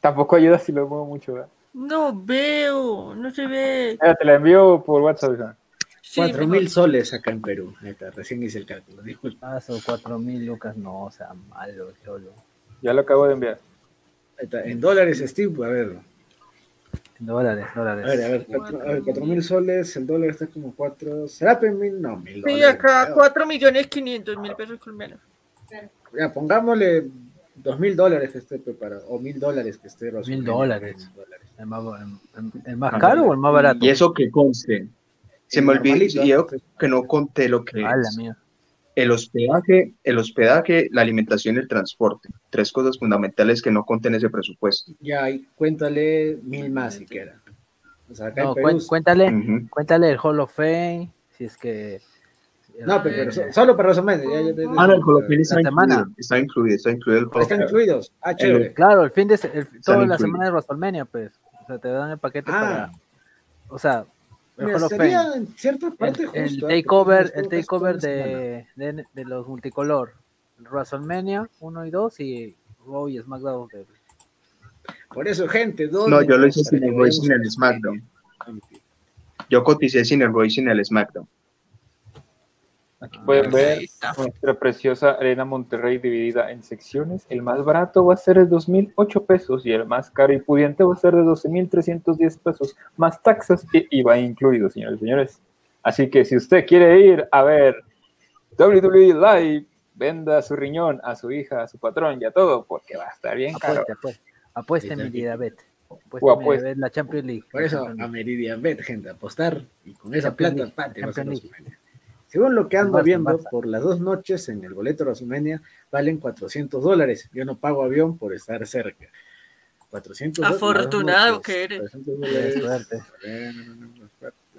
Tampoco ayuda si lo muevo mucho. ¿verdad? No veo, no se ve. Mira, te la envío por WhatsApp. hija. Sí, 4 mejor. mil soles acá en Perú. Está, recién hice el cálculo. Disculpa. Ah, son cuatro mil lucas, no, o sea, malo, cholo. Ya lo acabo de enviar. En dólares, Steve, a ver. Dólares, A dólares. ver, a ver, cuatro, a ver, 4 mil soles, el dólar está como 4. ¿Será mil? No, mil Sí, dólares. acá creo. 4 millones 500 mil pesos colombianos. Ya, pongámosle 2 mil dólares que esté preparado. O mil dólares que esté. Mil dólares. ¿El más, el- más caro o el más barato? Y eso que conste. Se me olvidó normalito, y yo ¿no? que no conté lo que Ah, la es. mía. El hospedaje, el hospedaje, la alimentación y el transporte. Tres cosas fundamentales que no conté en ese presupuesto. Ya, y cuéntale mil más siquiera. O sea, No, cuéntale, cuéntale el Hall of Fame, si es que... No, pero, pero so- solo para Rosamende. Ya, ya te- Ah, no, el Colopín está La semana. incluido. Está incluido, está incluido el Están Colopín. incluidos. Ah, chévere. Claro, el fin de... el- toda la semana de WrestleMania, pues. O sea, te dan el paquete Ah. para... O sea, el Mira, sería en cierta parte El, justo. el. Porque takeover, el takeover de, de, de los multicolor. WrestleMania 1 y 2 y Raw y SmackDown. de- Por eso, gente, ¿dónde? No, yo lo hice sin el Roy, vayamos sin el SmackDown. Yo coticé sin el Roy, sin el SmackDown. Aquí pueden Ahí ver nuestra preciosa Arena Monterrey dividida en secciones. El más barato va a ser de 2.008 pesos y el más caro y pudiente va a ser de 12.310 pesos, más taxas y IVA incluido, señores y señores. Así que si usted quiere ir a ver WWE Live, venda su riñón a su hija, a su patrón y a todo, porque va a estar bien caro. Apueste Ahí mi está. Diabet. Apueste O mi apueste. Diabet, la Champions League. Por eso, a League. Meridian Bet, gente, apostar y con esa plata, League, Según lo que ando Basta, viendo, basta. por las dos noches en el boleto de WrestleMania valen 400 dólares. Yo no pago avión por estar cerca. 400 dólares. Afortunado dos que eres. 400 Qué dólares. suerte. A ver,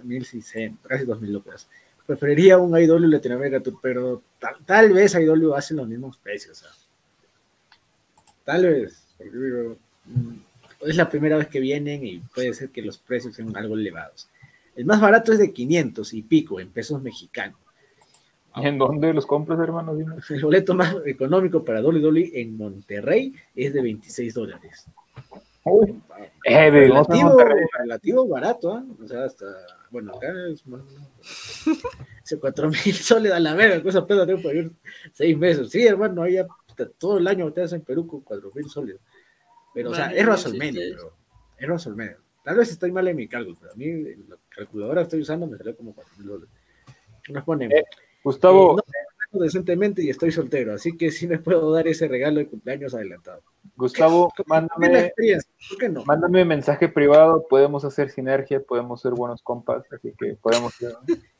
1600, casi 2000 lucas. Preferiría un IW Latinoamérica Tour, pero tal, tal vez IW hacen los mismos precios. Tal vez. porque mm, es la primera vez que vienen y puede ser que los precios sean algo elevados. El más barato es de 500 y pico en pesos mexicanos. ¿Y en dónde los compras, hermano? Dime. El boleto más económico para WWE en Monterrey es de 26 dólares. Uy, eh, relativo, relativo barato, ¿ah? O sea, hasta, bueno, acá es más o menos. Hace 4 mil soles a la verga, cosa pesa tengo para ir seis meses. Sí, hermano, ahí todo el año te hacen en Perú con 4 mil soles. Pero, o sea, es sí, WrestleMania, sí. pero es WrestleMania. Tal vez estoy mal en mi cálculo, pero a mí la calculadora que estoy usando me salió como 4 mil dólares. Nos ponen, Eh, Gustavo, eh, no me gano decentemente y estoy soltero, así que sí me puedo dar ese regalo de cumpleaños adelantado. Gustavo, mándame, ¿por qué no? mándame mensaje privado, podemos hacer sinergia, podemos ser buenos compas, así que podemos ser...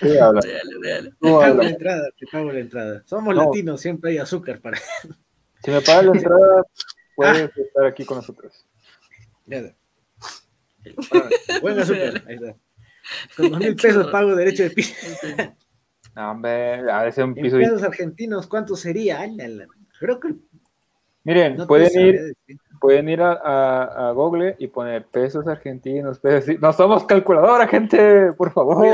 Sí, habla. Dale, dale. Te pago habla. la entrada, te pago la entrada. Somos No. latinos, siempre hay azúcar para. Si me pagas la entrada, puedes estar aquí con nosotros. Ya. Buen azúcar, ahí está. Con dos mil pesos pago derecho de piso. No, hombre, a veces un En piso. pesos argentinos, ¿cuánto sería? Ay, la, la. Creo que Miren, no pueden ir, pueden ir a, a, a Google y poner pesos argentinos, pesos. No somos calculadora, gente, por favor.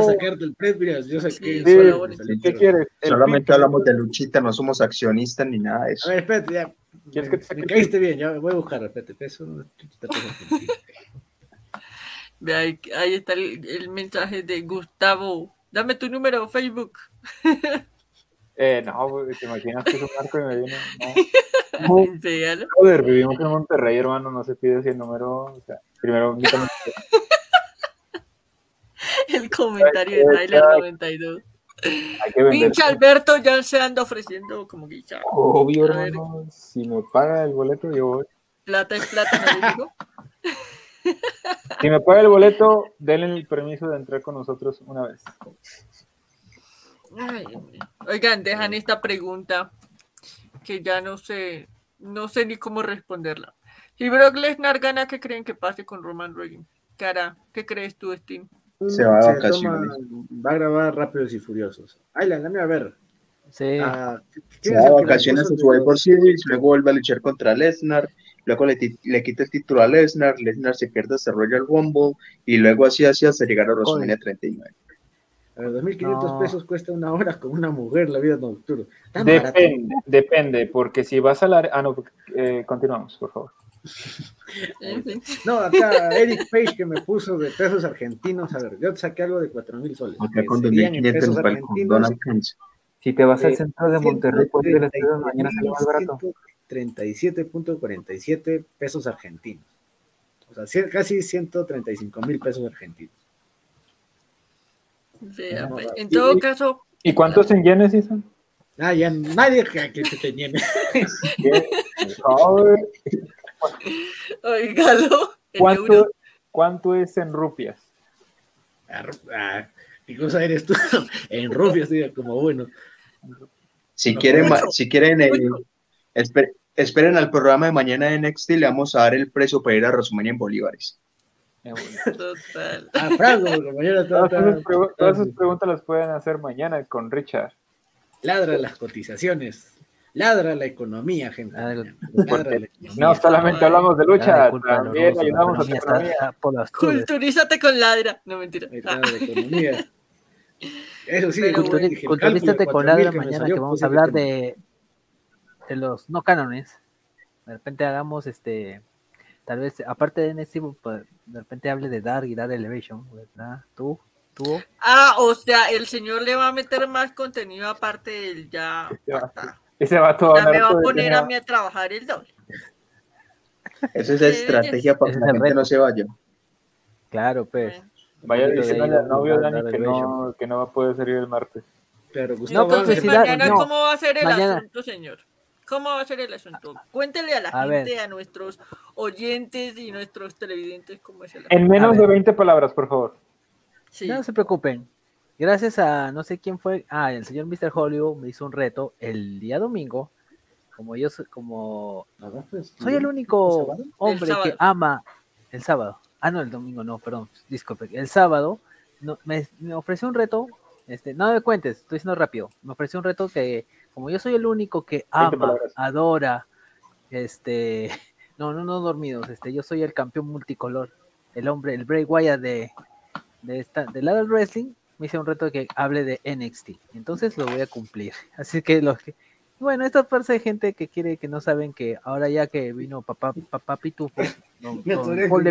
Solamente hablamos de luchita, no somos accionistas ni nada de A eso. ver, espérate, ya. ¿Quieres que te saque Me caíste bien, ya voy a buscar, espérate, peso. chuchita, peso argentino. Ve ahí, ahí está el, el mensaje de Gustavo. Dame tu número Facebook. Eh, no, güey, te imaginas que es un arco y me viene. No. Joder, vivimos en Monterrey, hermano, no se pide ese número. O sea, primero. El comentario de Tyler 92. Hay que vender. Pinche Alberto ya se anda ofreciendo como ya. Obvio, hermano. Si me paga el boleto, yo voy. Plata es plata, ¿no le digo? Si me paga el boleto, denle el permiso de entrar con nosotros una vez. Ay. Oigan, dejan esta pregunta que ya no sé, no sé ni cómo responderla. Si Brock Lesnar gana, ¿qué creen que pase con Roman Reigns? ¿Qué hará? ¿Qué crees tú, Steam? Se va de Se vacaciones. toma- va a grabar Rápidos y Furiosos. Aylan, dame a ver. Sí. Ah, Se ¿quién va le vacaciones a Survivor de- Series, luego vuelve a luchar contra Lesnar, luego le, le quita el título a Lesnar, Lesnar se pierde hasta Royal Rumble y luego así así hasta llegar a WrestleMania 39. A ver, 2.500 No. pesos cuesta una hora con una mujer la vida nocturna. Barato. Depende, depende, porque si vas a la... Ah, no, eh, continuamos, por favor. No, acá Eric Page que me puso de pesos argentinos. A ver, yo saqué algo de 4.000 soles. Acá con serían en 2.500 pesos argentinos. Si te vas al Eh, centro de Monterrey, ¿por qué las cosas mañana sale más barato? 37.47 pesos argentinos. O sea, casi 135 mil pesos argentinos. Vea, No, pues, y- En todo y- caso, ¿Y cuántos en yenes hizo? Ah, ya nadie que, que te llene. oígalo. ¿Cuánto. ¿Cuánto es en rupias? Ah, ah, ¿Qué cosa eres tú? en rupias, diga, como bueno. Si No, quieren, mucho, si quieren esper- esperen al programa de mañana de NXT, le vamos a dar el precio para ir a WrestleMania en bolívares. Total. Ah, Franco, porque mañana Todas, todas sus preguntas las pueden hacer mañana con Richard. Ladra las cotizaciones. Ladra la economía, gente. Ladra- Ladra la economía. No solamente hablamos de lucha, los también la ayudamos a tu economía está- por las. Culturízate con ladra. No, mentira. Ah, la economía. Eso sí, Culturi- Culturízate con 4.000 Ladra que mañana salió, que vamos a hablar de, de los no cánones. De repente hagamos este, tal vez, aparte de NXT, pues, de repente hable de Dark y Dark Elevation, ¿verdad? Tú, tú. Ah, o sea, el señor le va a meter más contenido aparte del ya. Ese vato Ya me va a poner a mí a trabajar el doble. Esa es la estrategia para que la gente no se vaya. Claro, pues. Vaya diciéndole al novio Dani que Elevation. no, que no va a poder salir el martes. Pero No, Gustavo, pues, pues, mañana, no. ¿cómo va a ser el Mañana. asunto, señor? ¿Cómo va a ser el asunto? Cuéntele a la A gente, ver. a nuestros oyentes y nuestros televidentes cómo es el En asunto. menos A de ver. 20 palabras, por favor. Sí. No se preocupen. Gracias a no sé quién fue, ah, el señor Mr. Hollywood me hizo un reto el día domingo. Como yo soy, como soy el ¿El único hombre que ama el sábado. Ah, no, el domingo no, perdón, disculpe. El sábado no, me, me ofreció un reto, este, no me cuentes, estoy diciendo rápido. Me ofreció un reto que, como yo soy el único que ama, adora, este, no, no, no dormidos, este, yo soy el campeón multicolor, el hombre, el Bray Wyatt de, de esta, del lado del wrestling, me hice un reto que hable de NXT. Entonces lo voy a cumplir. Así que los que, bueno, esta parte de gente que quiere, que no saben que ahora ya que vino papá, papá Pitufo, don, don Paul.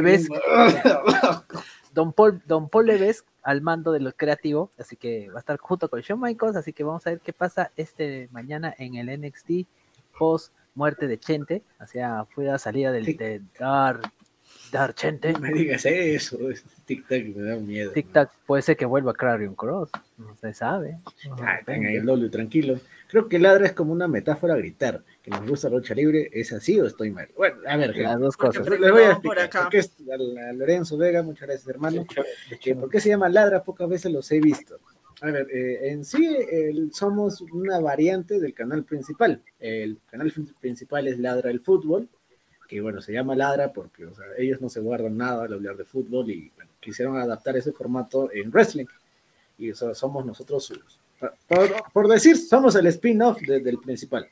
Don Paul, don Paul Levesque al mando de lo creativo, así que va a estar junto con Shawn Michaels, así que vamos a ver qué pasa este mañana en el NXT post muerte de Chente, o sea, fue la salida del Sí. de Dar, Dar Chente. No me digas eso. Tic-tac me da miedo. Tic Tac puede ser que vuelva Clarion Cross, no se sabe. Ah, están ahí el tranquilo. Creo que ladra es como una metáfora a gritar. Que nos gusta la lucha libre, ¿es así o estoy mal? Bueno, a ver, Las dos cosas. les voy a por explicar. acá. ¿Por qué es- a, Lorenzo Vega, muchas gracias, hermano. que ¿Por qué se llama ladra? Pocas veces los he visto. A ver, eh, en sí somos una variante del canal principal. El canal principal es Ladra el Fútbol, que bueno, se llama Ladra porque o sea, ellos no se guardan nada al hablar de fútbol y bueno, quisieron adaptar ese formato en wrestling. Y somos nosotros sus. Por, por decir, somos el spin-off de- del principal.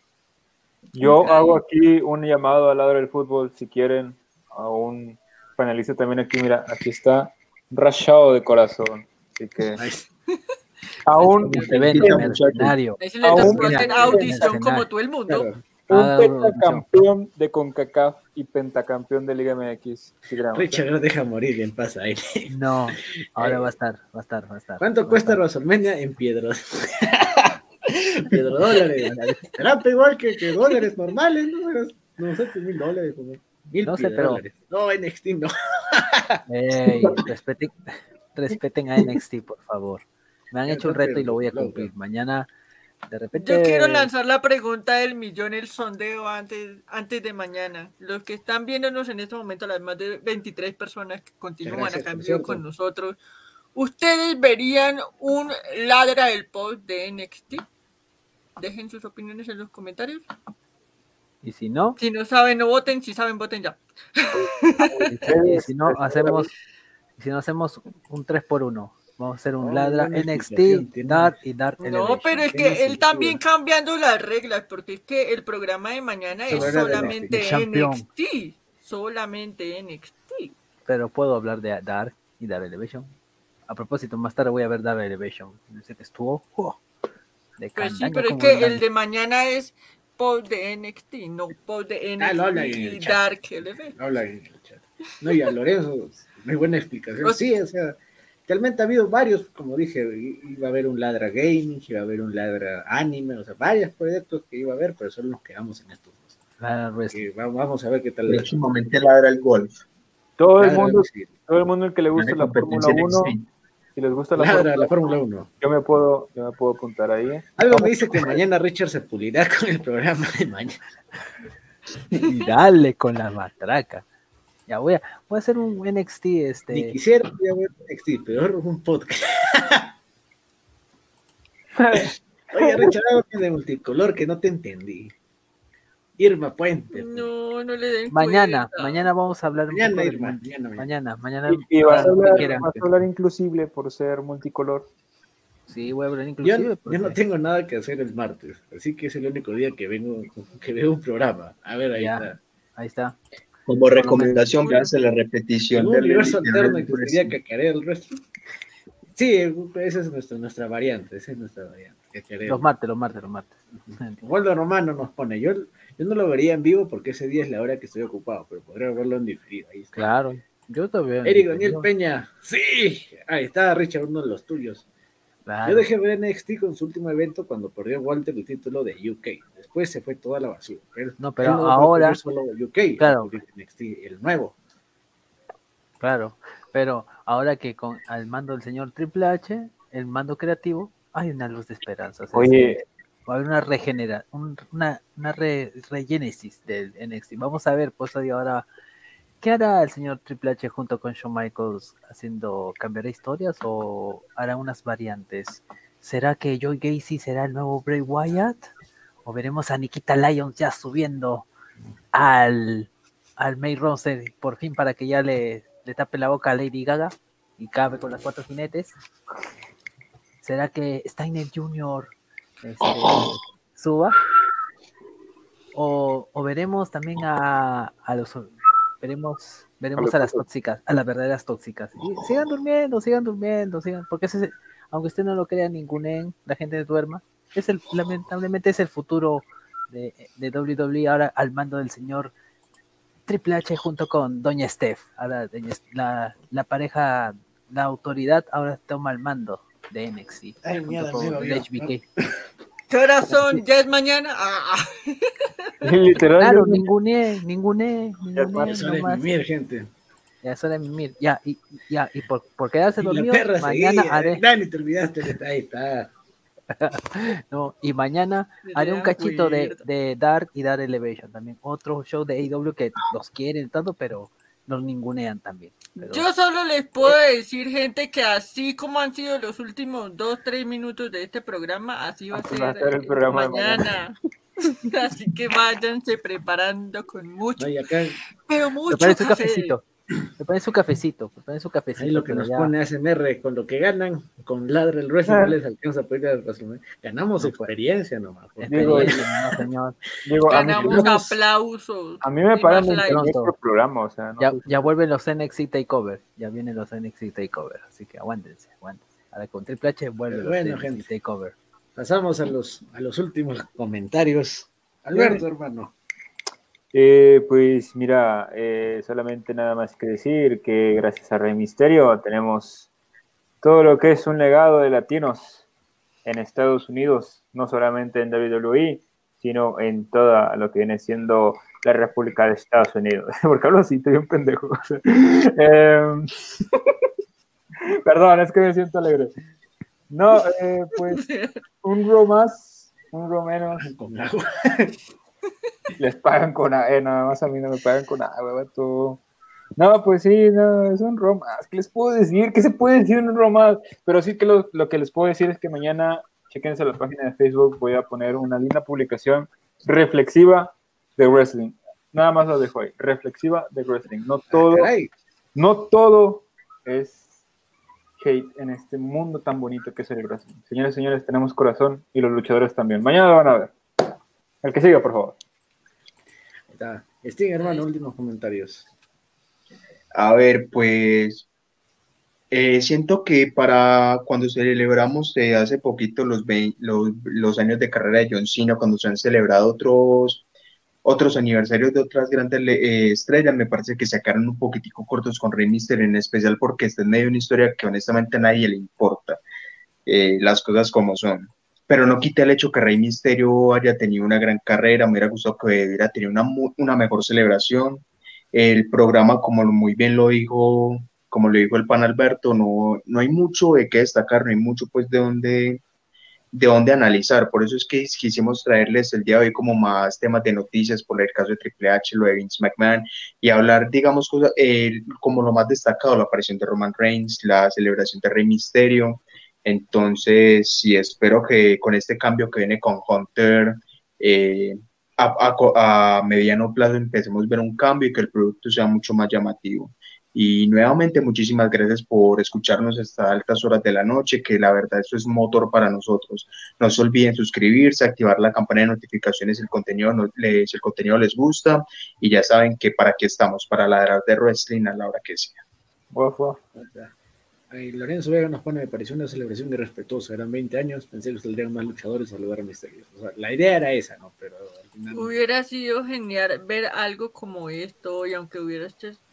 Yo hago aquí un llamado al lado del fútbol, si quieren, a un panelista también aquí, mira, aquí está rachado de corazón. Así que aún se mercenario. Ahí se le Aún mira, audición como todo el mundo. claro. un pentacampeón de CONCACAF y pentacampeón de Liga MX. Richard no deja morir en paz a él. No, ahora Eh, va a estar, va a estar, va a estar. ¿Cuánto cuesta. WrestleMania en piedras? Pedro dólares. Será igual que, que dólares normales, ¿no? No sé, pues, mil dólares. Como mil No sé, pero- dólares. No, NXT no. Ey, respeten, respeten a NXT, por favor. Me han hecho un reto y lo voy a cumplir. Mañana, de repente. Yo quiero lanzar la pregunta del millón, el sondeo antes, antes de mañana. Los que están viéndonos en este momento, las más de 23 personas que continúan Gracias, vivo cierto. con nosotros, ¿ustedes verían un ladra del post de NXT? Dejen sus opiniones en los comentarios. Y si no, Si no saben, no voten. Si saben, voten ya. y si no, hacemos. Si no hacemos un 3 por 1 Vamos a hacer un No, ladra NXT, Dark y Dark No, Elevation. pero es ¿qué que dice él también cambiando las reglas, porque es que el programa de mañana es solamente NXT. Solamente NXT. Pero puedo hablar de Dark y Dark Elevation. A propósito, más tarde voy a ver Dark Elevation. Ese que estuvo. oh, de Pues sí, pero es que el de mañana es post de NXT, no post de Ah, lo habla NXT ahí en el y chat. Dark Elevation. Habla en el chat. No, y a Lorenzo, muy buena explicación. Sí, o sea, realmente ha habido varios, como dije, iba a haber un ladra gaming, iba a haber un ladra anime, o sea, varios proyectos que iba a haber, pero solo nos quedamos en estos dos. Ladra Wrestling. Vamos a ver qué tal. Próximamente ladra el golf. Todo el mundo, sí, todo el mundo el que le gusta la Fórmula competencia 1, NXT. si les gusta la ladra Fórmula la Fórmula 1. yo me puedo, yo me puedo apuntar ahí. Algo me dice que mañana Richard se pulirá con el programa de mañana. Y dale con la matraca. Ya voy a, voy a hacer un NXT Ni este. quisiera ir a ver NXT, peor un podcast. Oye, Richard, de multicolor que no te entendí. Irma Puente. No, no le den Mañana, cuenta. mañana vamos a hablar un Mañana, Irma, mañana, mañana. Mañana, mañana. Y, y vas, a hablar, quieran. vas a hablar inclusive por ser multicolor. Sí, voy a hablar Yo, inclusive. yo no porque- tengo nada que hacer el martes, así que es el único día que vengo, que veo un programa. A ver, ahí Ya. está. Ahí está. Como recomendación, véanse la repetición un del universo alterno Red existiría Wrestling. cacarea el resto. Sí, esa es nuestra, nuestra variante, esa es nuestra variante. Cacareo. Los martes, los martes, los martes. Waldo Romano nos pone, yo, yo no lo vería en vivo porque ese día es la hora que estoy ocupado, pero podría verlo en diferido. Ahí está. Claro. Yo todavía. Eric Daniel Peña, sí, ahí está Richard, uno de los tuyos. Claro. Yo dejé ver NXT con su último evento cuando perdió Walter el título de UK. Después se fue toda la basura. No, pero ahora- solo UK, Claro. NXT, el nuevo. Claro, pero ahora que con al mando del señor Triple H, el mando creativo, hay una luz de esperanza. o sea, Oye. va a haber una regenera, un- una, una re- regénesis del NXT. Vamos a ver, pues y ahora, ¿qué hará el señor Triple H junto con Shawn Michaels haciendo, cambiará historias o hará unas variantes? ¿Será que Joey Gacy será el nuevo Bray Wyatt? ¿O veremos a Nikita Lyons ya subiendo al, al main roster por fin para que ya le, le tape la boca a Lady Gaga y cabe con las cuatro jinetes? ¿Será que Steiner Jr. este, suba? O, o veremos también a, a los veremos veremos a las tóxicos. tóxicas, a las verdaderas tóxicas. Y sigan durmiendo, sigan durmiendo, sigan, porque ese es- aunque usted no lo crea ningún la gente duerma, es el lamentablemente es el futuro de, de WWE ahora al mando del señor Triple H junto con Doña Steph. Ahora la, la pareja, la autoridad ahora toma el mando de NXT. Ay, junto mierda, con el vio. HBK. ¿Qué horas son? ¿Ya es mañana? Ah, ah. Literal, Claro, yo- ninguné, ninguné, Ya ninguné, Es hora de mimir, gente. Ya es hora de mimir. Ya, y, ya, y por, por quedarse Y dormido, mañana seguía. haré, Dani, te olvidaste. Ahí está. no, y mañana Me haré un cachito de, de Dark y Dark Elevation también. Otro show de AEW que los quieren tanto, pero los ningunean también. Pero- Yo solo les puedo decir, gente, que así como han sido los últimos dos, tres minutos de este programa, así va a ser, va a ser el programa de mañana. así que váyanse preparando con mucho, No, acá, pero mucho café. cafecito. Preparen su cafecito. Preparen su cafecito. ahí lo que nos ya- pone ASMR con lo que ganan, con ladra el Ah. no les alcanza para ir WrestleMania. Ganamos experiencia nomás. Digo, no, señor. digo, a mí, Ganamos aplausos. a mí me pagan otro programa, o sea, no Ya, ya vuelven los NXT Takeover. Ya vienen los NXT Takeover. Así que aguántense, aguántense. Ahora con Triple H vuelven los Bueno, NXT gente. Takeover. Pasamos a los, a los últimos comentarios. Alberto, hermano. Eh, pues mira, eh, solamente nada más que decir que gracias a Rey Misterio tenemos todo lo que es un legado de latinos en Estados Unidos, no solamente en WWE, sino en toda lo que viene siendo la República de Estados Unidos. Porque hablo así, estoy un pendejo. Em, perdón, es que me siento alegre. No, eh, pues un Raw más, un Raw menos. Les pagan con agua, eh, nada más a mí no me pagan con agua, vato. No, pues sí, no, es un Raw más. ¿Qué les puedo decir? ¿Qué se puede decir en un Raw más? Pero sí que lo, lo que les puedo decir es que mañana, chequense la página de Facebook, voy a poner una linda publicación reflexiva de wrestling. Nada más lo dejo ahí, reflexiva de wrestling. No todo, Caray. no todo es hate en este mundo tan bonito que es el wrestling. Señores, señores, tenemos corazón y los luchadores también. Mañana lo van a ver. El que siga, por favor. Está. Hermano, últimos comentarios. A ver, pues eh, siento que para cuando celebramos eh, hace poquito los, los, los años de carrera de John Cena, cuando se han celebrado otros, otros aniversarios de otras grandes le- eh, estrellas, me parece que sacaron un poquitico cortos con Rey Mysterio, en especial porque está en medio de una historia que honestamente a nadie le importa, eh, las cosas como son. Pero no quita el hecho que Rey Mysterio haya tenido una gran carrera, me hubiera gustado que hubiera tenido una, una mejor celebración. El programa, como muy bien lo dijo, como lo dijo el pan Alberto, no, no hay mucho de qué destacar, no hay mucho pues de dónde, de dónde analizar. Por eso es que quisimos traerles el día de hoy como más temas de noticias por el caso de Triple H, lo de Vince McMahon, y hablar, digamos, como lo más destacado, la aparición de Roman Reigns, la celebración de Rey Mysterio. Entonces, sí, espero que con este cambio que viene con Hunter, eh, a, a a mediano plazo empecemos a ver un cambio y que el producto sea mucho más llamativo. Y nuevamente, muchísimas gracias por escucharnos hasta altas horas de la noche, que la verdad eso es motor para nosotros. No se olviden suscribirse, activar la campana de notificaciones si el contenido, no- les, si el contenido les gusta. Y ya saben que para qué estamos, para ladrar de wrestling a la hora que sea. Guau, guau. Ahí Lorenzo Vega nos pone, me pareció una celebración irrespetuosa, eran 20 años, pensé que saldrían más luchadores a saludar a Misterios. O sea, la idea era esa, ¿no? Pero al final... Hubiera sido genial ver algo como esto, y aunque hubiera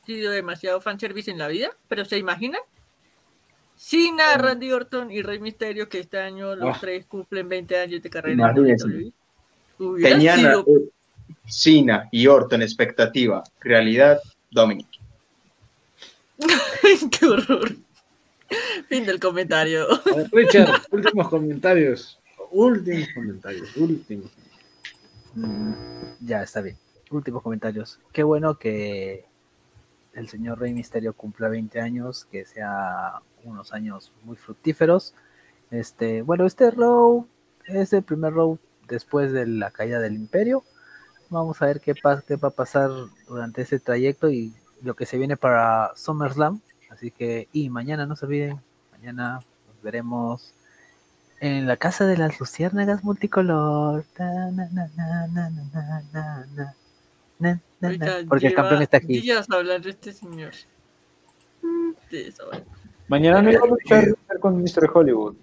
sido demasiado fanservice en la vida, pero ¿se imaginan? Cena, Randy Orton y Rey Misterio, que este año los Ah. tres cumplen 20 años de carrera. WWE. Hubiera Tenían a sido eh, Cena y Orton expectativa, realidad, Dominic. Qué horror. Fin del comentario. Richard, últimos comentarios. Últimos comentarios, últimos. Mm, ya, está bien. Últimos comentarios. Qué bueno que el señor Rey Misterio cumpla 20 años, que sea unos años muy fructíferos. Este, bueno, este row es el primer row después de la caída del imperio. Vamos a ver qué, pa- qué va a pasar durante ese trayecto y lo que se viene para SummerSlam. Así que, y mañana no se olviden, mañana nos veremos en la casa de las luciérnagas multicolor. Porque el campeón está aquí. Días hablando este señor. Mañana no iba a luchar con Mr. Hollywood.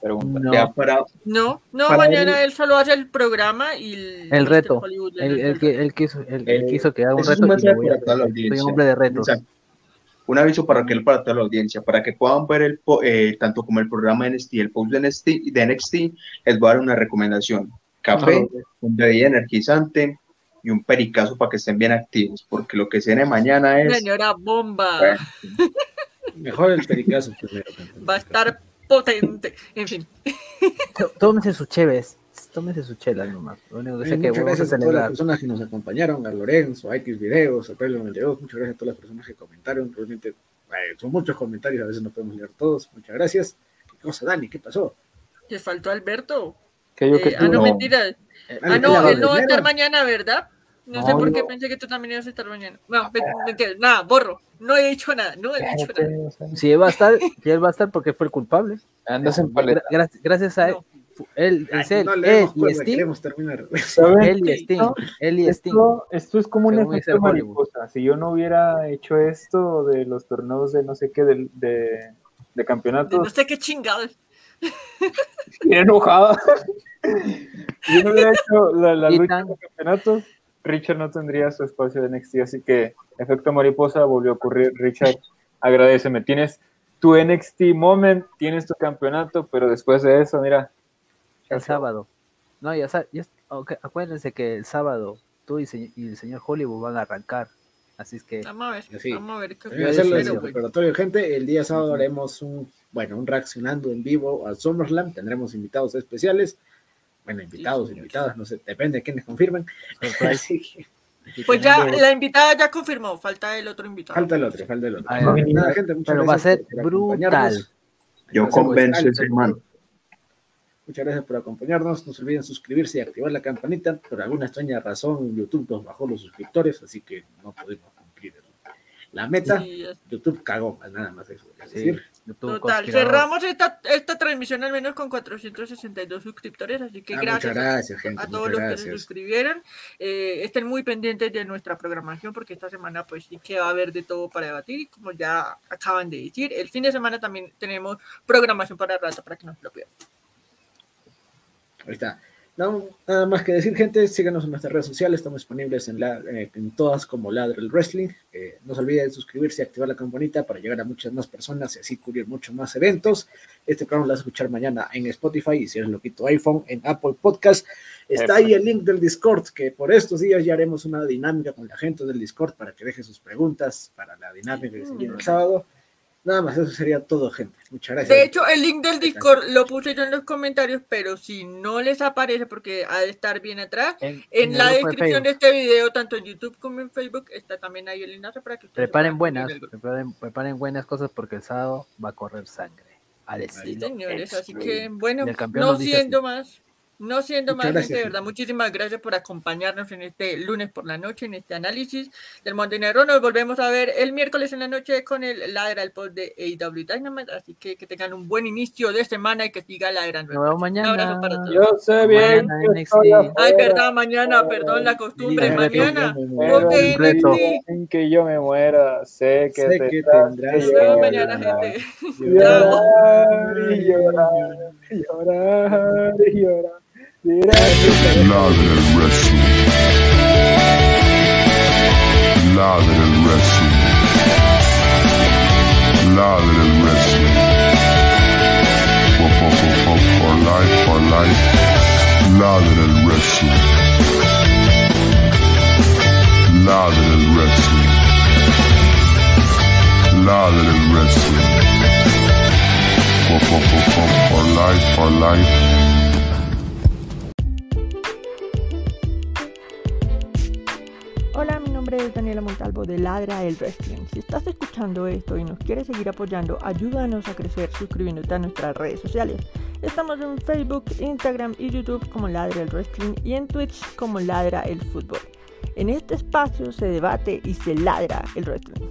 No. Ya, para, no. no, mañana él, solo hace el programa y el, reto. El, el, que, el, que, hizo, el, que hizo que haga un reto. Y voy soy un hombre de retos. Exacto. Un aviso para que para toda la audiencia, para que puedan ver el po- eh, tanto como el programa de NXT, el post de NXT, de NXT, les voy a dar una recomendación. Café, un bebida energizante y un pericazo para que estén bien activos, porque lo que se viene mañana es... Señora bomba. Bueno. Mejor el pericazo primero. Va a estar potente. En fin. Tó- Tómense sus cheves. Tómense sus chelas nomás. Lo único que sé Eh, es que muchas vamos a gracias a todas las personas que nos acompañaron, a Lorenzo, a X Videos, a Pablo 92, muchas gracias a todas las personas que comentaron, realmente eh, son muchos comentarios, a veces no podemos leer todos, muchas gracias. ¿Qué cosa, Dani? ¿Qué pasó? ¿Te faltó Alberto? Que yo Eh, que ah, no, no. mentira. Eh, Ah, no, ¿qué él no va a estar mañana, ¿verdad? No, sé por qué no. pensé que tú también ibas a estar mañana. No, men- mentira, nada, borro. No he dicho nada, no he dicho nada. Si él va a estar, si él va a estar porque fue el culpable. Andas en paleta. gra- gracias a él, No. Él, es él, no él y Sting. queremos terminar. ¿Saben Él y Sting. Él y Sting. Esto, esto es como un efecto mariposa. Si yo no hubiera hecho esto de los torneos de no sé qué, de, de, de De campeonatos, no sé qué chingados. bien enojada. si yo no hubiera hecho la, la lucha tan- de campeonatos, Richard no tendría su espacio de NXT. Así que, efecto mariposa volvió a ocurrir. Richard, agradeceme. Tienes tu NXT moment, tienes tu campeonato, pero después de eso, mira, El sábado. No, ya, ya- ok, acuérdense que el sábado tú y, se- y el señor Hollywood van a arrancar. Así es que Vamos a ver, Sí. vamos a ver qué Voy a pues, recordatorio, gente. El día sábado haremos un, bueno, un reaccionando en vivo a SummerSlam. Tendremos invitados especiales. Bueno, invitados, señor. invitadas, no sé, depende de quiénes confirmen. Así que Pues ya la invitada ya confirmó, falta el otro invitado. falta el otro, falta el otro. Ay, ay, Nada, gente, muchas pero va a ser brutal. Yo convenzo ese hermano. Muchas gracias por acompañarnos. No se olviden suscribirse y activar la campanita. Por alguna extraña razón, YouTube nos bajó los suscriptores, así que no podemos cumplir la meta. Sí, YouTube cagó, nada más eso. Sí, Total, cerramos esta, esta transmisión al menos con 462 suscriptores, así que Ah, gracias, muchas gracias, gente. a todos los que se suscribieron. Eh, estén muy pendientes de nuestra programación porque esta semana pues sí que va a haber de todo para debatir y como ya acaban de decir, el fin de semana también tenemos programación para rato para que no se lo pierdan. Ahí está. No, nada más que decir, gente, síganos en nuestras redes sociales, estamos disponibles en, la, eh, en todas como Ladre el Wrestling. Eh, no se olviden de suscribirse y activar la campanita para llegar a muchas más personas y así cubrir muchos más eventos. Este programa lo vas a escuchar mañana en Spotify y si eres loquito iPhone, en Apple Podcast. Está ahí el link del Discord, que por estos días ya haremos una dinámica con la gente del Discord para que deje sus preguntas para la dinámica que se viene el sábado. Nada más, eso sería todo, gente. Muchas gracias. De hecho, el link del Discord lo puse yo en los comentarios, pero si no les aparece porque ha de estar bien atrás, En, en el la de descripción de Facebook. este video, tanto en YouTube como en Facebook, está también ahí el enlace para que ustedes Preparen buenas, preparen, preparen buenas cosas porque el sábado va a correr sangre. Al Sí, señores, así que bueno, no siendo así. más, no siendo Muchas más, gracias, gente, de verdad, muchísimas gracias por acompañarnos en este lunes por la noche, en este análisis del Montenegro. Nos volvemos a ver el miércoles en la noche con el Ladra, el post de AW Dynamite, así que que tengan un buen inicio de semana y que siga ladrando. Nos vemos Un mañana. abrazo para todos. Yo sé bien Mañana Ay, verdad, mañana, perdón la costumbre, Mañana en que yo me muera, sé que, Sé que tendrás Nos vemos mañana, gente. llorar y llorar, y llorar y llorar. Que Wrestling. El Wrestling. El Wrestling. For, for, for, for, for life, for life. El Wrestling. El Wrestling. El Wrestling. For, for, for, for, for life, for life. Nombre es Daniela Montalvo de Ladra el Wrestling. Si estás escuchando esto y nos quieres seguir apoyando, ayúdanos a crecer suscribiéndote a nuestras redes sociales. Estamos en Facebook, Instagram y YouTube como Ladra el Wrestling y en Twitch como Ladra el Fútbol. En este espacio se debate y se ladra el wrestling.